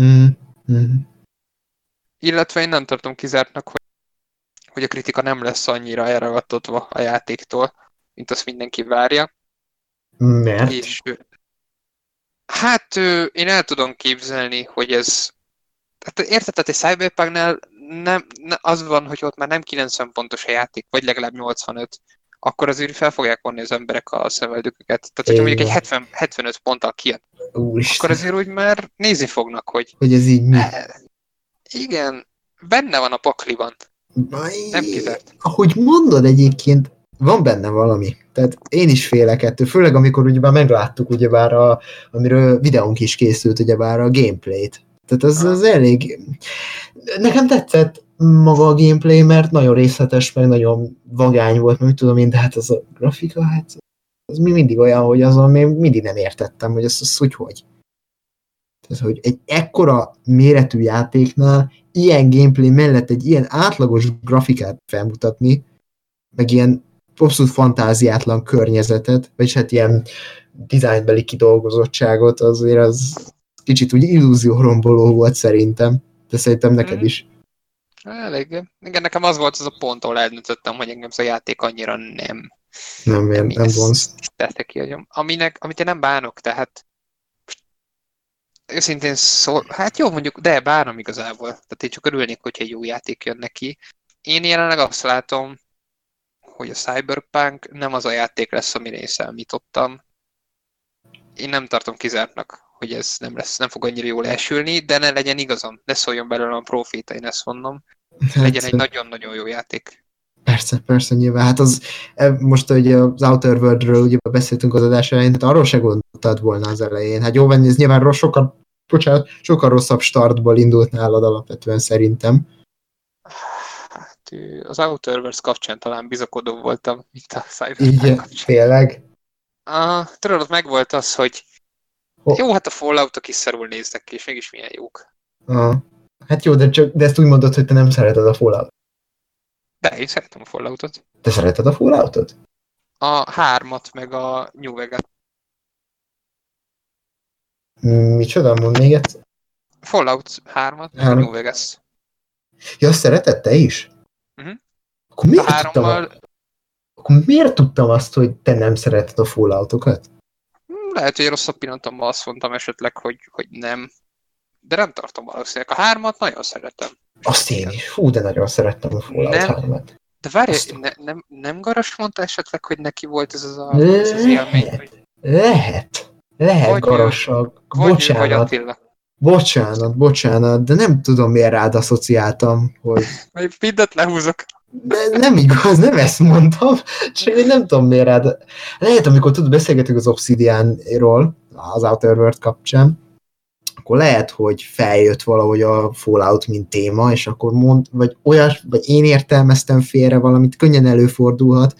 Mm. Mm. Illetve én nem tartom kizártnak, hogy, hogy a kritika nem lesz annyira elragadtatva a játéktól, mint azt mindenki várja. Mert? És, hát én el tudom képzelni, hogy ez Hát érted, tehát egy Cyberpunknál nem, az van, hogy ott már nem 90 pontos a játék, vagy legalább 85, akkor azért fel fogják vonni az emberek a szemeldököket. Tehát, hogyha mondjuk egy 70, 75 ponttal kijön, Úristen. akkor azért úgy már nézni fognak, hogy... Hogy ez így mi? Eh, igen, benne van a pakliban. Nem kizárt. Ahogy mondod egyébként, van benne valami. Tehát én is félek ettől, főleg amikor ugyebár megláttuk, ugyebár a, amiről videónk is készült, ugyebár a gameplayt. Tehát az, az elég... Nekem tetszett maga a gameplay, mert nagyon részletes, meg nagyon vagány volt, meg tudom én, de hát az a grafika, hát az mi mindig olyan, hogy azon még mindig nem értettem, hogy ezt az hogy hogy. Tehát, hogy egy ekkora méretű játéknál ilyen gameplay mellett egy ilyen átlagos grafikát felmutatni, meg ilyen abszolút fantáziátlan környezetet, vagy hát ilyen dizájnbeli kidolgozottságot, azért az kicsit úgy illúzióromboló volt szerintem, de szerintem neked mm. is. Elég. Igen, nekem az volt az a pont, ahol eldöntöttem, hogy engem ez a játék annyira nem. Nem, nem, nem vonz. ki, Aminek, amit én nem bánok, tehát őszintén szól, hát jó mondjuk, de bánom igazából. Tehát én csak örülnék, hogyha egy jó játék jön neki. Én jelenleg azt látom, hogy a Cyberpunk nem az a játék lesz, amire én számítottam. Én nem tartom kizártnak, hogy ez nem lesz, nem fog annyira jól elsülni, de ne legyen igazam, ne szóljon belőle a proféta, én ezt mondom. Hát, legyen egy nagyon-nagyon jó játék. Persze, persze, nyilván. Hát az, e, most hogy az Outer World-ről ugye beszéltünk az adás elején, tehát arról se gondoltad volna az elején. Hát jó, ez nyilván sokkal, bocsánat, sokkal rosszabb startból indult nálad alapvetően szerintem. Hát az Outer Worlds kapcsán talán bizakodó voltam, mint a Cyberpunk Így, tényleg? Ah, tudod, ott meg volt az, hogy Oh. Jó, hát a Falloutok is szarul néznek ki, és mégis milyen jók. Ah. Hát jó, de, csak, de ezt úgy mondod, hogy te nem szereted a Fallout. De én szeretem a Falloutot. Te szereted a Falloutot? A hármat, meg a New Vegas. Micsoda, mond még egyszer? Fallout 3-at, Három. New Vegas. Ja, szereted te is? Uh-huh. Akkor miért, a hárommal... tudtam, akkor miért tudtam azt, hogy te nem szereted a Falloutokat? lehet, hogy rosszabb pillanatomban azt mondtam esetleg, hogy, hogy nem. De nem tartom valószínűleg. A hármat nagyon szeretem. Azt én is. Hú, de nagyon szerettem a Fallout 3-at. De várj, Azt... ne, nem, nem Garas mondta esetleg, hogy neki volt ez az, a, ez az élmény? Hogy... Lehet. Lehet vagy. Bocsánat. Vagy Attila. Bocsánat, bocsánat, de nem tudom, miért rád asszociáltam, hogy... Még mindent lehúzok. De nem igaz, nem ezt mondtam, csak én nem tudom miért rád. Lehet, amikor tud beszélgetünk az Obsidianról, az Outer World kapcsán, akkor lehet, hogy feljött valahogy a Fallout, mint téma, és akkor mond, vagy olyas, vagy én értelmeztem félre valamit, könnyen előfordulhat.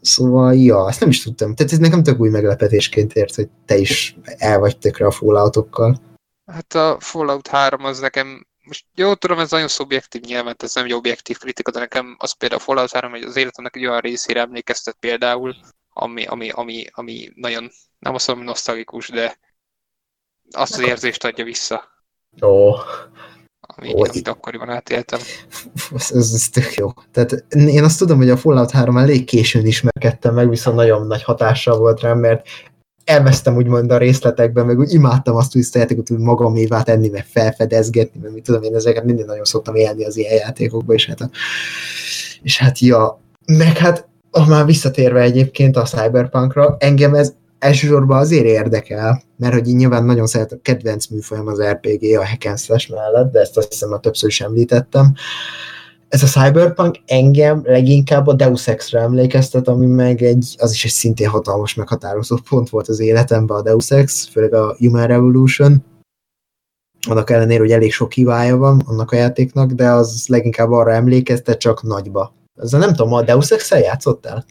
Szóval, ja, ezt nem is tudtam. Tehát ez nekem tök új meglepetésként ért, hogy te is el vagy tökre a Falloutokkal. Hát a Fallout 3 az nekem most jó, tudom, ez nagyon szubjektív nyilván, ez nem egy objektív kritika, de nekem az például a Fallout 3, hogy az életemnek egy olyan részére emlékeztet például, ami, ami, ami, ami nagyon, nem azt mondom nosztalgikus, de azt az érzést adja vissza. Ó. Ami, Ó, amit akkoriban átéltem. Ez, ez, ez tök jó. Tehát én azt tudom, hogy a Fallout 3 elég későn ismerkedtem meg, viszont nagyon nagy hatással volt rám, mert elvesztem úgymond a részletekben, meg úgy imádtam azt, hogy játékot hogy magamévá tenni, meg felfedezgetni, mert mit tudom én, ezeket mindig nagyon szoktam élni az ilyen játékokba, és hát, a, és hát ja, meg hát, ha már visszatérve egyébként a Cyberpunkra, engem ez elsősorban azért érdekel, mert hogy én nyilván nagyon szeretem, kedvenc műfajom az RPG a hack mellett, de ezt azt hiszem a többször is említettem, ez a Cyberpunk engem leginkább a Deus Ex-re emlékeztet, ami meg egy, az is egy szintén hatalmas meghatározó pont volt az életemben a Deus Ex, főleg a Human Revolution. annak ellenére, hogy elég sok hibája van annak a játéknak, de az leginkább arra emlékeztet, csak nagyba. Ezzel nem tudom, a Deus ex játszottál?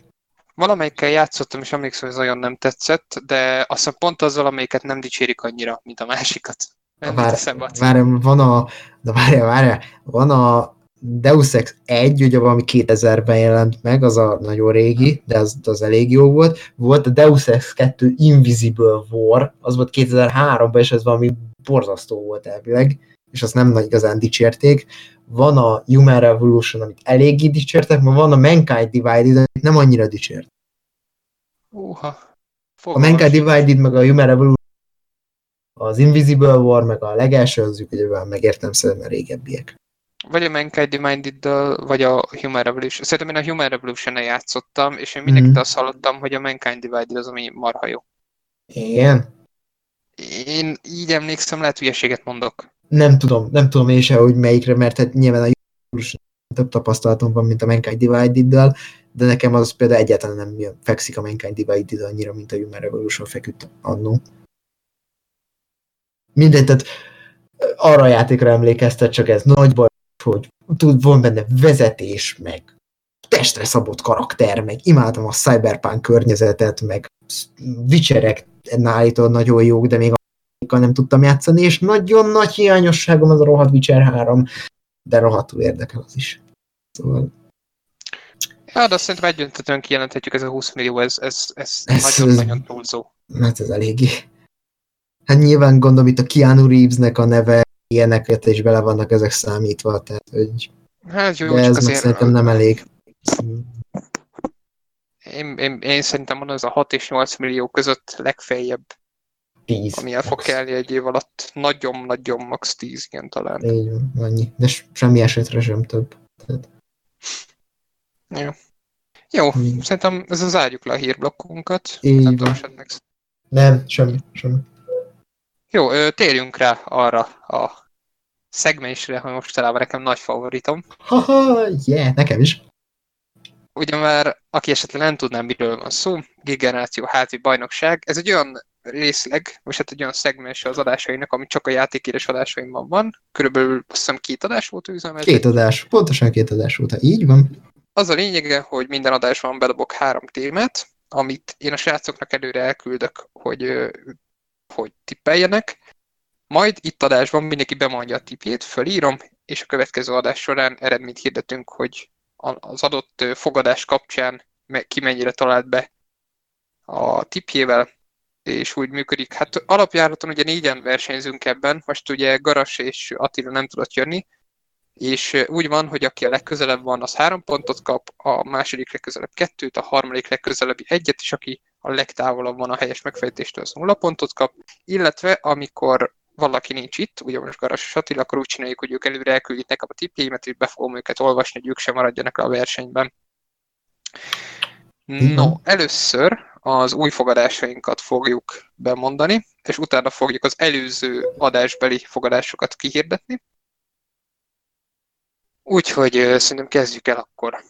Valamelyikkel játszottam, és emlékszem, hogy ez olyan nem tetszett, de azt hiszem pont azzal, amelyiket nem dicsérik annyira, mint a másikat. Nem Vár, eszembe a cím. vár, van a, de várjál, várjál, van a Deus Ex 1, ugye valami 2000-ben jelent meg, az a nagyon régi, de az, az elég jó volt. Volt a Deus Ex 2 Invisible War, az volt 2003-ban, és ez valami borzasztó volt elvileg, és azt nem nagy igazán dicsérték. Van a Human Revolution, amit eléggé dicsértek, ma van a Mankind Divided, amit nem annyira dicsért. Uha. A Fogalmam Mankind. Divided, meg a Human Revolution, az Invisible War, meg a legelső, az ugye megértem szerintem a régebbiek. Vagy a Mankind divided vagy a Human Revolution. Szerintem én a Human Revolution-nel játszottam, és én mindenkit Mhm. azt hallottam, hogy a Mankind Divided az, ami marha jó. Igen? Én így emlékszem, lehet hülyeséget mondok. Nem tudom, nem tudom én se, hogy melyikre, mert hát nyilván a Evolution több tapasztalatom van, mint a Mankind Divided-del, de nekem az például egyáltalán nem jön- fekszik a Mankind Divided annyira, mint a Human Revolution feküdt annó. Mindegy, tehát arra a játékra emlékeztet, csak ez nagy baj, hogy tud, van benne vezetés, meg testre szabott karakter, meg imádom a cyberpunk környezetet, meg Witcherek állítólag nagyon jók, de még nem tudtam játszani, és nagyon nagy hiányosságom az a rohadt Witcher 3, de rohadtul érdekel az is. Szóval Ja, de azt szerintem egyöntetően kijelenthetjük, ez a 20 millió, ez, ez, ez, Ez- nagyon-nagyon túlzó. hát ez eléggé. Hát nyilván gondolom itt a Keanu Reevesnek a neve, ilyeneket is bele vannak ezek számítva, tehát hogy Hát jó, de ez meg szerintem nem elég. én, én, én szerintem az a 6 és 8 millió között legfeljebb, Tíz. ami el fog kelni egy év alatt. Nagyon-nagyon max 10, igen talán. Így van, annyi. De semmi esetre sem több. Tehát, Jó, Mm. szerintem ez az zárjuk le a hírblokkunkat. Így Nem van. tudom, nem, semmi, semmi. Jó, térjünk rá arra a szegmensre, ami mostanában nekem nagy favoritom. Haha, yeah, nekem is. Ugye már, aki esetleg nem tudná, miről van szó, Gigeneráció házi bajnokság, ez egy olyan részleg, vagy hát egy olyan szegmens az adásainak, ami csak a játékíres adásaimban van. Körülbelül azt hiszem két adás volt üzemeltetve. Két adás, pontosan két adás volt. Így van. Az a lényege, hogy minden adásban bedobok három témát, amit én a srácoknak előre elküldök, hogy, hogy tippeljenek. Majd itt adásban mindenki bemondja a tippjét, fölírom, és a következő adás során eredményt hirdetünk, hogy az adott fogadás kapcsán ki mennyire talált be a tippjével, és úgy működik. Hát alapjáraton ugye négyen versenyzünk ebben, most ugye Garas és Attila nem tudott jönni, és úgy van, hogy aki a legközelebb van, az három pontot kap, a második legközelebb kettőt, a harmadik legközelebbi egyet, és aki a legtávolabb van a helyes megfejtéstől, az nulla pontot kap, illetve amikor valaki nincs itt, ugye most Garas és Attila, akkor úgy csináljuk, hogy ők előre elküldjük nekem a tippjeimet, hogy be fogom őket olvasni, hogy ők sem maradjanak le a versenyben. No, először az új fogadásainkat fogjuk bemondani, és utána fogjuk az előző adásbeli fogadásokat kihirdetni. Úgyhogy szerintem kezdjük el akkor.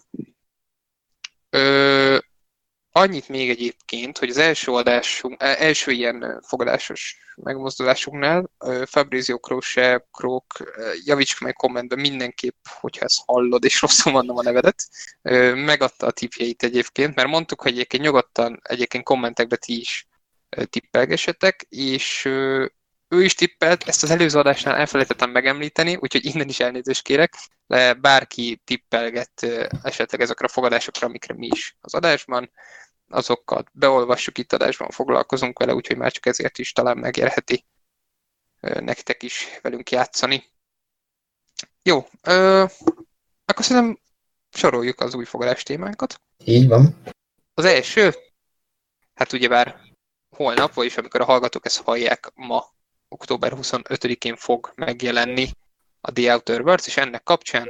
Ö, annyit még egyébként, hogy az első adásunk, eh, első ilyen ö, fogadásos megmozdulásunknál ö, Fabrizio Croce, Krok, javíts meg kommentben mindenképp, hogyha ezt hallod, és rosszul mondom a nevedet, megadta a tippjeit egyébként, mert mondtuk, hogy egyébként nyugodtan egyébként kommentekbe ti is tippelgessetek, és ő is tippelt, ezt az előző adásnál elfelejtettem megemlíteni, úgyhogy innen is elnézést kérek, de bárki tippelget esetleg ezekre a fogadásokra, amikre mi is az adásban, azokat beolvassuk itt adásban, foglalkozunk vele, úgyhogy már csak ezért is talán megérheti nektek is velünk játszani. Jó, ö, akkor szerintem soroljuk az új fogadás témánkat. Így van. Az első, hát ugyebár holnap, vagyis amikor a hallgatók ezt hallják, ma október 25-én fog megjelenni a The Outer Worlds, és ennek kapcsán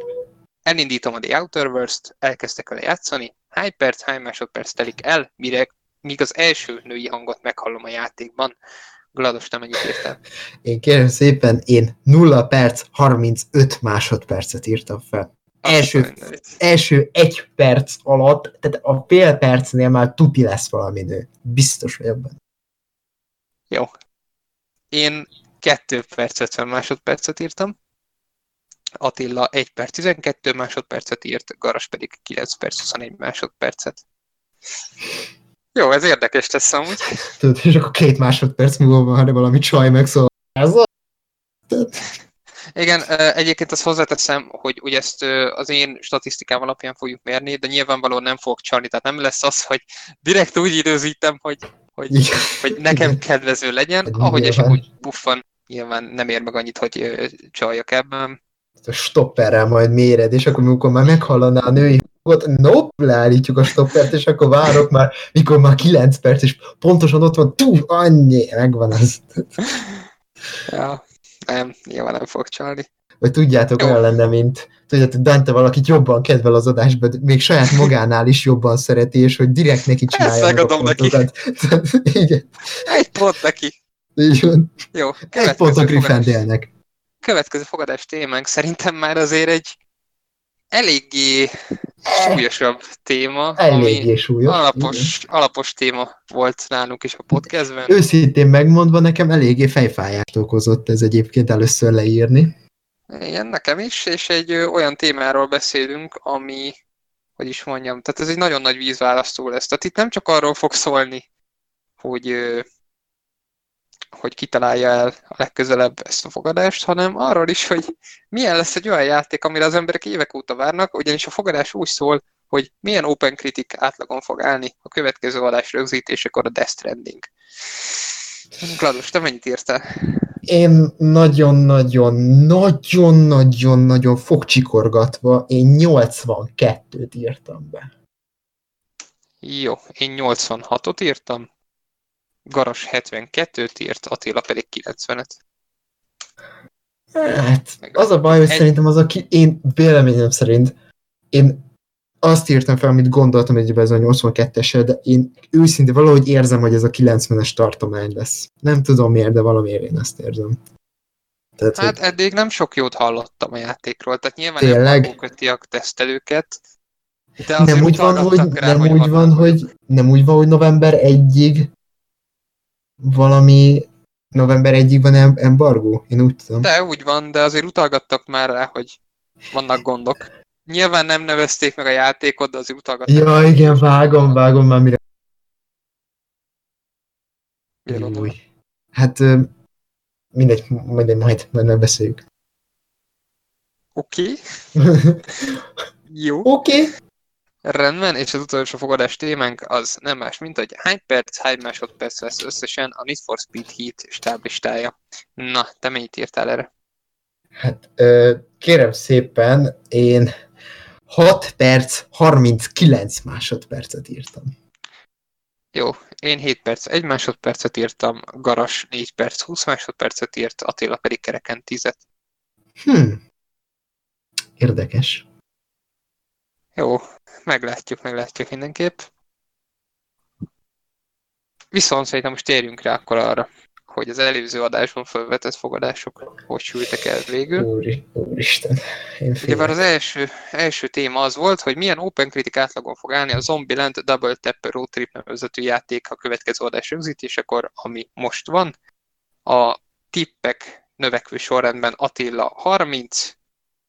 elindítom a The Outer Worlds-t, elkezdtek vele játszani, hány perc, hány másodperc telik el, mire, míg az első női hangot meghallom a játékban. Glados, te mennyit írtál? Én kérem szépen, én 0 perc, 35 másodpercet írtam fel. Első, Azt első egy perc alatt, tehát a fél percnél már tuti lesz valami nő. Biztos vagyok benne. Jó. Én 2 perc 50 másodpercet írtam. Attila 1 perc 12 másodpercet írt, Garas pedig 9 perc 21 másodpercet. Jó, ez érdekes tesz amúgy. Tudod, és akkor két másodperc múlva van, hanem valami csaj megszól. Ez a... Igen, egyébként azt hozzáteszem, hogy ugye ezt az én statisztikám alapján fogjuk mérni, de nyilvánvalóan nem fogok csalni, tehát nem lesz az, hogy direkt úgy időzítem, hogy, hogy, Igen. hogy nekem Igen. kedvező legyen, Egy ahogy nyilván. úgy puffan, nyilván nem ér meg annyit, hogy csaljak ebben. a stopperrel majd méred, és akkor amikor már meghallaná a női hangot, nope, leállítjuk a stoppert, és akkor várok már, mikor már 9 perc, és pontosan ott van, tú, annyi, megvan az. Ja, nem, nyilván nem fogok csalni. Vagy tudjátok, olyan lenne, mint tudjátok, Dante valakit jobban kedvel az adásban, de még saját magánál is jobban szereti, és hogy direkt neki csinálja a megadom neki. Igen, Egy pont neki. így van. Jó, Egy pont a Gryffindornek. következő fogadás témánk szerintem már azért egy eléggé súlyosabb téma, ami Eléggé súlyos. igen. alapos, alapos téma volt nálunk is a podcastben. Őszintén megmondva, nekem eléggé fejfájást okozott ez egyébként először leírni. Igen, nekem is, és egy olyan témáról beszélünk, ami, hogy is mondjam, tehát ez egy nagyon nagy vízválasztó lesz. Tehát itt nem csak arról fog szólni, hogy, hogy kitalálja el a legközelebb ezt a fogadást, hanem arról is, hogy milyen lesz egy olyan játék, amire az emberek évek óta várnak, ugyanis a fogadás úgy szól, hogy milyen Open Critic átlagon fog állni a következő adás rögzítésekor a Death Stranding. Gladus, te mennyit írtál? Én nagyon-nagyon, nagyon-nagyon-nagyon fogcsikorgatva, én 82-t írtam be. Jó, én 86-ot írtam, Garas 72-t írt, Attila pedig 90-et. Hát, az a baj, hogy Egy- szerintem az, aki én véleményem szerint, én azt írtam fel, amit gondoltam egyébként ez a 82-esre, de én őszintén valahogy érzem, hogy ez a 90-es tartomány lesz. Nem tudom miért, de valamiért én ezt érzem. Tehát, Hát hogy eddig nem sok jót hallottam a játékról, tehát nyilván Tényleg? nem köti a tesztelőket, de azért nem úgy van, hogy, rá, nem úgy van, hogy nem úgy van, hogy november 1-ig valami november 1-ig van em- embargó, én úgy tudom. De úgy van, de azért utalgattak már rá, hogy vannak gondok. Nyilván nem nevezték meg a játékot, de azért utalgattak. Ja, igen, vágom, vágom már mire. Új. Hát mindegy, mindegy, majd, majd megbeszéljük. Oké, jó. Oké. Okay. Rendben, és az utolsó fogadás témánk az nem más, mint hogy hány perc, hány másodperc lesz összesen a Need for Speed Heat stáblistája. Na, te mennyit írtál erre? Hát kérem szépen, én 6 perc, 39 másodpercet írtam. Jó, én 7 perc, 1 másodpercet írtam, Garas 4 perc, 20 másodpercet írt, Attila pedig kereken 10 Hm. Érdekes. Jó, meglátjuk, meglátjuk mindenképp. Viszont szerintem most térjünk rá akkor arra, hogy az előző adásban felvetett fogadások hogy sültek el végül. Úri, úristen. Én Ugye már az első, első téma az volt, hogy milyen Open Critic átlagon fog állni a Zombieland Double Tapper Road Trip nevezetű játék a következő adás rögzítésekor, ami most van. A tippek növekvő sorrendben Attila 30,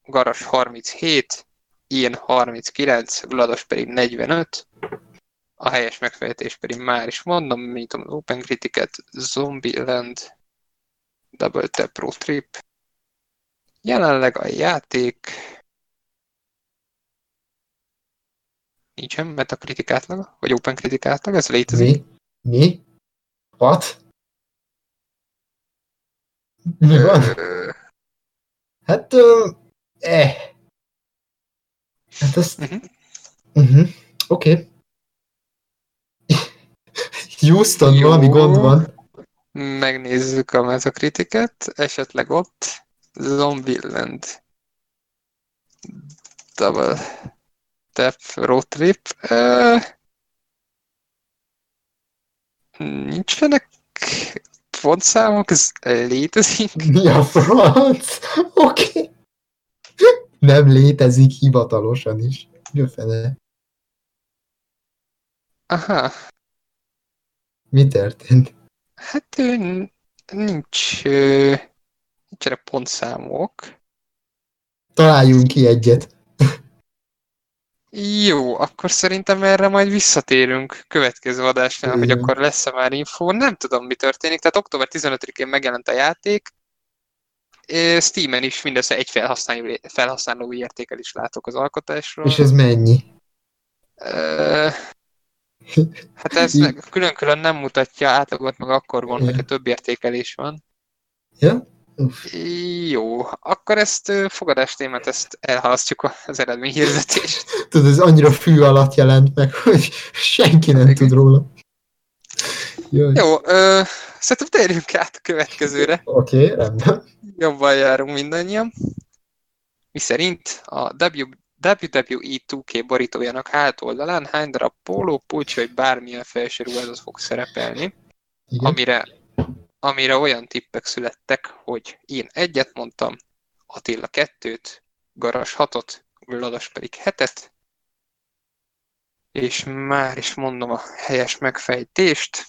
Garas 37, Ian 39, Vlados pedig 45. A helyes megfejtés pedig már is mondom, nyitom az Open Critic-et, Zombieland Double Tap Road Trip. Jelenleg a játék nincsen Metacritic átlaga, vagy Open Critic átlag, ez létezik. Mi? Mi? What? Mi van? Ö, Hát, ö, eh. Hát azt... Mhm. Uh-huh. Oké. Okay. Houston, Jó. valami gond van. Megnézzük a Metacritic-et, esetleg ott Zombieland Double Tap Road Trip. Ö, nincsenek pontszámok, ez létezik. Mi a franc? Oké. Okay. Nem létezik hivatalosan is. Mi a fene? Aha, Mi történt? hát nincs, ö, nincsenek pontszámok. Találjunk ki egyet. Jó, akkor szerintem erre majd visszatérünk következő adásnál, hogy akkor lesz-e már info. Nem tudom, mi történik. Tehát október 15-én megjelent a játék. Steamen is mindössze egy felhasználó, felhasználói értékelést látok az alkotásról. És ez mennyi? Hát ez külön-külön nem mutatja, átlagot meg akkor van, Igen. hogyha több értékelés van. Ja? Uff. Jó, akkor ezt fogadás témát, ezt elhalasztjuk az eredményhirdetést. Tudod, ez annyira fű alatt jelent meg, hogy senki nem Igen. tud róla. Jaj. Jó, ö, szerintem térjünk át a következőre. Oké, okay, rendben. Jobban járunk mindannyian. Mi szerint a W WWE 2K borítójának hátoldalán hány darab póló, pulcs vagy bármilyen felső ruházat fog szerepelni, Igen. amire, amire olyan tippek születtek, hogy én egyet mondtam, Attila kettőt, Garas hatot, Gladas pedig hetet, és már is mondom a helyes megfejtést.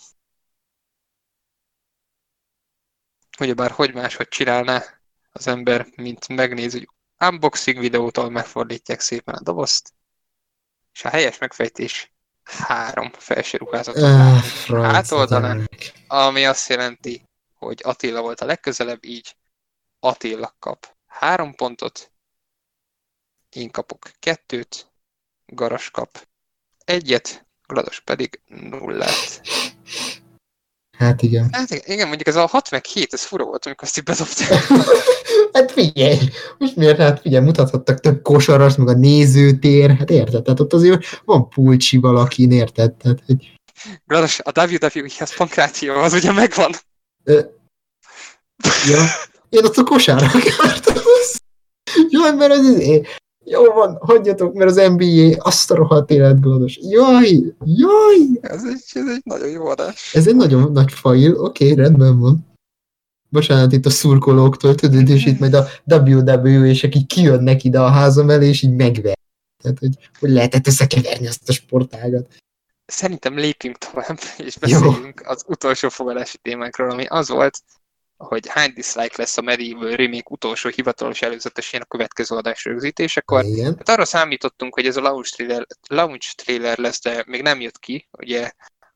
Ugyebár hogy máshogy csinálná az ember, mint megnéz, hogy unboxing videótól megfordítják szépen a dobozt, és a helyes megfejtés három felső Hátoldalán, gyerek. ami azt jelenti, hogy Attila volt a legközelebb, így Attila kap három pontot, én kapok kettőt, Garas kap egyet, Glados pedig nullát. Hát igen. Hát igen, mondjuk ez a 6 meg 7, ez fura volt, amikor azt így bedobták. hát figyelj, most miért? Hát figyelj, mutathattak több kosarast, meg a nézőtér, hát érted? Tehát ott azért van pulcsi valakin, érted? Tehát, hogy, Glados, a WWE-hez pankráció, az ugye megvan. ja, én ott a kosárra akartam. Jaj, mert az jó van, hagyjatok, mert az NBA azt a rohadt életglados. Jaj, jaj, Ez egy, ez egy nagyon jó adás. ez egy nagyon nagy fail, oké, rendben van. Bocsánat, itt a szurkolóktól, tudod, és itt majd a WWE, és akik kijönnek ide a házam elé, és így megver. Tehát, hogy, hogy lehetett összekeverni azt a sportágat. Szerintem lépjünk tovább, és Jó. beszéljünk az utolsó fogadási témánkról, ami az volt, hogy hány dislike lesz a Medieval Remake utolsó hivatalos előzetesén a következő adás rögzítésekor. Igen. Hát arra számítottunk, hogy ez a launch trailer, launch trailer lesz, de még nem jött ki. Ugye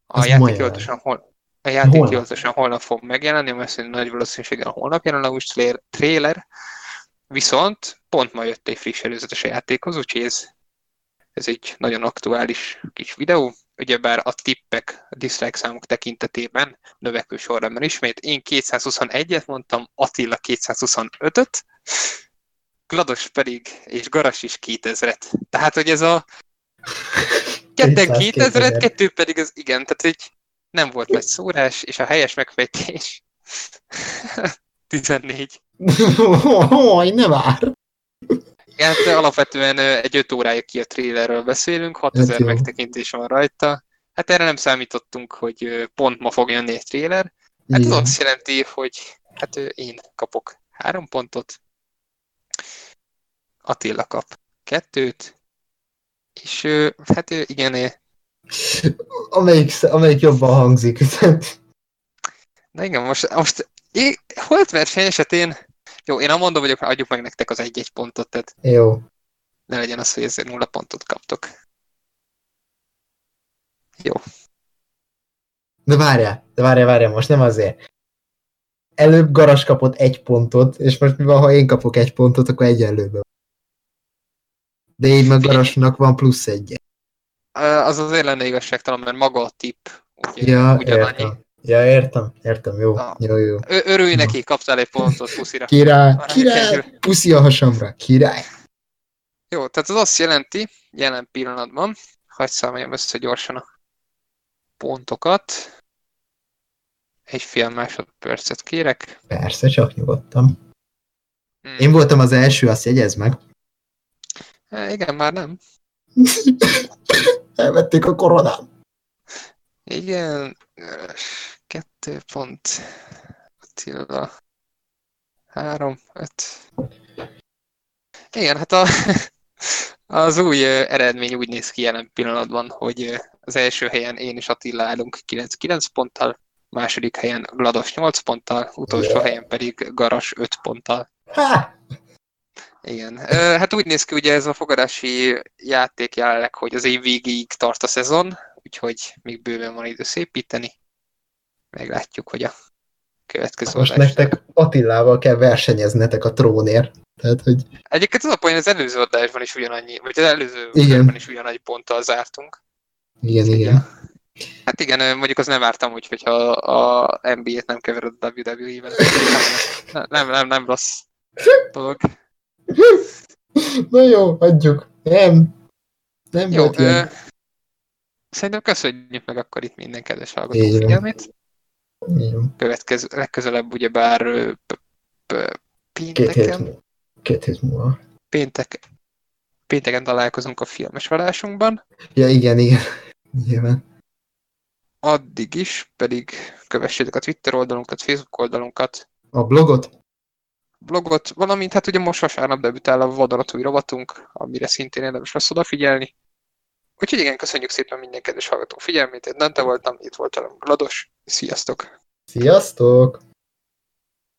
a Az játék hivatalosan hol, a játék Holnap. hivatalosan holnap fog megjelenni, mert nagy valószínűséggel holnap jelen a launch trailer. Viszont pont ma jött egy friss előzetes a játékhoz, úgyhogy ez, ez egy nagyon aktuális kis videó. Ugyebár a tippek, a dislike számok tekintetében növekvő sorrendben ismét. Én 221-et mondtam, Attila 225-öt, Glados pedig, és Garas is 2000-et. Tehát, hogy ez a ketten 200, 2000-et, kettő pedig az igen, tehát egy nem volt nagy szórás, és a helyes megfejtés 14. Hoj, ne vár! Hát alapvetően egy 5 órája ki a trailerről beszélünk, 6000 Hát megtekintés van rajta. Hát erre nem számítottunk, hogy pont ma fog jönni egy trailer. Hát ez Igen. azt jelenti, hogy hát én kapok három pontot, Attila kap kettőt, és hát igen, Amelyik, amelyik jobban hangzik. na igen, most, most holt verseny esetén, jó, én a mondom vagyok, adjuk meg nektek az egy-egy pontot, tehát Jó. ne legyen az, hogy ezért nulla pontot kaptok. Jó. De várjál, de várjál, várjál, most nem azért. Előbb Garas kapott egy pontot, és most mi van, ha én kapok egy pontot, akkor egyenlőben. De így meg. Garasnak van plusz egy. Az azért lenne igazságtalan, mert maga a tipp ugye, Ja, ugyanannyi. értem. Ja, értem, értem, jó, Ah. jó, jó. Ö, örülj neki, kaptál egy pontot puszira. Király, Arra király, puszi a hasamra, király. Jó, tehát az azt jelenti, jelen pillanatban, hagyj számoljam össze gyorsan a pontokat. Egy fél másodpercet kérek. Persze, csak nyugodtan. Hmm. Én voltam az első, azt jegyez meg. E, igen, már nem. Elvették a koronát. Igen, ö, kettő pont. Attila. Három, öt. Igen, hát a, az új eredmény úgy néz ki jelen pillanatban, hogy az első helyen én és Attila állunk 9-9 ponttal, második helyen Glados 8 ponttal, utolsó helyen pedig Garas 5 ponttal. Há! Igen. Hát úgy néz ki ugye ez a fogadási játék jelenleg, hogy az év végéig tart a szezon, úgyhogy még bőven van idő szépíteni. Meglátjuk, hogy a következő Most nektek Attillával kell versenyeznetek a trónért. Tehát, hogy Egyébként az a poén, az előző adásban is ugyanannyi, vagy az előző Igen. is ugyanannyi ponttal zártunk. igen, igen. Hát igen, mondjuk az nem ártam úgy, hogyha a NBA-t nem kevered a WWE-vel. Nem, nem, nem, nem rossz dolog. Na jó, adjuk. Nem. Nem Jó, volt ö, ilyen. szerintem köszönjük meg akkor itt minden kedves hallgató figyelmét. Jó. Következő, legközelebb ugyebár ö, p- p- Két hét, pénteken. Két hét múlva. péntek, pénteken találkozunk a filmes adásunkban. Ja, igen, igen. Nyilván. Addig is pedig kövessétek a Twitter oldalunkat, Facebook oldalunkat, A blogot? blogot, valamint hát ugye most vasárnap debütál a vadonatúj rovatunk, amire szintén érdemes lesz odafigyelni. Úgyhogy igen, köszönjük szépen minden kedves hallgató figyelmét, én Dante voltam, itt volt velem Glados, sziasztok! Sziasztok!